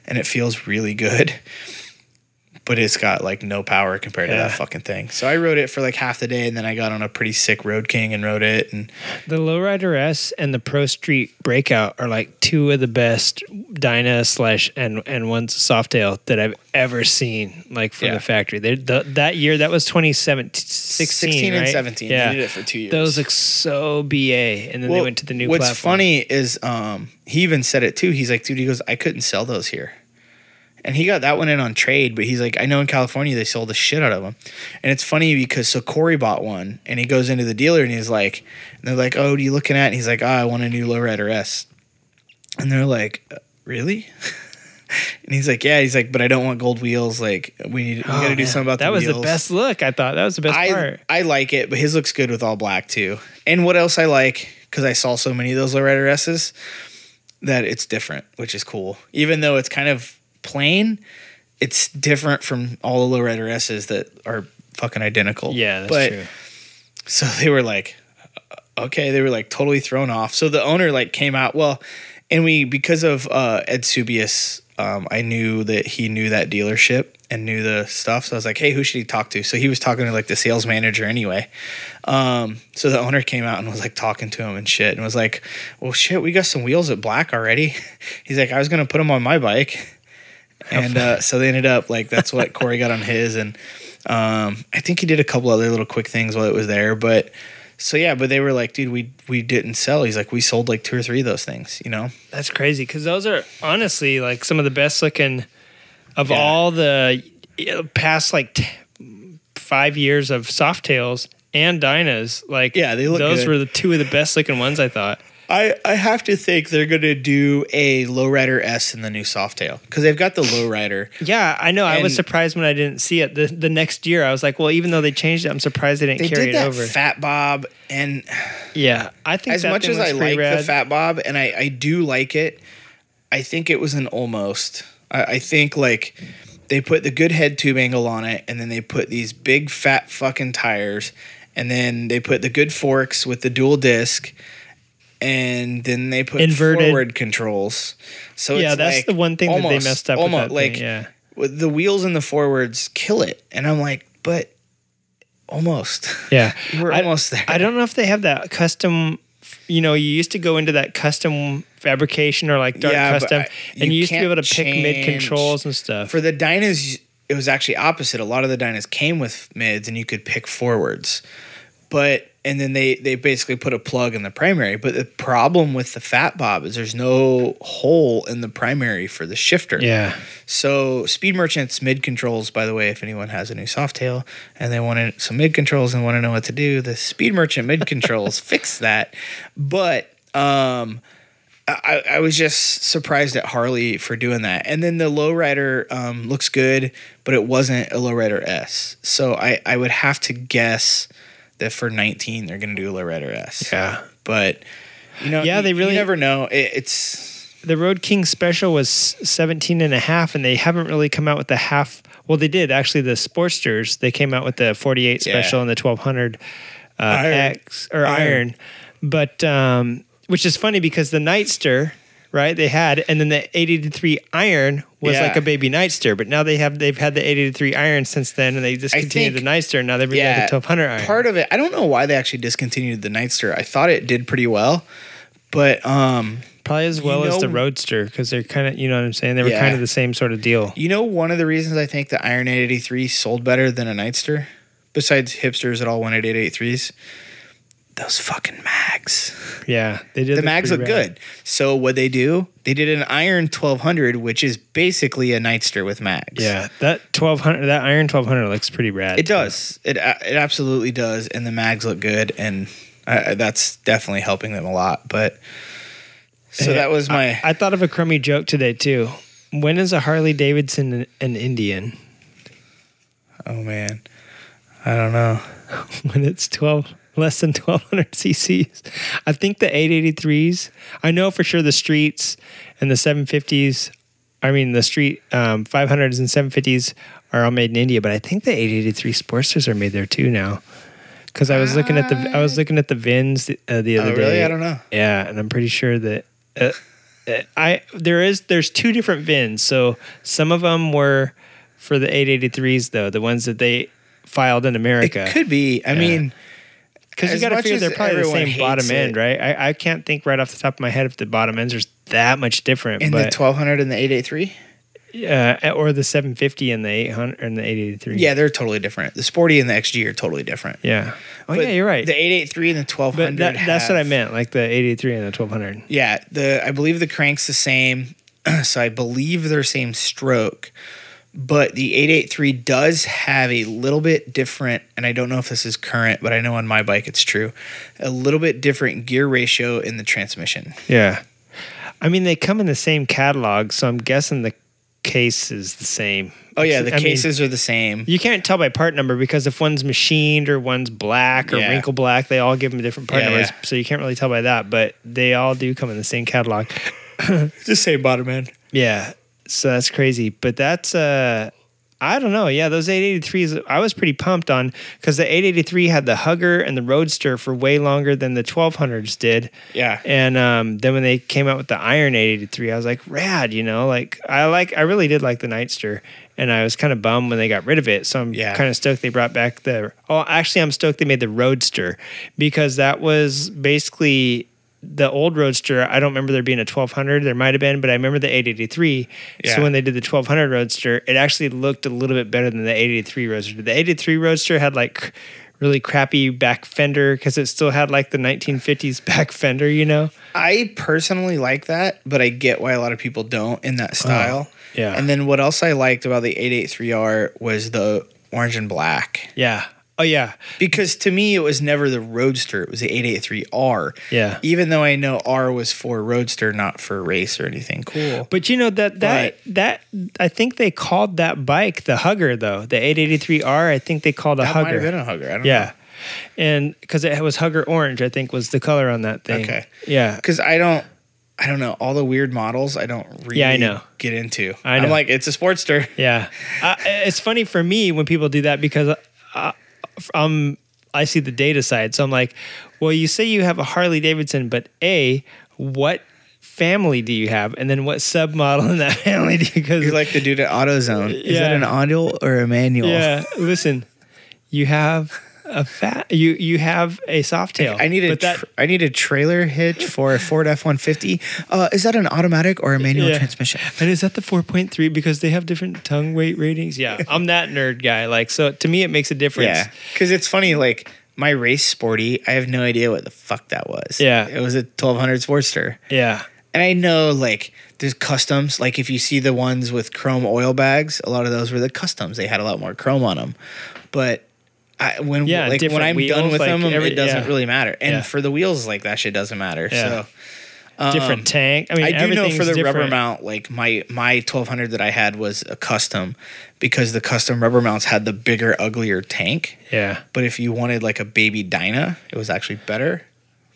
and it feels really good. But it's got like no power compared to that fucking thing. So I rode it for like half the day and then I got on a pretty sick Road King and rode it. And The Lowrider S and the Pro Street Breakout are like two of the best Dyna slash and and one's Softail that I've ever seen. Like from Yeah. the factory, they the, that year that was 2017, 16, 16 and right? 17. Yeah, They did it for two years. those look so ba, and then they went to the new. What's platform. funny is um, he even said it too. He's like, dude, he goes, I couldn't sell those here. And he got that one in on trade, but he's like, I know in California they sold the shit out of them. And it's funny because so Cory bought one and he goes into the dealer and he's like, and they're like, oh, what are you looking at? And he's like, oh, I want a new Lowrider S. And they're like, "Uh, really? and he's like, yeah. He's like, but I don't want gold wheels. Like, we need, we got to Oh, do something about that. the was wheels. the best look. I thought that was the best I part. I like it, but his looks good with all black too. And what else I like because I saw so many of those lowrider S's that it's different, which is cool. Even though it's kind of plain, it's different from all the lowrider S's that are fucking identical. Yeah, that's but, true. So they were like, uh, okay, they were like totally thrown off. So the owner like came out well, and we because of uh, Ed Subius, um, I knew that he knew that dealership and knew the stuff. So I was like, hey, who should he talk to? So he was talking to like the sales manager anyway. Um, so the owner came out and was like talking to him and shit, and was like, well, shit, we got some wheels at Black already. He's like, I was gonna put them on my bike. And uh, so they ended up like that's what Cory got on his, and um, I think he did a couple other little quick things while it was there. But So yeah, but they were like, dude, we we didn't sell. He's like, we sold like two or three of those things, you know. That's crazy because those are honestly like some of the best looking of Yeah. all the past like t- five years of Softails and Dynas. Like, Yeah, they look those good. were the two of the best looking ones. I thought. I, I have to think they're gonna do a lowrider S in the new Softail because they've got the lowrider. Yeah, I know. I was surprised when I didn't see it the, the next year. I was like, well, even though they changed it, I'm surprised they didn't They carry did it that over. Fat Bob, and yeah, I think as much thing as I like rad. the Fat Bob, and I, I do like it, I think it was an almost. I, I think like they put the good head tube angle on it, and then they put these big fat fucking tires, and then they put the good forks with the dual disc, and then they put Inverted. forward controls. So yeah, that's like the one thing that they messed up. Almost like thing. yeah. the wheels and the forwards kill it, and I'm like, but almost. Yeah, We're I- almost there. I don't know if they have that custom. You know, you used to go into that custom fabrication or like dark Yeah, custom, I- and you you used to be able to pick mid controls and stuff. For the Dynas, it was actually opposite. A lot of the Dynas came with mids, and you could pick forwards. But and then they they basically put a plug in the primary. But the problem with the Fat Bob is there's no hole in the primary for the shifter. yeah, So Speed Merchants mid controls, by the way, if anyone has a new Softail and they want some mid controls and want to know what to do, the Speed Merchant mid controls fix that. But um, I, I was just surprised at Harley for doing that. And then the lowrider um, looks good, but it wasn't a lowrider S. So I, I would have to guess that for 19 they're going to do a lowrider S. yeah. But you know, Yeah, you- they you really- never know. It, it's The Road King special was 17 and a half, and they haven't really come out with the half. Well, they did actually. The Sportsters they came out with the 48 Yeah. special and the 1200 uh, Iron. X or Iron. Iron, but um, which is funny because the Nightster, right? They had, and then the 883 Iron was Yeah. like a baby Nightster, but now they have they've had the 883 Iron since then, and they discontinued think- the Nightster. And now they're bringing out the 1200 Iron. Part of it, I don't know why they actually discontinued the Nightster. I thought it did pretty well, but um, Probably as well as the Roadster because they're kind of, you know what I'm saying? They were Yeah. kind of the same sort of deal. you know, one of the reasons I think the Iron 883 sold better than a Nightster, besides hipsters that all wanted 883s, those fucking mags. Yeah, they did. The mags look rad. good. So what they do, they did an Iron 1200, which is basically a Nightster with mags. Yeah, that twelve hundred, that Iron twelve hundred looks pretty rad. It does. It it absolutely does, and the mags look good, and uh, that's definitely helping them a lot. But so Hey, that was my. I thought of a crummy joke today too. When is a Harley Davidson an, an Indian? oh man, I don't know. when it's twelve less than twelve hundred cc's. I think the eight eighty threes. I know for sure the streets and the seven fifties. I mean the street um, five hundreds and seven fifties are all made in India, but I think the eight eighty three Sportsters are made there too now. Because I was looking at the I was looking at the VINs the, uh, the other Oh day. really? I don't know. Yeah, and I'm pretty sure that uh, uh, I there is there's two different VINs. So some of them were for the 883s though, the ones that they filed in America. It could be. I Yeah. mean, Because you got to figure they're probably the same bottom hates end, right? I, I can't think right off the top of my head if the bottom ends are that much different. in the 1200 and the 883. uh, or the 750 and the 800 and the 883. Yeah, they're totally different. The Sporty and the XG are totally different. yeah. Oh But yeah, you're right. The 883 and the 1200. but that, that's what I meant, like the 883 and the 1200. Yeah, the I believe the crank's the same, so I believe they're same stroke. But the 883 does have a little bit different, and I don't know if this is current, but I know on my bike it's true. A little bit different gear ratio in the transmission. Yeah. I mean, they come in the same catalog, so I'm guessing the case is the same. Oh yeah, the I mean, cases are the same. you can't tell by part number because if one's machined or one's black or Yeah. wrinkle black, they all give them different part Yeah, numbers. yeah. So you can't really tell by that, but they all do come in the same catalog. The same bottom end. Yeah. So that's crazy. But that's uh I don't know. Yeah, those 883s I was pretty pumped on because the 883 had the hugger and the roadster for way longer than the 1200s did. Yeah. And um, then when they came out with the Iron 883, I was like, rad, you know, like I like, I really did like the Nightster, and I was kind of bummed when they got rid of it. So I'm Yeah. kind of stoked they brought back the. Oh, actually, I'm stoked they made the Roadster because that was basically the old Roadster. I don't remember there being a 1200. There might have been, but I remember the 883. Yeah. So when they did the 1200 Roadster, it actually looked a little bit better than the 883 Roadster. The 883 Roadster had like really crappy back fender because it still had like the 1950s back fender, you know? I personally like that, but I get why a lot of people don't in that uh-huh. style. Oh, yeah. And then what else I liked about the 883R was the orange and black. Yeah. Oh yeah. Because to me, it was never the Roadster. It was the 883R. Yeah. Even though I know R was for Roadster, not for race or anything cool. But you know that that that I think they called that bike the Hugger though. The 883R, I think they called a that might Hugger. have been a hugger. I don't yeah. know. And because it was Hugger Orange, I think was the color on that thing. Okay. Yeah. Because I don't. I don't know all the weird models. I don't really Yeah, I know. get into. I know. I'm like, it's a Sportster. Yeah, uh, it's funny for me when people do that because um, I see the data side. So I'm like, well, you say you have a Harley Davidson, but a what family do you have, and then what submodel in that family do you? Because You're like the dude at AutoZone. Is that an audio or a manual? yeah, listen, you have a fat you you have a Softail. I need a but that tr- I need a trailer hitch for a Ford F one fifty. Uh, is that an automatic or a manual Yeah. transmission? And is that the 4.3 because they have different tongue weight ratings? Yeah, I'm that nerd guy. Like, so to me, it makes a difference. Yeah, because it's funny. Like my race sporty, I have no idea what the fuck that was. Yeah. it was a twelve hundred Sportster, Yeah. and I know like there's customs. Like if you see the ones with chrome oil bags, a lot of those were the customs. They had a lot more chrome on them, but. I, when Yeah, like when I'm done with like them, every- it doesn't yeah. really matter. And Yeah. for the wheels, like that shit doesn't matter. So different tank. I mean, Um, I do know for the rubber mount, like my my 1200 that I had was a custom because the custom rubber mounts had the bigger, uglier tank. Yeah, But if you wanted like a baby Dyna, it was actually better.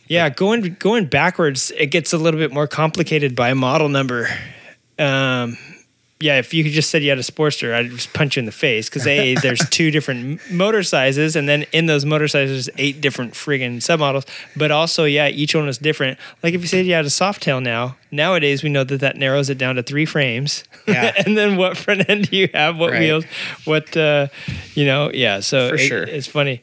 yeah. Going going backwards, it gets a little bit more complicated by model number. Um, yeah, if you just said you had a Sportster, I'd just punch you in the face because a there's two different motor sizes, and then in those motor sizes, eight different friggin' submodels. But also, yeah, each one is different. Like if you said you had a Softail now, nowadays we know that that narrows it down to three frames. Yeah. and then what front end do you have? What Right. wheels? What uh, you know? Yeah. So For it- sure. it's funny,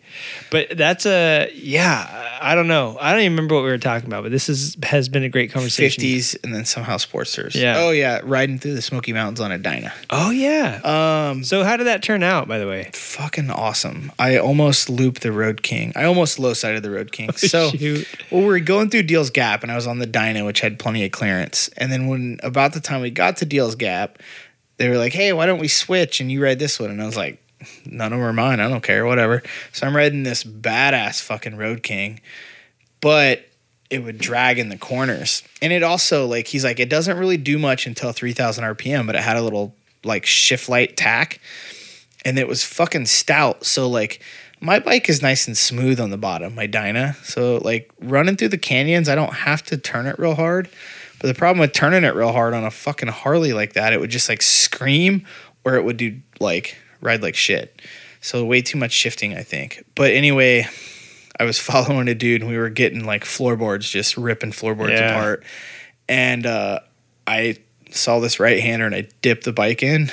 but that's a yeah. I don't know. I don't even remember what we were talking about, but this is has been a great conversation. 50s and then somehow Sportsters. Yeah. Oh yeah, riding through the Smoky Mountains on a Dyna. Oh yeah. Um, so how did that turn out, by the way? fucking awesome. I almost looped the Road King. I almost low sided the Road King. so shoot. well, we were going through Deal's Gap, and I was on the Dyna, which had plenty of clearance. And then when about the time we got to Deal's Gap, they were like, "Hey, why don't we switch and you ride this one?" And I was like, "None of them are mine. I don't care. Whatever." So I'm riding this badass fucking Road King, but it would drag in the corners. And it also like he's like it doesn't really do much until 3000 RPM, but it had a little like shift light tach and it was fucking stout. So like my bike is nice and smooth on the bottom, my Dyna. So like running through the canyons, I don't have to turn it real hard. But the problem with turning it real hard on a fucking Harley like that, it would just like scream or it would do like ride like shit. So way too much shifting, I think. But anyway, I was following a dude and we were getting like floorboards, just ripping floorboards Yeah. apart. And uh, I saw this right hander and I dipped the bike in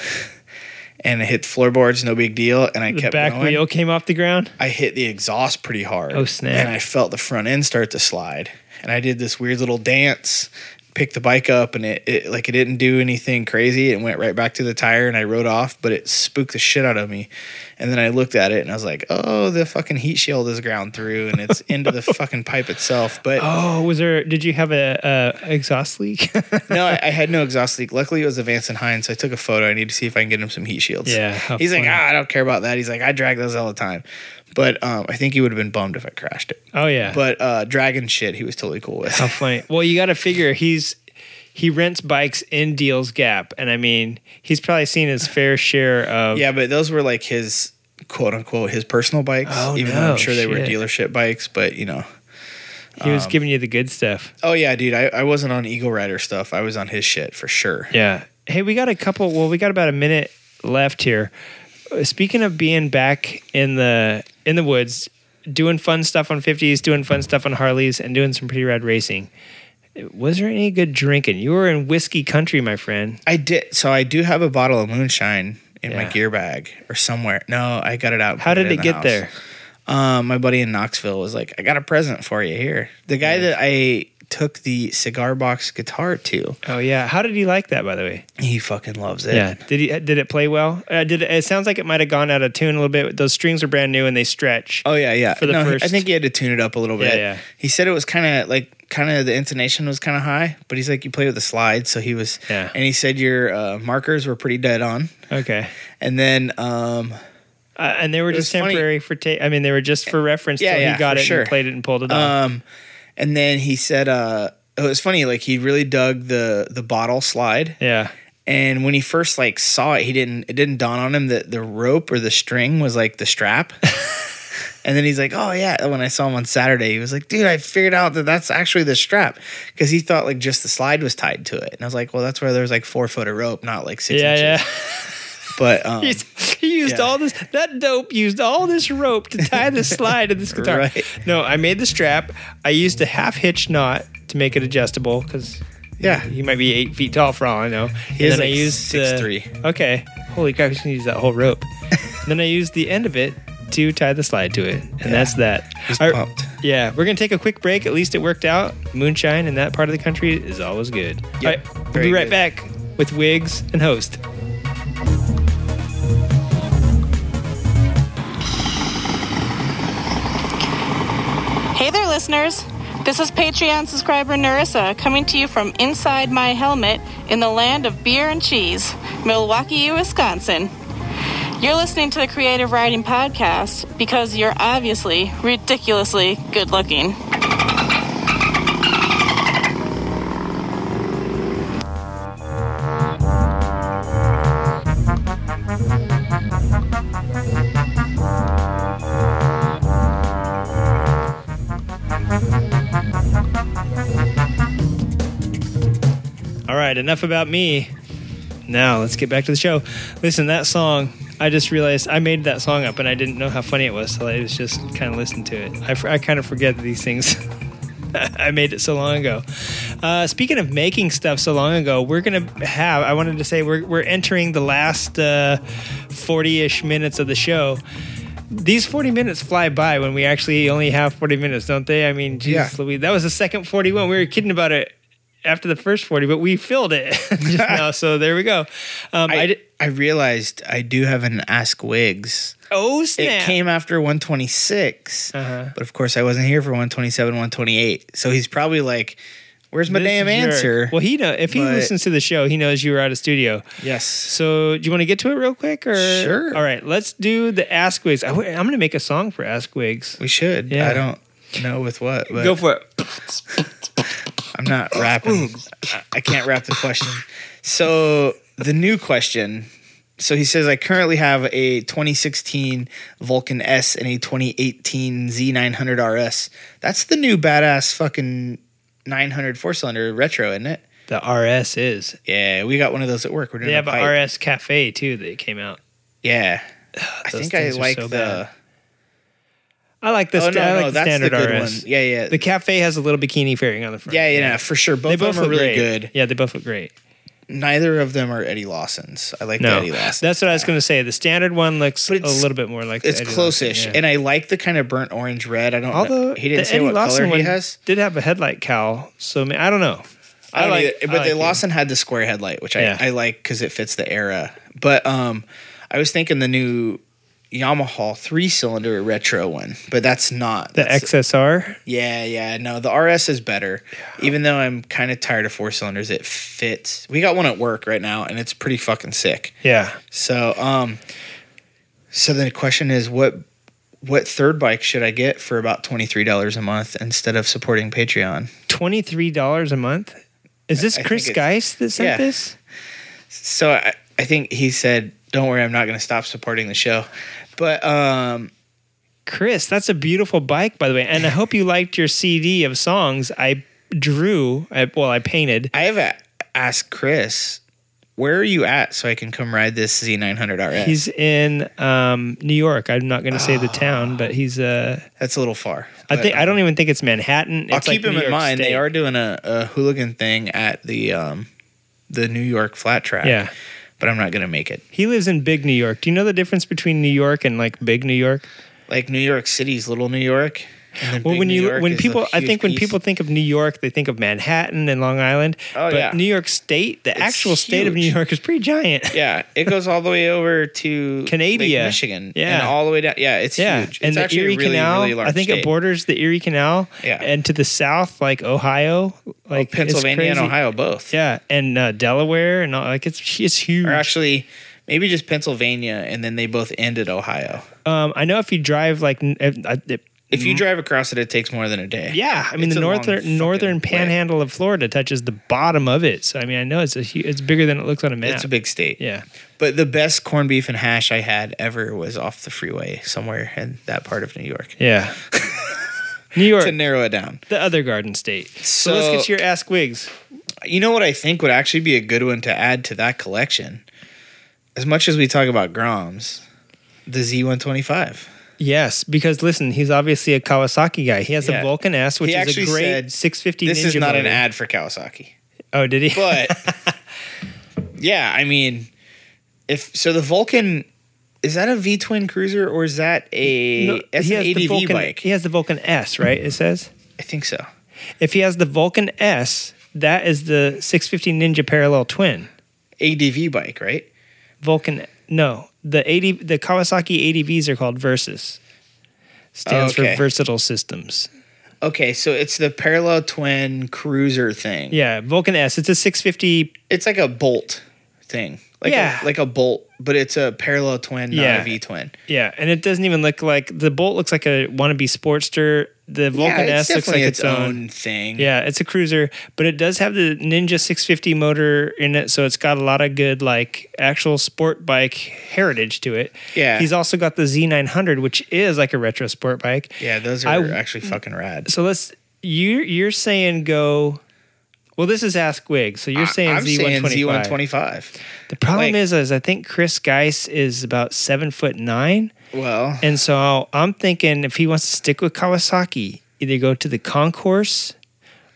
and I hit floorboards, no big deal. And I kept The kept back going. wheel came off the ground. I hit the exhaust pretty hard. Oh, snap. And I felt the front end start to slide. And I did this weird little dance, picked the bike up, and it, it like it didn't do anything crazy. It went right back to the tire and I rode off, but it spooked the shit out of me. And then I looked at it and I was like, oh, the fucking heat shield is ground through and it's into the fucking pipe itself. But Oh, was there? Did you have a, a exhaust leak? no, I, I had no exhaust leak. Luckily, it was a Vance and Hines, so I took a photo. I need to see if I can get him some heat shields. Yeah, He's like, funny. ah, I don't care about that. He's like, I drag those all the time. But um, I think he would have been bummed if I crashed it. oh yeah. But uh, dragon shit, he was totally cool with. How funny. Well, you got to figure he's he rents bikes in Deals Gap, and I mean he's probably seen his fair share of. yeah, but those were like his quote unquote his personal bikes. Oh, even though no, I'm sure they were dealership bikes. But you know, he was um, giving you the good stuff. oh yeah, dude, I, I wasn't on Eagle Rider stuff. I was on his shit for sure. Yeah. Hey, we got a couple. Well, we got about a minute left here. Speaking of being back in the in the woods, doing fun stuff on 50s, doing fun stuff on Harleys, and doing some pretty rad racing. Was there any good drinking? You were in whiskey country, my friend. I did. So I do have a bottle of moonshine in my gear bag or somewhere. No, I got it out. How did it the get house. there? Um, my buddy in Knoxville was like, "I got a present for you here." The guy that I took the cigar box guitar to. Oh yeah. How did he like that, by the way? He fucking loves it. Yeah. Did he? Did it play well? Uh, did it, it sounds like it might have gone out of tune a little bit. Those strings are brand new and they stretch. Oh yeah, yeah. For the no, he- I think he had to tune it up a little bit. Yeah, yeah. He said it was kind of like kind of the intonation was kind of high, but he's like you play with the slide, so he was. Yeah. And he said your uh, markers were pretty dead on, Okay. and then um, Uh, and they were just was funny. temporary for. Ta- I mean, they were just for reference. Yeah, till yeah, he got for it sure. and played it and pulled it off. um, and then he said uh, it was funny. Like he really dug the the bottle slide, yeah. and when he first like saw it, he didn't. It didn't dawn on him that the rope or the string was like the strap. And then he's like, "Oh yeah." When I saw him on Saturday, he was like, "Dude, I figured out that that's actually the strap," because he thought like just the slide was tied to it. And I was like, "Well, that's where there's like four foot of rope, not like six Yeah, inches." yeah. But um, he used Yeah. all this. That dope used all this rope to tie the slide to this guitar. Right. No, I made the strap. I used a half hitch knot to make it adjustable because yeah, he might be eight feet tall for all I know. he is like six the- three. Okay. Holy crap! He's gonna use that whole rope. then I used the end of it to tie the slide to it, and that's that. He's All right, pumped. Yeah, we're gonna take a quick break. At least it worked out. Moonshine in that part of the country is always good. All right, we'll be right good. back with Wigs and host. Listeners. This is Patreon subscriber Narissa coming to you from inside my helmet in the land of beer and cheese, Milwaukee, Wisconsin. You're listening to the Creative Writing Podcast because you're obviously ridiculously good looking. Right, enough about me. Now let's get back to the show. Listen, that song. I just realized I made that song up and I didn't know how funny it was, so I was just kind of listening to it. I kind of forget these things. I made it so long ago. Uh, speaking of making stuff so long ago, we're gonna have. I wanted to say we're we're entering the last forty ish minutes of the show. These forty minutes fly by when we actually only have forty minutes, don't they? I mean, geez, Yeah. Louise, that was the second forty-one. We were kidding about it after the first forty, but we filled it just now. So there we go. Um, I, I, did, I realized I do have an Ask Wigs. oh snap. It came after 126, Uh-huh. but of course I wasn't here for 127, 128. So he's probably like, "Where's my This damn jerk. answer?" Well, he know if he But- listens to the show, he knows you were out of studio. yes. So, do you want to get to it real quick, or Sure. All right, let's do the Ask Wigs. I, am going to make a song for Ask Wigs. We should. Yeah. I don't know with what, but Go for it. I'm not rapping. I- I can't rap the question. So the new question. So he says, I currently have a 2016 Vulcan S and a 2018 Z900 RS. That's the new badass fucking 900 four cylinder retro, isn't it? The RS is. Yeah, we got one of those at work. We're doing They have a a. RS Cafe too that came out. Yeah, I think I things like so the. bad. I like this. oh no, I like no, the that's the standard good RS. one. Yeah, yeah, The Cafe has a little bikini fairing on the front. yeah, yeah, no, for sure. Both They of both them are really great. good. Yeah, they both look great. Neither of them are Eddie Lawson's. I like the No, Eddie Lawson. that's what I was going to say. The standard one looks a little bit more like. It's close-ish, yeah. and I like the kind of burnt orange red. I don't. Although know. he didn't the say Eddie what Lawson color he has. did have a headlight cowl, so ma- I don't know. I don't like- either, I but like the. Lawson had the square headlight, which Yeah. I, I like because it fits the era. But um, I was thinking the new Yamaha three cylinder retro one, but that's not The that's- XSR. Yeah, yeah, no, the RS is better. Even though I'm kind of tired of four cylinders, it fits. We got one at work right now, and it's pretty fucking sick. Yeah. So, um, so the question is, what what third bike should I get for about twenty three dollars a month instead of supporting Patreon? Twenty three dollars a month. Is this I Chris think Geist that sent yeah. this? So I, I think he said, "Don't worry, I'm not going to stop supporting the show." But um, Chris, that's a beautiful bike, by the way. And I hope you liked your CD of songs I drew. I, well, I painted. I have a, asked Chris, "Where are you at?" So I can come ride this Z900 RS. He's in um, New York. I'm not going to say the town, but he's. Uh, That's a little far. I think I don't even think it's Manhattan. It's I'll like keep him New in York mind. They are doing a, a hooligan thing at the um, the New York flat track. Yeah, but I'm not going to make it. he lives in Big New York. Do you know the difference between New York and like Big New York? Like New York City's little New York. Well, when New you York when people, I think when piece. people think of New York, they think of Manhattan and Long Island. Oh, but yeah. New York State, the It's actual state of New. York, is pretty giant. Yeah, it goes all the way over to Canada. Michigan. Yeah. and all the way down. Yeah, it's Yeah, huge. and the Erie really, Canal. really large I think state. it borders the Erie Canal. Yeah. and to the south, like Ohio, like it's Pennsylvania and. Ohio both. Yeah, and uh, Delaware and all, like it's it's huge. or actually maybe just Pennsylvania, and then they both end at Ohio. um, I know if you drive like if, I- if, If you drive across it, it takes more than a day. Mm-hmm. yeah, I mean It's the a long northern fucking northern way. panhandle of Florida touches the bottom of it. So I mean, I know it's a hu- it's bigger than it looks on a map. It's a big state. yeah. But the best corned beef and hash I had ever was off the freeway somewhere in that part of New York. Yeah. New York, To narrow it down. the other Garden State. So, So- let's get to your Ask Wigs. You know what I think would actually be a good one to add to that collection? As much as we talk about Groms, the Z125. Yes, because listen, he's obviously a Kawasaki guy. He has Yeah. the Vulcan S, which He is a great said, 650 This Ninja is not an ad for Kawasaki. Oh, did he? But yeah, I mean, if so, the Vulcan is that a V twin cruiser or is that a No, that's he an ADV Vulcan, bike? He has the Vulcan S, right? It says. I think so. If he has the Vulcan S, that is the 650 Ninja Parallel Twin. ADV bike, right? Vulcan, no, the 80, the Kawasaki ADVs are called Versys. Stands Okay. for Versatile Systems. Okay, so it's the parallel twin cruiser thing. Yeah, Vulcan S. It's a 650. It's like a bolt thing. Like Yeah. a, like a bolt, but it's a parallel twin, not Yeah. a V twin. Yeah, and it doesn't even look like the Bolt looks like a wannabe Sportster. The Vulcan yeah, it's S looks like definitely its, own. own thing. Yeah, it's a cruiser, but it does have the Ninja 650 motor in it, so it's got a lot of good like actual sport bike heritage to it. Yeah. He's also got the Z900, which is like a retro sport bike. Yeah, those are I- actually fucking rad. So let's you you're saying go. Well, this is Ask Wig, so you're saying I'm saying Z125. Z125. The problem Like- is, is I think Chris Geis is about seven foot nine. Well, And so I'm thinking if he wants to stick with Kawasaki, either go to the Concours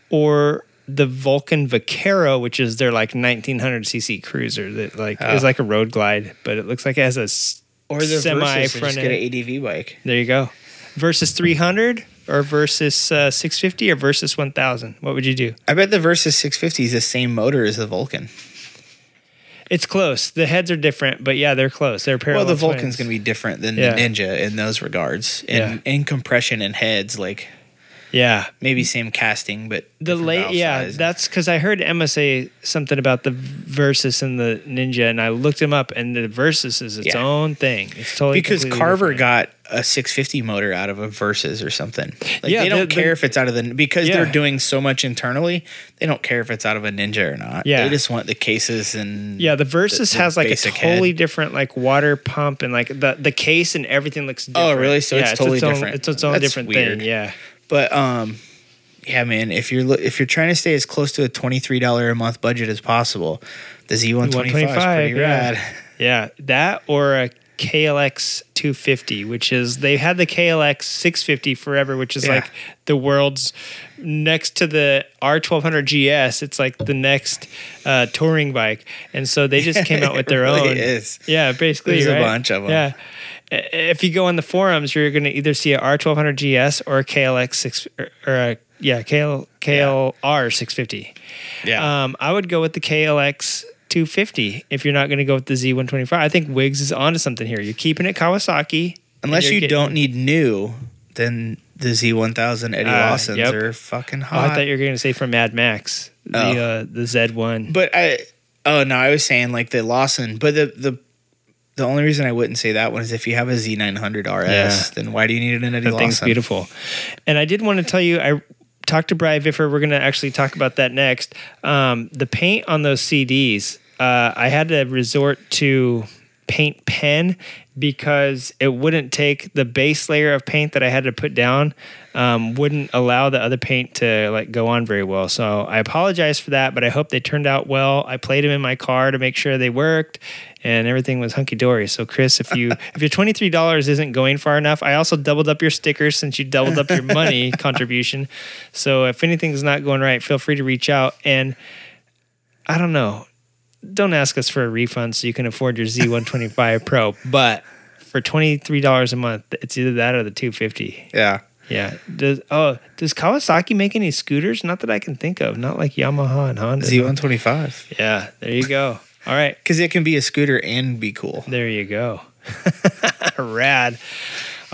or the Vulcan Vaquero, which is their like 1900cc cruiser that like is like a road glide, but it looks like it has a or the semi Versys, front just get end. an ADV bike. There you go. Versys 300 or Versys uh, 650 or Versys 1000. What would you do? I bet the Versys 650 is the same motor as the Vulcan. It's close. The heads are different, but yeah, they're close. They're parallel. well, the Vulcan's going to be different than Yeah. the Ninja in those regards. In, Yeah. in compression and heads, like yeah. maybe same casting, but The late, yeah, size. that's because I heard Emma say something about the Versys and the Ninja, and I looked him up, and the Versys is its Yeah. own thing. It's totally because Carver different. got a 650 motor out of a Versys or something. Like Yeah, they don't the- care the- if it's out of the because Yeah. they're doing so much internally. They don't care if it's out of a Ninja or not. Yeah. they just want the cases and Yeah, the Versys the- has like a totally head. different like water pump and like the the case and everything looks. different. Oh, really? So it's totally own, different. It's its own That's different weird. thing. Yeah, But um, yeah, man. If you're if you're trying to stay as close to a twenty three dollar a month budget as possible, the Z one twenty five is pretty yeah. rad. yeah, that or a KLX 250, which is they had the KLX 650 forever, which is Yeah. like the world's next to the R1200 GS. It's like the next uh, touring bike, and so they just came out with It their really own. is. Yeah, basically, There's a right? bunch of 'em. Yeah. If you go on the forums, you're going to either see a R1200 GS or a KLX six or, a yeah KL KLR 650. Yeah. Um, I would go with the KLX 250 if you're not going to go with the Z125. I think Wigs is onto something here. You're keeping it Kawasaki. Unless you're getting- don't need new, then the Z one thousand Eddie Ah, Lawsons yep. are fucking Oh, hot. I thought you were going to say from Mad Max, the Oh. uh, the Z1. But I oh no, I was saying like the Lawson, but the the the only reason I wouldn't say that one is if you have a Z900 RS, Yeah. then why do you need an Eddie That Lawson? thing's beautiful. And I did want to tell you, I talked to Brian Viffer. We're going to actually talk about that next. Um, the paint on those CDs, uh, I had to resort to paint pen because it wouldn't take the base layer of paint that I had to put down um, wouldn't allow the other paint to like go on very well. So I apologize for that, but I hope they turned out well. I played them in my car to make sure they worked and everything was hunky dory. So Chris, if you if your twenty three dollars isn't going far enough, I also doubled up your stickers since you doubled up your money contribution. So if anything's not going right, feel free to reach out. And I don't know, don't ask us for a refund so you can afford your Z one twenty five Pro, but for twenty three dollars a month, it's either that or the two fifty. Yeah. Yeah. Does oh does Kawasaki make any scooters? Not that I can think of. Not like Yamaha and Honda. Z125. Yeah. There you go. All right. Because it can be a scooter and be cool. There you go. Rad.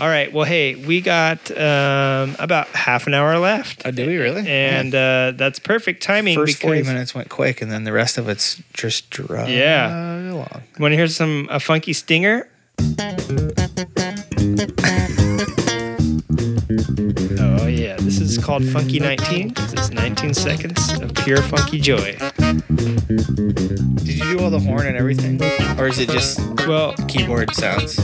All right. Well, hey, we got um, about half an hour left. Oh, do we really? And uh, that's perfect timing. First 40 minutes went quick, and then the rest of it's just drug Yeah. along. Want to hear some a funky stinger? Oh yeah, this is called Funky 19. This is 19 seconds of pure funky joy. Did you do all the horn and everything? Or is it just Well, keyboard sounds?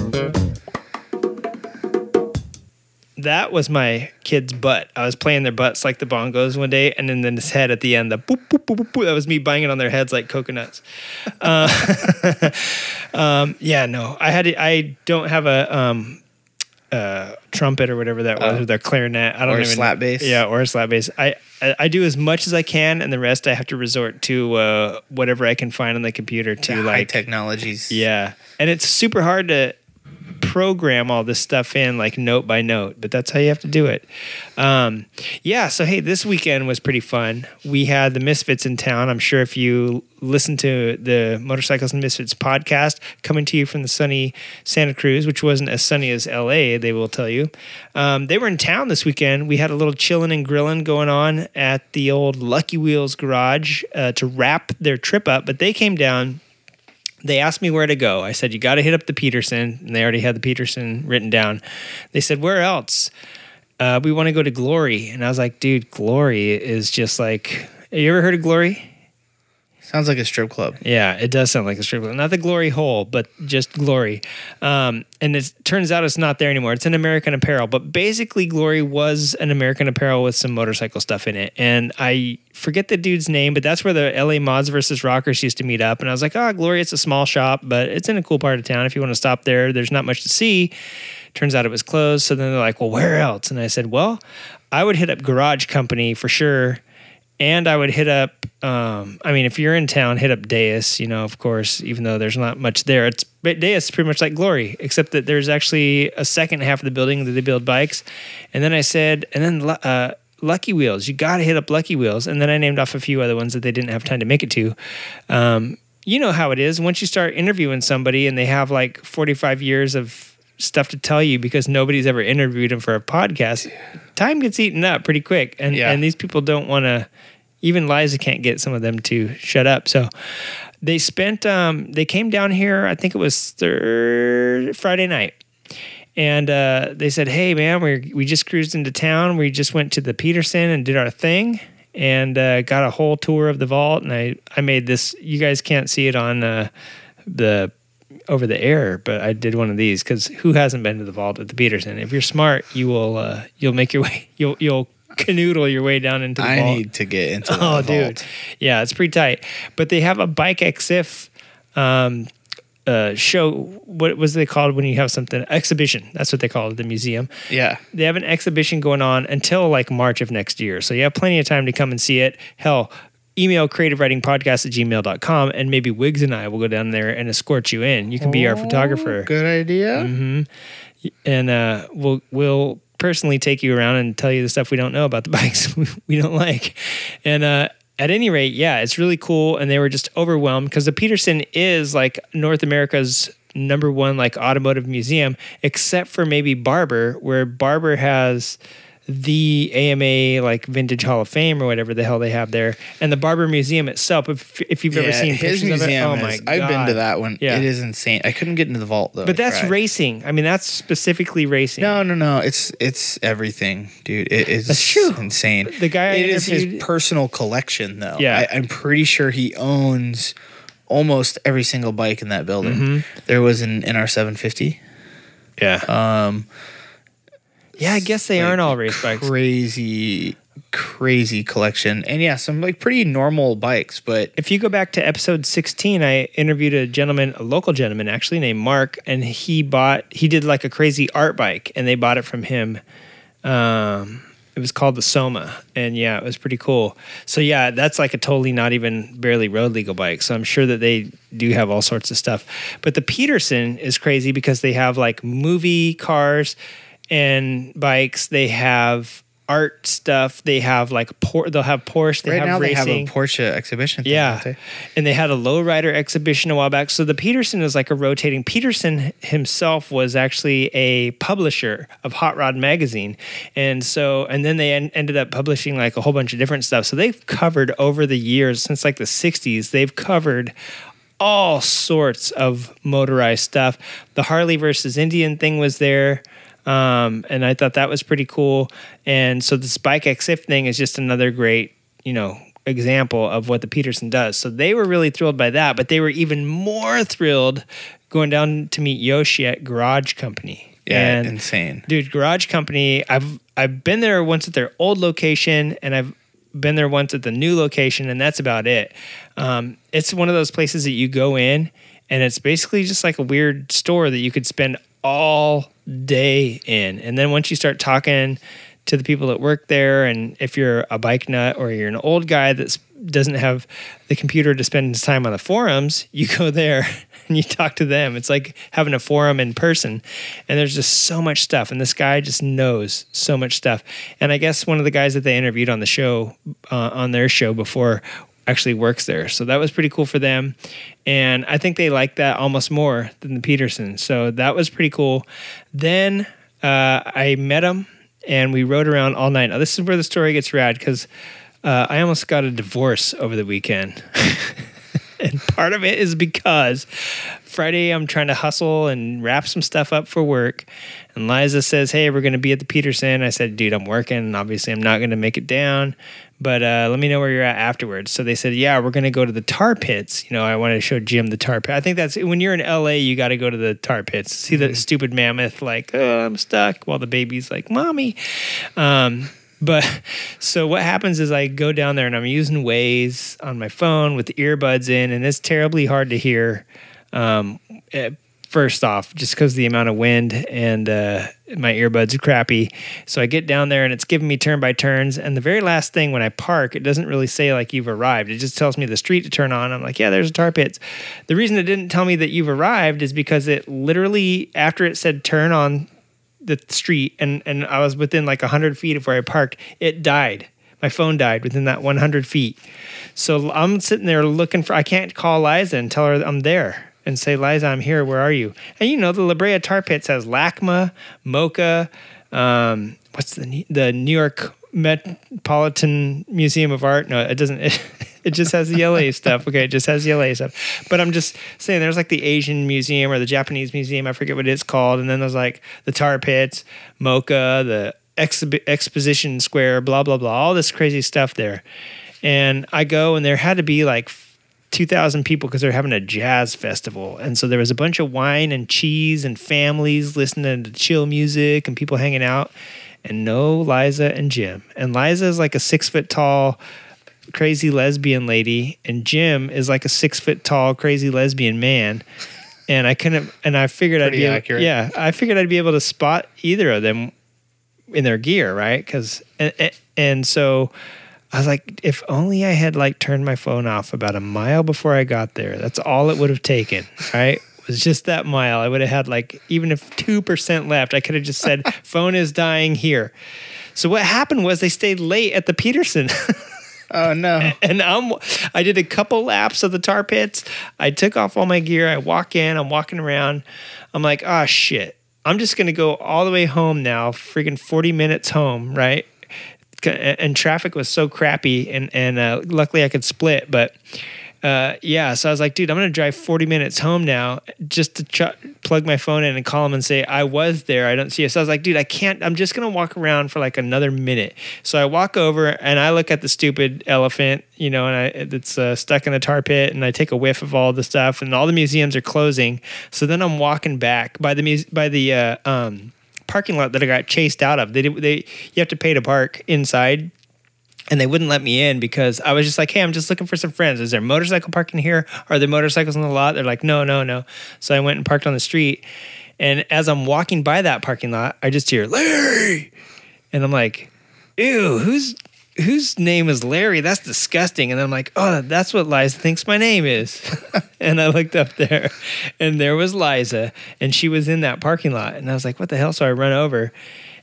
That was my kid's butt. I was playing their butts like the bongos one day, and then, then his head at the end, the boop, boop, boop, boop, boop. That was me banging on their heads like coconuts. Uh, um, yeah, no, I had. to- I don't have a um, uh, trumpet or whatever that was, Oh. or their clarinet. I don't Or a even slap bass? Yeah, or a slap bass. I, I I do as much as I can, and the rest I have to resort to uh, whatever I can find on the computer to high like technologies. yeah, and it's super hard to program all this stuff in like note by note, but that's how you have to do it. Um, yeah, so hey, this weekend was pretty fun. We had the Misfits in town. I'm sure if you listen to the Motorcycles and Misfits podcast coming to you from the sunny Santa Cruz, which wasn't as sunny as LA, they will tell you. Um, they were in town this weekend. We had a little chilling and grilling going on at the old Lucky Wheels garage uh, to wrap their trip up, but they came down they asked me where to go. I said, You got to hit up the Petersen. And they already had the Petersen written down. They said, Where else? Uh, we want to go to Glory. And I was like, Dude, Glory is just like, have you ever heard of Glory? Sounds like a strip club. Yeah, it does sound like a strip club. Not the Glory Hole, but just Glory. Um, and it turns out it's not there anymore. It's an American Apparel, but basically Glory was an American Apparel with some motorcycle stuff in it. And I forget the dude's name, but that's where the LA Mods versus Rockers used to meet up. And I was like, oh, Glory, it's a small shop, but it's in a cool part of town. If you want to stop there, there's not much to see. Turns out it was closed. So then they're like, well, where else? And I said, well, I would hit up Garage Company for sure and I would hit up. Um, I mean, if you're in town, hit up Deus. You know, of course, even though there's not much there, it's but Deus is pretty much like Glory, except that there's actually a second half of the building that they build bikes. And then I said, and then uh, Lucky Wheels, you got to hit up Lucky Wheels. And then I named off a few other ones that they didn't have time to make it to. Um, you know how it is once you start interviewing somebody and they have like 45 years of stuff to tell you because nobody's ever interviewed them for a podcast time gets eaten up pretty quick and Yeah. and these people don't want to even liza can't get some of them to shut up so they spent um they came down here i think it was third friday night and uh, they said, "Hey, man, we we just cruised into town. We just went to the Petersen and did our thing, and uh, got a whole tour of the vault. And I I made this. You guys can't see it on uh, the over the air, but I did one of these because who hasn't been to the vault at the Petersen? If you're smart, you will uh, you'll make your way. You'll you'll canoodle your way down into the I vault. need to get into the Oh, vault. dude. Yeah, it's pretty tight. But they have a bike XIF um, uh, show. What was they called when you have something? Exhibition. That's what they call it, the museum. Yeah. They have an exhibition going on until like March of next year. So you have plenty of time to come and see it. Hell, email creative riding podcast at gmail.com and maybe Wigs and I will go down there and escort you in. You can be our photographer Good idea. Mm-hmm. and uh, we'll we'll personally take you around and tell you the stuff we don't know about the bikes we, we don't like. And uh, at any rate, yeah, it's really cool. And they were just overwhelmed because the Petersen is like North America's number one like automotive museum, except for maybe Barber, where Barber has the AMA like Vintage Hall of Fame or whatever the hell they have there, and the Barber Museum itself. If if you've ever seen his pictures museum of it, oh my is, god, I've been to that one. Yeah. It is insane. I couldn't get into the vault though. But I that's tried. racing. I mean, that's specifically racing. No, no, no. It's it's everything, dude. It is That's true. insane. The guy I It is his personal collection, though. Yeah. I, I'm pretty sure he owns almost every single bike in that building. Mm-hmm. There was an NR750. Yeah. Um, Yeah, I guess they like, aren't all race bikes. Crazy, crazy collection, and yeah, some like pretty normal bikes, but If you go back to episode 16, I interviewed a gentleman, a local gentleman actually named Mark, and he bought, he did like a crazy art bike, and they bought it from him. Um, it was called the Soma, and yeah, it was pretty cool. So yeah, that's like a totally not even barely road legal bike. So I'm sure that they do have all sorts of stuff. But the Petersen is crazy because they have like movie cars and bikes. They have art stuff. They have like por- they'll have Porsche. They right have now racing. they have a Porsche exhibition. Thing, Yeah. they? And they had a lowrider exhibition a while back. So the Petersen is like a rotating. Petersen himself was actually a publisher of Hot Rod magazine. And so, and then they en- ended up publishing like a whole bunch of different stuff. So they've covered over the years, since like the 60s, they've covered all sorts of motorized stuff. The Harley versus Indian thing was there. Um, and I thought that was pretty cool. And so this Bike XF thing is just another great, you know, example of what the Petersen does. So they were really thrilled by that, but they were even more thrilled going down to meet Yoshi at Garage Company. Yeah, And insane. dude garage company i've i've been there once at their old location and i've been there once at the new location and that's about it um, it's one of those places that you go in and it's basically just like a weird store that you could spend all day in. And then once you start talking to the people that work there and if you're a bike nut or you're an old guy that doesn't have the computer to spend his time on the forums you go there and you talk to them. It's like having a forum in person. And there's just so much stuff and this guy just knows so much stuff. And i guess one of the guys that they interviewed on the show uh, on their show before actually works there so that was pretty cool for them and i think they like that almost more than the petersen so that was pretty cool then uh, i met him and we rode around all night now this is where the story gets rad because uh, i almost got a divorce over the weekend and part of it is because Friday I'm trying to hustle and wrap some stuff up for work. And Liza says, Hey, we're going to be at the Petersen. I said, Dude, I'm working. And obviously, I'm not going to make it down, but uh, let me know where you're at afterwards. So they said, Yeah, we're going to go to the tar pits. You know, I wanted to show Jim the tar pit. I think that's when you're in LA, you got to go to the tar pits. See the stupid mammoth, like, Oh, I'm stuck, while the baby's like, Mommy. Um, but so what happens is I go down there and I'm using Waze on my phone with the earbuds in, and it's terribly hard to hear. Um, eh, first off, just because the amount of wind and uh, my earbuds are crappy. So I get down there and it's giving me turn by turns. And the very last thing when I park, it doesn't really say like you've arrived. It just tells me the street to turn on. I'm like, yeah, there's a tar pits. The reason it didn't tell me that you've arrived is because it literally, after it said turn on the street and and I was within like 100 feet of where I parked, it died. My phone died within that 100 feet. So I'm sitting there looking for, I can't call Liza and tell her I'm there and say, Liza, I'm here. Where are you? And you know, the La Brea Tar Pits has LACMA, MOCA, um, what's the, New- the New York Metropolitan Museum of Art? No, it doesn't. It, it just has the LA stuff. Okay, it just has the LA stuff. But I'm just saying, there's like the Asian Museum or the Japanese Museum. I forget what it's called. And then there's like the Tar Pits, MOCA, the Exposition Square, blah blah blah. All this crazy stuff there. And I go, and there had to be like 2,000 people because they're having a jazz festival. And so there was a bunch of wine and cheese and families listening to chill music and people hanging out. And no Liza and Jim. And Liza is like a six foot tall, crazy lesbian lady. And Jim is like a six foot tall, crazy lesbian man. And I couldn't, and I figured I'd be able, accurate. yeah, I figured I'd be able to spot either of them in their gear, right? Because and, and- and so I was like, if only I had like turned my phone off about a mile before I got there. That's all it would have taken, right? It was just that mile. I would have had like even if two percent left, I could have just said, "Phone is dying here." So what happened was they stayed late at the Petersen. Oh no. and I'm I did a couple laps of the tar pits. I took off all my gear. I walk in. I'm walking around. I'm like, oh shit. I'm just gonna go all the way home now. Freaking 40 minutes home, right? And traffic was so crappy, and and uh, luckily I could split. But uh, yeah, so I was like, dude, I'm gonna drive 40 minutes home now just to ch- plug my phone in and call them and say I was there. I don't see you. So I was like, dude, I can't. I'm just gonna walk around for like another minute. So I walk over and I look at the stupid elephant, you know, and I it's uh, stuck in the tar pit, and I take a whiff of all the stuff, and all the museums are closing. So then I'm walking back by the muse- by the uh, um, parking lot that I got chased out of. They did- they you have to pay to park inside and they wouldn't let me in because I was just like, "Hey, I'm just looking for some friends. Is there motorcycle parking here? Are there motorcycles on the lot?" They're like, "No, no, no." So I went and parked on the street, and as I'm walking by that parking lot, I just hear Larry, and I'm like, "Ew, who's whose name is Larry? That's disgusting. And I'm like, oh, that's what Liza thinks my name is. and I looked up there and there was Liza and she was in that parking lot. And I was like, what the hell? So I run over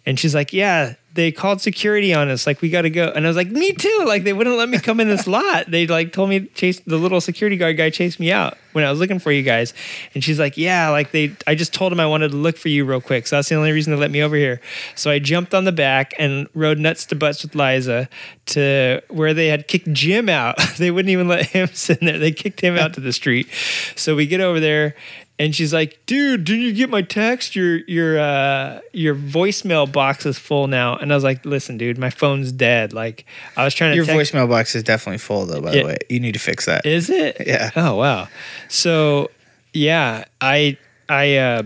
and she's like, yeah, they called security on us. Like, we got to go. And I was like, me too. Like, they wouldn't let me come in this lot. They like told me chase the little security guard guy chased me out when I was looking for you guys. And she's like, yeah, like they, I just told him I wanted to look for you real quick. So that's the only reason they let me over here. So I jumped on the back and rode nuts to butts with Liza to where they had kicked Jim out. they wouldn't even let him sit in there. They kicked him out to the street. So we get over there and she's like, "Dude, did you get my text? Your your uh your voicemail box is full now." And I was like, "Listen, dude, my phone's dead. Like, I was trying to Your text- voicemail box is definitely full, though. By Yeah. the way, you need to fix that. Is it? Yeah. Oh wow. So yeah, I I uh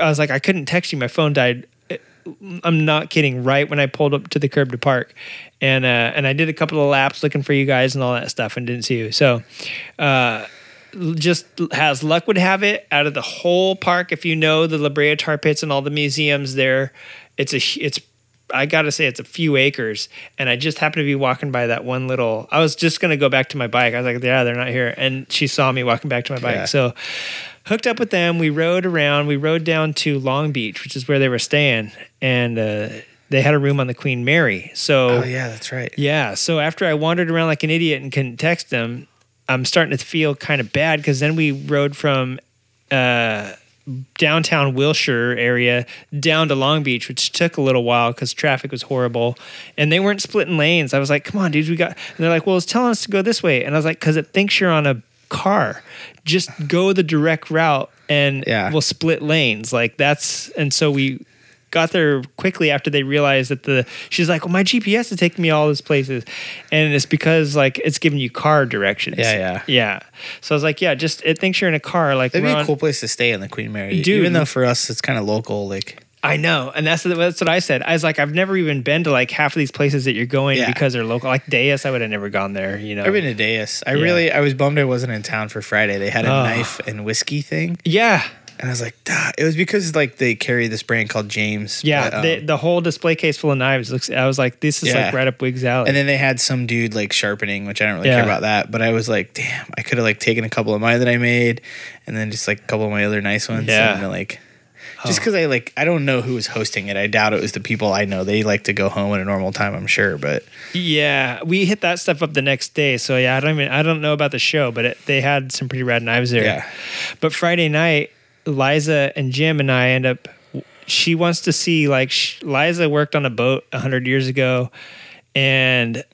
I was like I couldn't text you. My phone died. I'm not kidding. Right when I pulled up to the curb to park, and uh, and I did a couple of laps looking for you guys and all that stuff, and didn't see you. So, uh, just as luck would have it, out of the whole park, if you know the La Brea Tar Pits and all the museums there, it's a it's I gotta say it's a few acres, and I just happened to be walking by that one little. I was just gonna go back to my bike. I was like, yeah, they're not here, and she saw me walking back to my bike. Yeah. So hooked up with them. We rode around. We rode down to Long Beach, which is where they were staying, and uh, they had a room on the Queen Mary. So Oh yeah, that's right. yeah. So after I wandered around like an idiot and couldn't text them, I'm starting to feel kind of bad because then we rode from uh, downtown Wilshire area down to Long Beach, which took a little while because traffic was horrible and they weren't splitting lanes. I was like, come on, dudes, we got. And they're like, well, it's telling us to go this way. And I was like, because it thinks you're on a car. Just go the direct route and Yeah. we'll split lanes. Like that's, and so we got there quickly after they realized that the she's like, well, my GPS is taking me all these places, and it's because like it's giving you car directions. Yeah, yeah. yeah. So I was like, yeah, just it thinks you're in a car. Like That'd be a cool place to stay in the Queen Mary, Dude. Even though for us it's kind of local, like I know, and that's that's what I said. I was like, I've never even been to like half of these places that you're going Yeah. because they're local. Like Deus, I would have never gone there. You know, I've been to Deus. I Yeah. really, I was bummed I wasn't in town for Friday. They had a Oh. knife and whiskey thing, yeah, and I was like, Duh. it was because like they carry this brand called James. yeah. but, um, the, the whole display case full of knives looks. I was like, this is Yeah. like right up Wig's alley. and then they had some dude like sharpening, which I don't really Yeah. care about that. But I was like, damn, I could have like taken a couple of mine that I made, and then just like a couple of my other nice ones. Yeah. and, like. Just because I like, I don't know who was hosting it. I doubt it was the people I know. They like to go home at a normal time, I'm sure. But Yeah, we hit that stuff up the next day. So yeah, I don't even I don't know about the show, but it, they had some pretty rad knives there. Yeah. But Friday night, Liza and Jim and I end up. She wants to see like Liza worked on a boat hundred years ago, and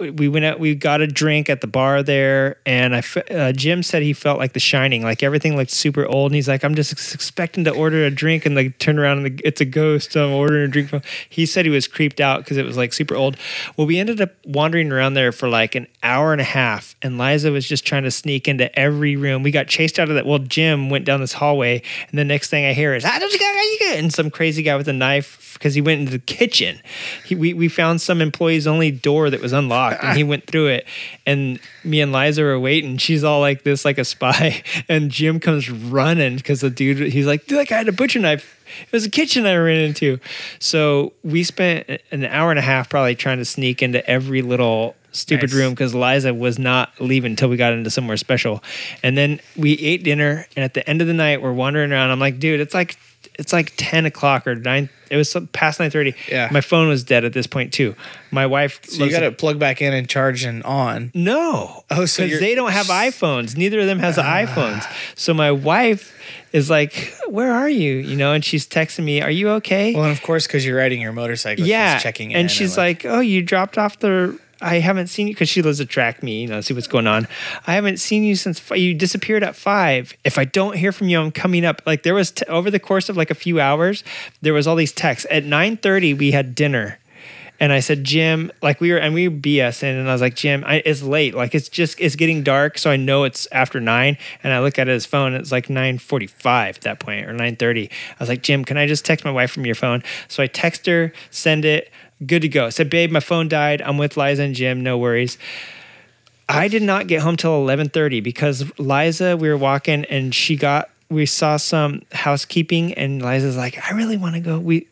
we went out. We got a drink at the bar there, and I uh, Jim said he felt like The Shining, like everything looked super old. And he's like, I'm just expecting to order a drink, and like turn around and it's a ghost. So I'm ordering a drink. He said he was creeped out because it was like super old. Well, we ended up wandering around there for like an hour and a half, and Liza was just trying to sneak into every room. We got chased out of that. Well, Jim went down this hallway, and the next thing I hear is, "Ah, don't you got-" and some crazy guy with a knife because he went into the kitchen. He, we, we found some employee's only door that was unlocked and he went through it. And me and Liza were waiting. She's all like this, like a spy. And Jim comes running because the dude, he's like, dude, that guy had a butcher knife. It was a kitchen I ran into. So we spent an hour and a half probably trying to sneak into every little stupid Nice. room because Liza was not leaving until we got into somewhere special. And then we ate dinner. And at the end of the night, we're wandering around. I'm like, dude, it's like it's like 10 o'clock or 9 it was past 9.30 Yeah. my phone was dead at this point too. My wife so you got to plug back in and charge and on. no. Oh, so they don't have iphones. Neither of them has ah. iphones. So my wife is like where are you? You know and she's texting me are you okay? Well, and of course, because you're riding your motorcycle, yeah. she's checking in. and she's like, oh you dropped off the i haven't seen you because she lives to track me you know see what's going on i haven't seen you since fi- you disappeared at five if i don't hear from you i'm coming up like there was t- over the course of like a few hours there was all these texts at 9.30 we had dinner and I said, Jim, like we were, and we were BSing, and I was like, Jim, I, it's late. Like it's just, it's getting dark, so I know it's after nine. And I look at his phone, it's like nine forty-five at that point, or nine thirty. I was like, Jim, can I just text my wife from your phone? So I text her, send it, good to go. I said, babe, my phone died. I'm with Liza and Jim. No worries. I did not get home till eleven thirty because Liza, we were walking, and she got, we saw some housekeeping, and Liza's like, I really want to go. We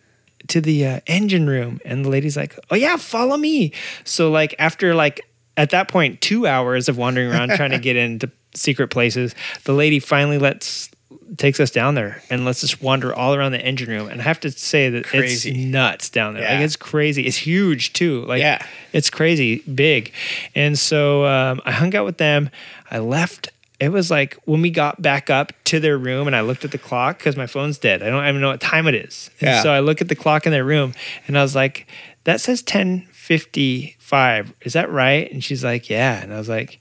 to the uh, engine room, and the lady's like, "Oh yeah, follow me." So like after like at that point two hours of wandering around trying to get into secret places, the lady finally lets takes us down there and lets us just wander all around the engine room. And I have to say that Crazy. it's nuts down there. Like it's crazy. It's huge too. Like Yeah. it's crazy big. And so um, I hung out with them. I left. It was like when we got back up to their room and I looked at the clock because my phone's dead. I don't even know what time it is. And Yeah. so I look at the clock in their room and I was like, that says 1055. Is that right? And she's like, yeah. And I was like,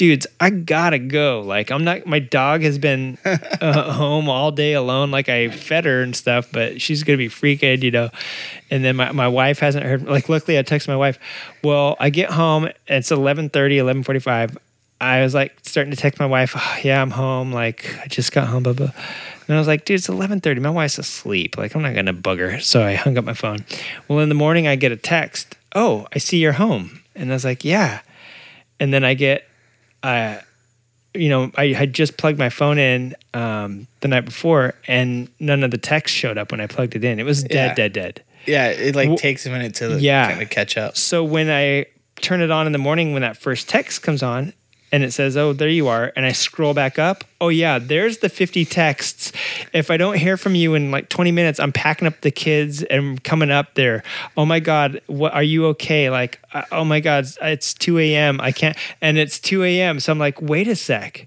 dudes, I gotta go. Like, I'm not, my dog has been uh, home all day alone. Like, I fed her and stuff, but she's gonna be freaking, you know. And then my, my wife hasn't heard, like, luckily I texted my wife, well, I get home, it's 1130, 1145. I was like starting to text my wife, oh, yeah, I'm home. Like, I just got home, blah, blah. And I was like, dude, it's 1130. My wife's asleep. Like, I'm not going to bug her. So I hung up my phone. Well, in the morning, I get a text. Oh, I see you're home. And I was like, yeah. And then I get, uh, you know, I had just plugged my phone in um, the night before, and none of the text showed up when I plugged it in. It was dead, Yeah. dead, dead. Yeah, it like Well, takes a minute to yeah. kind of catch up. So when I turn it on in the morning, when that first text comes on, and it says, "Oh, there you are," and I scroll back up, oh yeah, there's the 50 texts. If I don't hear from you in like 20 minutes, I'm packing up the kids and coming up there. Oh my god, what are you okay? Like, uh, oh my god, it's 2 a.m. I can't, and it's 2 a.m. So I'm like, wait a sec.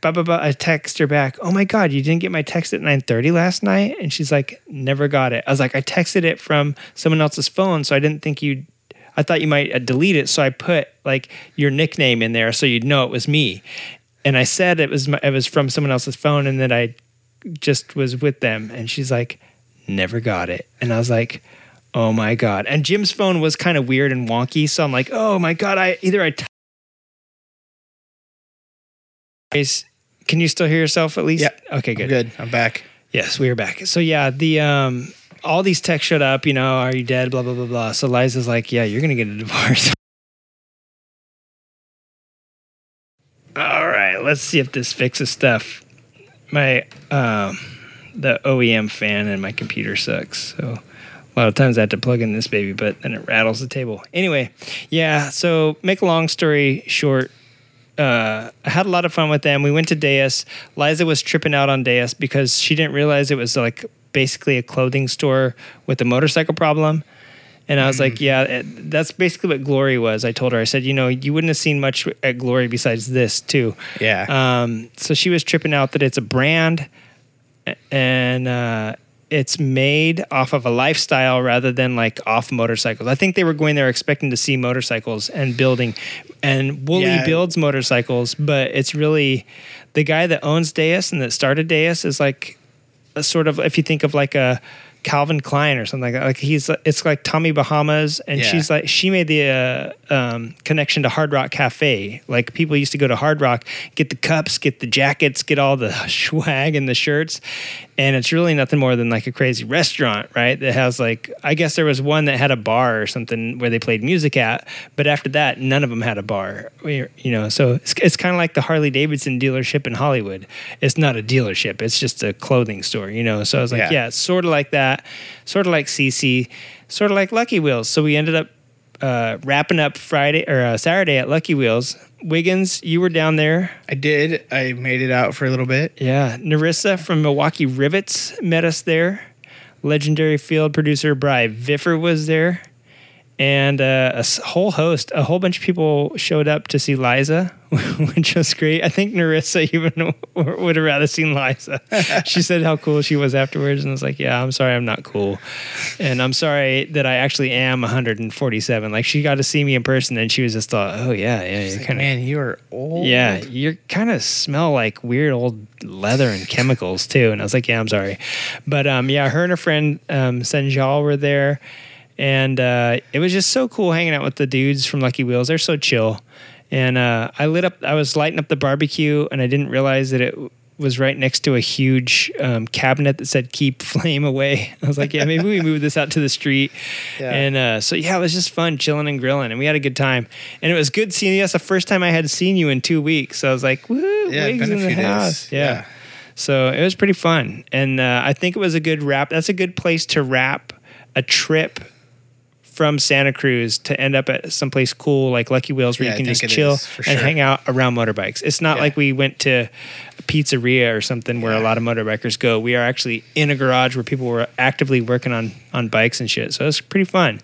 Blah, blah, blah. I text her back. Oh my God, you didn't get my text at 9.30 last night? And she's like, never got it. I was like, I texted it from someone else's phone, so I didn't think you'd, I thought you might uh, delete it. So I put like your nickname in there so you'd know it was me. And I said it was, my, it was from someone else's phone and that I just was with them. And she's like, never got it. And I was like, oh my God. And Jim's phone was kind of weird and wonky. So I'm like, oh my God, I either I Can you still hear yourself at least? Yeah. Okay, I'm good. good. I'm back. Yes, we are back. So yeah, the um all these texts showed up, you know, are you dead? Blah blah blah blah. So Liza's like, Yeah, you're gonna get a divorce. all right, let's see if this fixes stuff. My um the OEM fan and my computer sucks. So a lot of times I have to plug in this baby, but then it rattles the table. Anyway, yeah, so make a long story short, uh, I had a lot of fun with them. We went to Deus. Liza was tripping out on Deus because she didn't realize it was like basically a clothing store with a motorcycle problem. And I was like, yeah, it, that's basically what Glory was. I told her, I said, you know, you wouldn't have seen much at Glory besides this, too. Yeah. Um, so she was tripping out that it's a brand and uh, it's made off of a lifestyle rather than like off motorcycles. I think they were going there expecting to see motorcycles and building, and Wooly Yeah. builds motorcycles, but it's really the guy that owns Deus and that started Deus is like a sort of if you think of like a Calvin Klein or something like that. Like he's it's like Tommy Bahamas, and Yeah. she's like she made the uh, um, connection to Hard Rock Cafe. Like people used to go to Hard Rock, get the cups, get the jackets, get all the swag and the shirts, and it's really nothing more than like a crazy restaurant, right? That has like I guess there was one that had a bar or something where they played music at, but after that, none of them had a bar. You know, so it's, it's kind of like the Harley Davidson dealership in Hollywood. It's not a dealership; it's just a clothing store. You know, so I was like, Yeah. yeah, sort of like that, sort of like CC, sort of like Lucky Wheels. So we ended up uh, wrapping up Friday or uh, Saturday at Lucky Wheels. Wiggins, you were down there. I did. I made it out for a little bit. Yeah, Narissa from Milwaukee Rivets met us there. Legendary field producer Bry Viffer was there, and uh, a whole host, a whole bunch of people showed up to see Liza, which was great. I think Narissa even would have rather seen Liza. she said how cool she was afterwards, and I was like, "Yeah, I'm sorry, I'm not cool, and I'm sorry that I actually am 147." Like she got to see me in person, and she was just thought, "Oh yeah, yeah, It's you're like, kind of." man, you are old. Yeah, you kind of smell like weird old leather and chemicals too. And I was like, yeah, I'm sorry, but um, yeah, her and her friend um, Senjal were there, and uh, it was just so cool hanging out with the dudes from Lucky Wheels. They're so chill, and uh, I lit up. I was lighting up the barbecue, and I didn't realize that it was right next to a huge um, cabinet that said "Keep Flame Away." I was like, yeah, maybe we move this out to the street. Yeah. And uh, so yeah, it was just fun chilling and grilling, and we had a good time. And it was good seeing you. That's the first time I had seen you in two weeks. So I was like, woo, Yeah, Wigs in the house. Yeah. Yeah. So it was pretty fun, and uh, I think it was a good wrap. That's a good place to wrap a trip from Santa Cruz to end up at someplace cool like Lucky Wheels where Yeah, you can just chill is, and sure. hang out around motorbikes. It's not Yeah. like we went to a pizzeria or something where a lot of motorbikers go. We are actually in a garage where people were actively working on on bikes and shit. So it's pretty fun.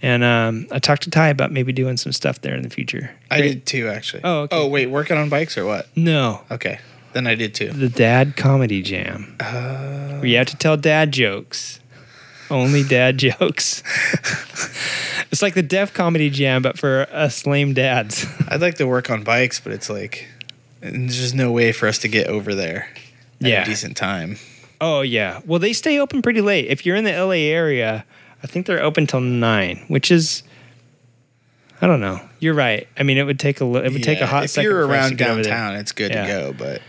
And um, I talked to Ty about maybe doing some stuff there in the future. I did too, actually. Oh, okay. oh, wait, working on bikes or what? No, Okay, then I did too. the Dad Comedy Jam, Uh, where you have to tell dad jokes. Only dad jokes. it's like the Def Comedy Jam, but for us lame dads. I'd like to work on bikes, but it's like there's just no way for us to get over there. At Yeah. a decent time. Oh yeah. Well, they stay open pretty late. If you're in the LA area, I think they're open till nine, which is. I don't know. You're right. I mean, it would take a it would take a Yeah, hot If second you're for us to around get over there. downtown, it's good Yeah. to go. But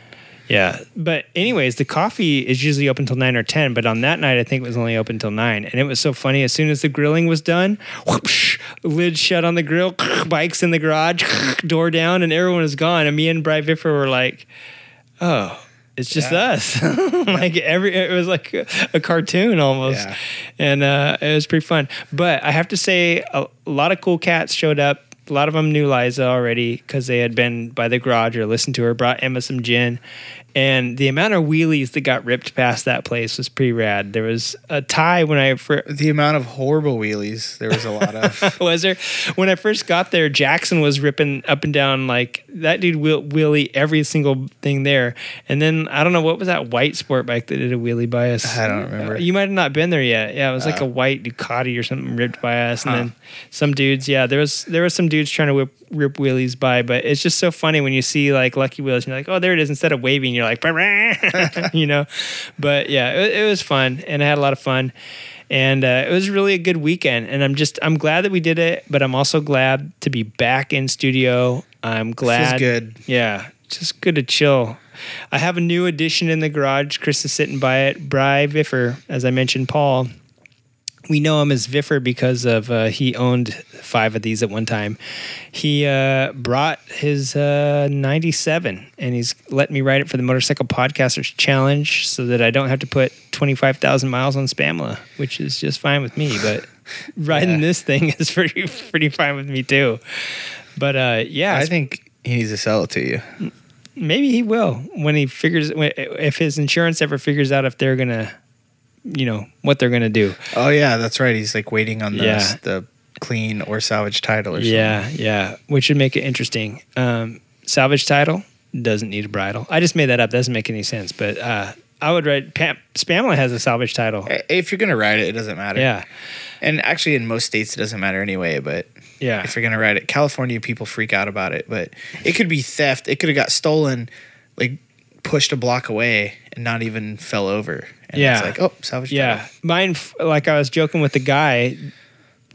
Yeah, but anyways, the coffee is usually open till nine or ten. But on that night, I think it was only open till nine, and it was so funny. As soon as the grilling was done, whoosh, lid shut on the grill, bikes in the garage, door down, and everyone was gone. And me and Bry Viffer were like, "Oh, it's just Yeah. us." like every, it was like a, a cartoon almost, Yeah. and uh, it was pretty fun. But I have to say, a, a lot of cool cats showed up. A lot of them knew Liza already because they had been by the garage or listened to her. Brought Emma some gin, and the amount of wheelies that got ripped past that place was pretty rad. There was a tie when I fir- the amount of horrible wheelies there was a lot of. was there when I first got there. Jackson was ripping up and down like that dude wheel- wheelie every single thing there. And then I don't know what was that white sport bike that did a wheelie by us. I don't remember. You might have not been there yet. Yeah, it was like Oh. a white Ducati or something ripped by us, and Huh. then some dudes. Yeah, there was there was some dudes trying to whip rip wheelies by, but it's just so funny when you see like Lucky Wheels, and you're like, oh, there it is. Instead of waving, you're like, you know. But yeah, it, it was fun, and I had a lot of fun. And uh, it was really a good weekend and i'm just i'm glad that we did it but i'm also glad to be back in studio. I'm glad good. yeah just good to chill. I have a new addition in the garage. Chris is sitting by it. Bry viffer as i mentioned paul we know him as Viffer because of uh, he owned five of these at one time. He uh, brought his uh, 97 and he's let me ride it for the Motorcycle Podcasters Challenge so that I don't have to put 25,000 miles on Spamla, which is just fine with me. But riding Yeah. this thing is pretty pretty fine with me too. But uh, yeah, I think he needs to sell it to you. maybe he will when he figures if his insurance ever figures out if they're gonna, you know, what they're gonna do. Oh yeah, that's right. He's like waiting on the Yeah. the clean or salvage title or something. Yeah, yeah, which would make it interesting. Um, salvage title doesn't need a bridle. I just made that up. Doesn't make any sense. But uh, I would write. Pam, Spamla has a salvage title. If you're gonna ride it, it doesn't matter. Yeah, And actually, in most states, it doesn't matter anyway. But yeah, if you're gonna ride it, California people freak out about it. But it could be theft. It could have got stolen, like pushed a block away and not even fell over. And Yeah. It's like oh, salvage. yeah. title. Mine, like I was joking with the guy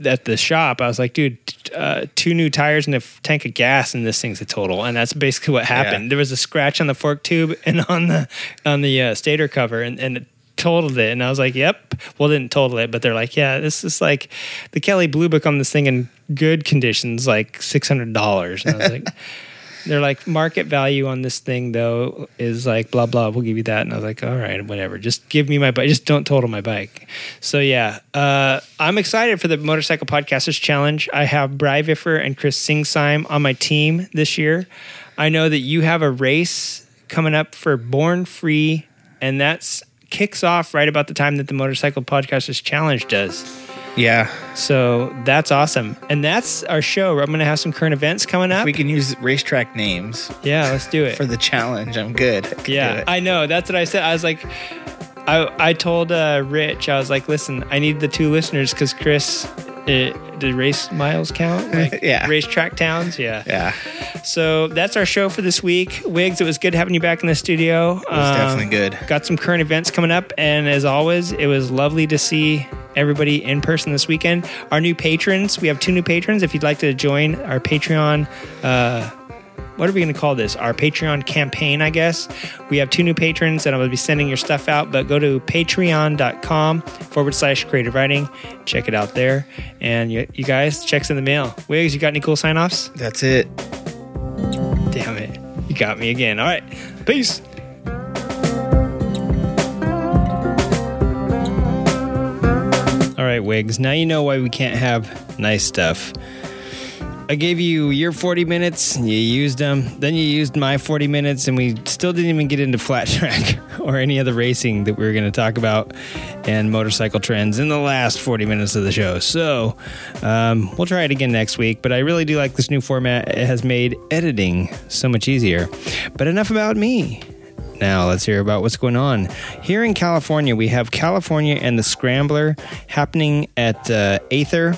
at the shop. I was like, dude, uh, two new tires and a f- tank of gas, and this thing's a total. And that's basically what happened. Yeah. There was a scratch on the fork tube and on the on the uh, stator cover, and and. It, totaled it and I was like, "Yep." Well, didn't total it, but they're like, "Yeah, this is like the Kelley Blue Book on this thing in good conditions, like six hundred dollars." And I was like, "They're like market value on this thing though is like blah blah. We'll give you that." And I was like, "All right, whatever. Just give me my bike. Just don't total my bike." So yeah, uh, I'm excited for the Motorcycle Podcasters Challenge. I have Bry Viffer and Chris Singsime on my team this year. I know that you have a race coming up for Born Free, and that's kicks off right about the time that the Motorcycle Podcasters Challenge does. Yeah. So that's awesome. And that's our show. I'm going to have some current events coming up. If we can use racetrack names yeah, let's do it. for the challenge, I'm good. I yeah. I know. That's what I said. I was like, I, I told uh, Rich, I was like, listen, I need the two listeners because Chris, uh, did race miles count? Like Yeah. Racetrack towns? Yeah. yeah. So that's our show for this week. Wigs, it was good having you back in the studio. Um, It was definitely good. Got some current events coming up. And as always, it was lovely to see everybody in person this weekend. Our new patrons, we have two new patrons. If you'd like to join our Patreon, uh, what are we going to call this? Our Patreon campaign, I guess. We have two new patrons, and I'm going to be sending your stuff out. But go to patreon.com forward slash creative riding. Check it out there. And you, you guys, checks in the mail. Wigs, you got any cool sign offs? That's it. Damn it. You got me again. All right. Peace. Right. Wigs. Now you know why we can't have nice stuff. I gave you your 40 minutes, you used them. Then you used my 40 minutes, and we still didn't even get into flat track or any other racing that we were going to talk about and motorcycle trends in the last 40 minutes of the show. So um, we'll try it again next week, but I really do like this new format. It has made editing so much easier. But enough about me. Now, let's hear about what's going on. Here in California, we have California and the Scrambler happening at uh, Aether.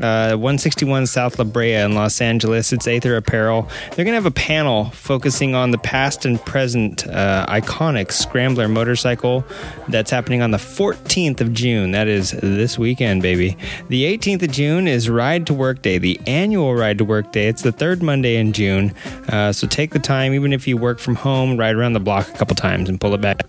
Uh, 161 South La Brea in Los Angeles. It's Aether Apparel. They're going to have a panel focusing on the past and present uh, iconic Scrambler motorcycle that's happening on the 14th of June. That is this weekend, baby. The 18th of June is Ride to Work Day, the annual Ride to Work Day. It's the third Monday in June. Uh, so take the time, even if you work from home, ride around the block a couple times and pull it back.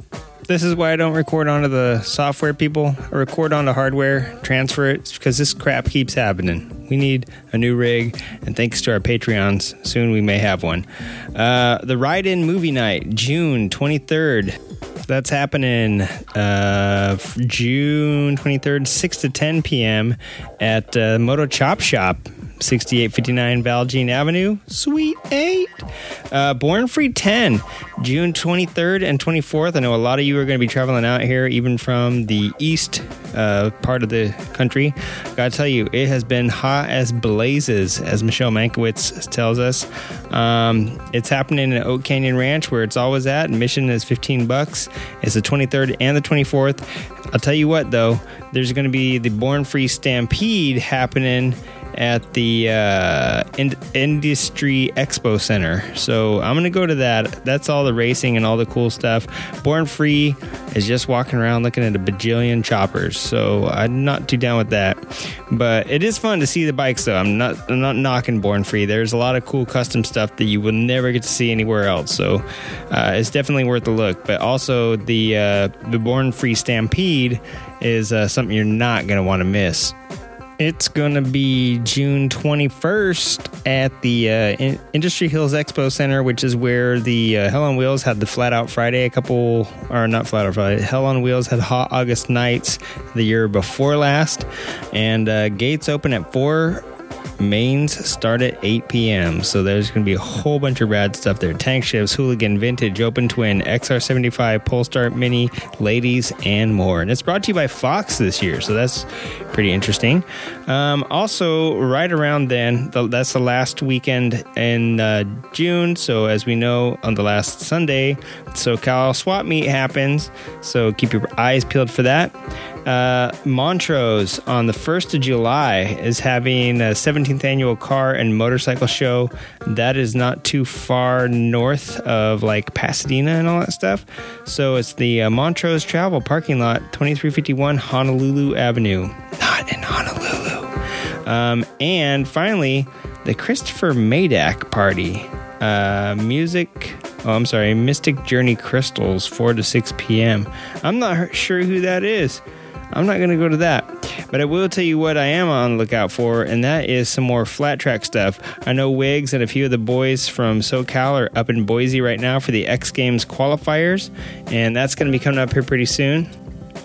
This is why I don't record onto the software, people. I record onto hardware, transfer it, because this crap keeps happening. We need a new rig, and thanks to our Patreons, soon we may have one. Uh, the Ride In Movie Night, June 23rd. That's happening uh, June 23rd, 6 to 10 p.m. at uh, Moto Chop Shop 6859 Valjean Avenue, Suite 8. Uh, Born Free 10, June 23rd and 24th. I know a lot of you are going to be traveling out here, even from the east uh, part of the country. Gotta tell you, it has been hot as blazes, as Michelle Mankiewicz tells us. Um, it's happening in Oak Canyon Ranch, where it's always at. Admission is 15 bucks. It's the 23rd and the 24th. I'll tell you what, though, there's going to be the Born Free Stampede happening at the uh, in- Industry Expo Center. So I'm going to go to that. That's all the racing and all the cool stuff. Born Free is just walking around looking at a bajillion choppers. So I'm not too down with that. But it is fun to see the bikes, though. I'm not, I'm not knocking Born Free. There's a lot of cool custom stuff that you will never get to see anywhere else. So uh, it's definitely worth a look. But also, the, uh, the Born Free Stampede is uh, something you're not going to want to miss. It's going to be June 21st at the uh, In- Industry Hills Expo Center, which is where the uh, Hell on Wheels had the Flat Out Friday a couple, or not Flat Out Friday, Hell on Wheels had Hot August Nights the year before last. And uh, gates open at 4 Mains start at 8 p.m. So there's going to be a whole bunch of rad stuff there. Tank shifts, hooligan, vintage, open twin, XR75, Polestar Mini, ladies, and more. And it's brought to you by Fox this year. So that's pretty interesting. Um, also, right around then, the, that's the last weekend in uh, June. So as we know, on the last Sunday, SoCal Swap Meet happens. So keep your eyes peeled for that. Uh, Montrose on the 1st of July is having a 17th annual car and motorcycle show. That is not too far north of like Pasadena and all that stuff. So it's the uh, Montrose Travel parking lot, 2351 Honolulu Avenue. Um, and finally, the Christopher Madak party. Uh, music. Oh, I'm sorry. Mystic Journey Crystals, 4 to 6 p.m. I'm not sure who that is. I'm not going to go to that. But I will tell you what I am on the lookout for, and that is some more flat track stuff. I know Wigs and a few of the boys from SoCal are up in Boise right now for the X Games qualifiers, and that's going to be coming up here pretty soon.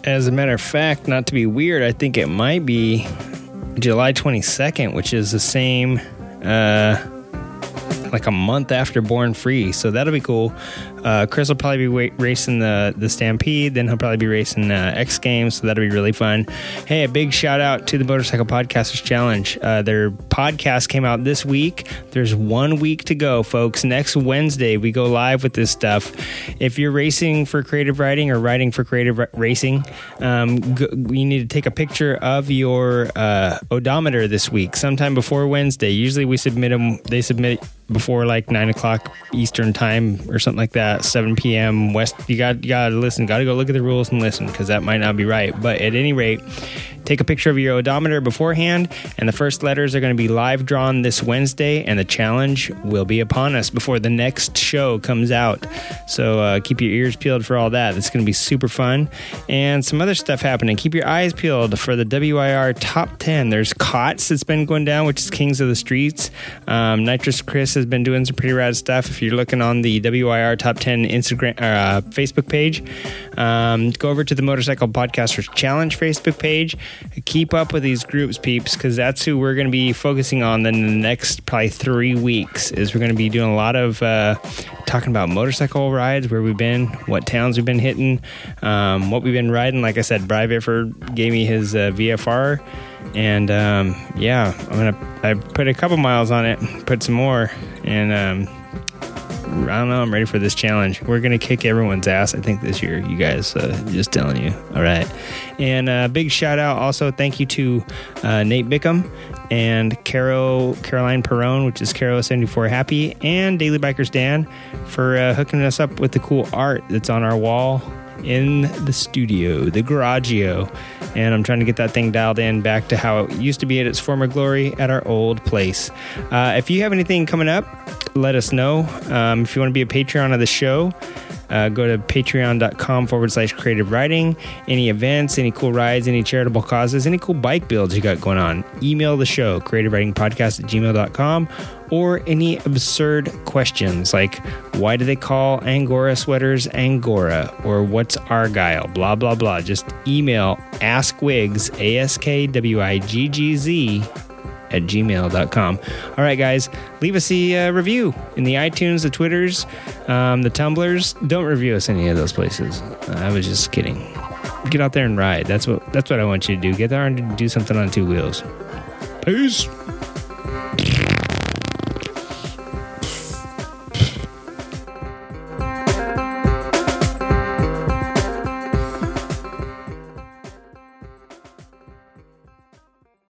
As a matter of fact, not to be weird, I think it might be July 22nd, which is the same. Uh, like a month after Born Free, so that'll be cool. Uh, Chris will probably be racing the the Stampede, then he'll probably be racing uh, X Games, so that'll be really fun. Hey, a big shout out to the Motorcycle Podcasters Challenge. Uh, their podcast came out this week. There's one week to go, folks. Next Wednesday, we go live with this stuff. If you're racing for creative riding or riding for creative r- racing, um, you need to take a picture of your uh, odometer this week, sometime before Wednesday. Usually, we submit them. They submit before like nine o'clock Eastern time or something like that, seven p.m. West. You got you got to listen. Got to go look at the rules and listen because that might not be right. But at any rate, take a picture of your odometer beforehand, and the first letters are going to be live drawn this Wednesday, and the challenge will be upon us before the next show comes out. So uh, keep your ears peeled for all that. It's going to be super fun, and some other stuff happening. Keep your eyes peeled for the WIR top ten. There's COTS that's been going down, which is Kings of the Streets. Um, Nitrous Chris has been doing some pretty rad stuff. If you're looking on the WIR top ten Instagram or uh, Facebook page, um, go over to the Motorcycle Podcasters Challenge Facebook page. Keep up with these groups, peeps, because that's who we're going to be focusing on in the next probably three weeks. Is we're going to be doing a lot of uh, talking about motorcycle rides, where we've been, what towns we've been hitting, um, what we've been riding. Like I said, Bry Viffer gave me his uh, VFR, and um, yeah, I'm gonna I put a couple miles on it, put some more, and. Um, I don't know. I'm ready for this challenge. We're gonna kick everyone's ass. I think this year, you guys. Uh, just telling you. All right. And uh, big shout out also. Thank you to uh, Nate Bickham and Carol Caroline Perone, which is Carol 74 Happy, and Daily Bikers Dan for uh, hooking us up with the cool art that's on our wall in the studio, the Garagio. And I'm trying to get that thing dialed in back to how it used to be at its former glory at our old place. Uh, if you have anything coming up, let us know. Um, if you want to be a Patreon of the show, uh, go to patreon.com forward slash creative riding. Any events, any cool rides, any charitable causes, any cool bike builds you got going on, email the show, creative riding podcast at gmail.com, or any absurd questions like why do they call Angora sweaters Angora or what's Argyle, blah, blah, blah. Just email askwiggz, A S K W I G G Z at gmail.com. All right, guys, leave us a uh, review in the iTunes, the Twitters, um, the Tumblers. Don't review us any of those places. I was just kidding. Get out there and ride. That's what that's what I want you to do. Get out there and do something on two wheels. Peace.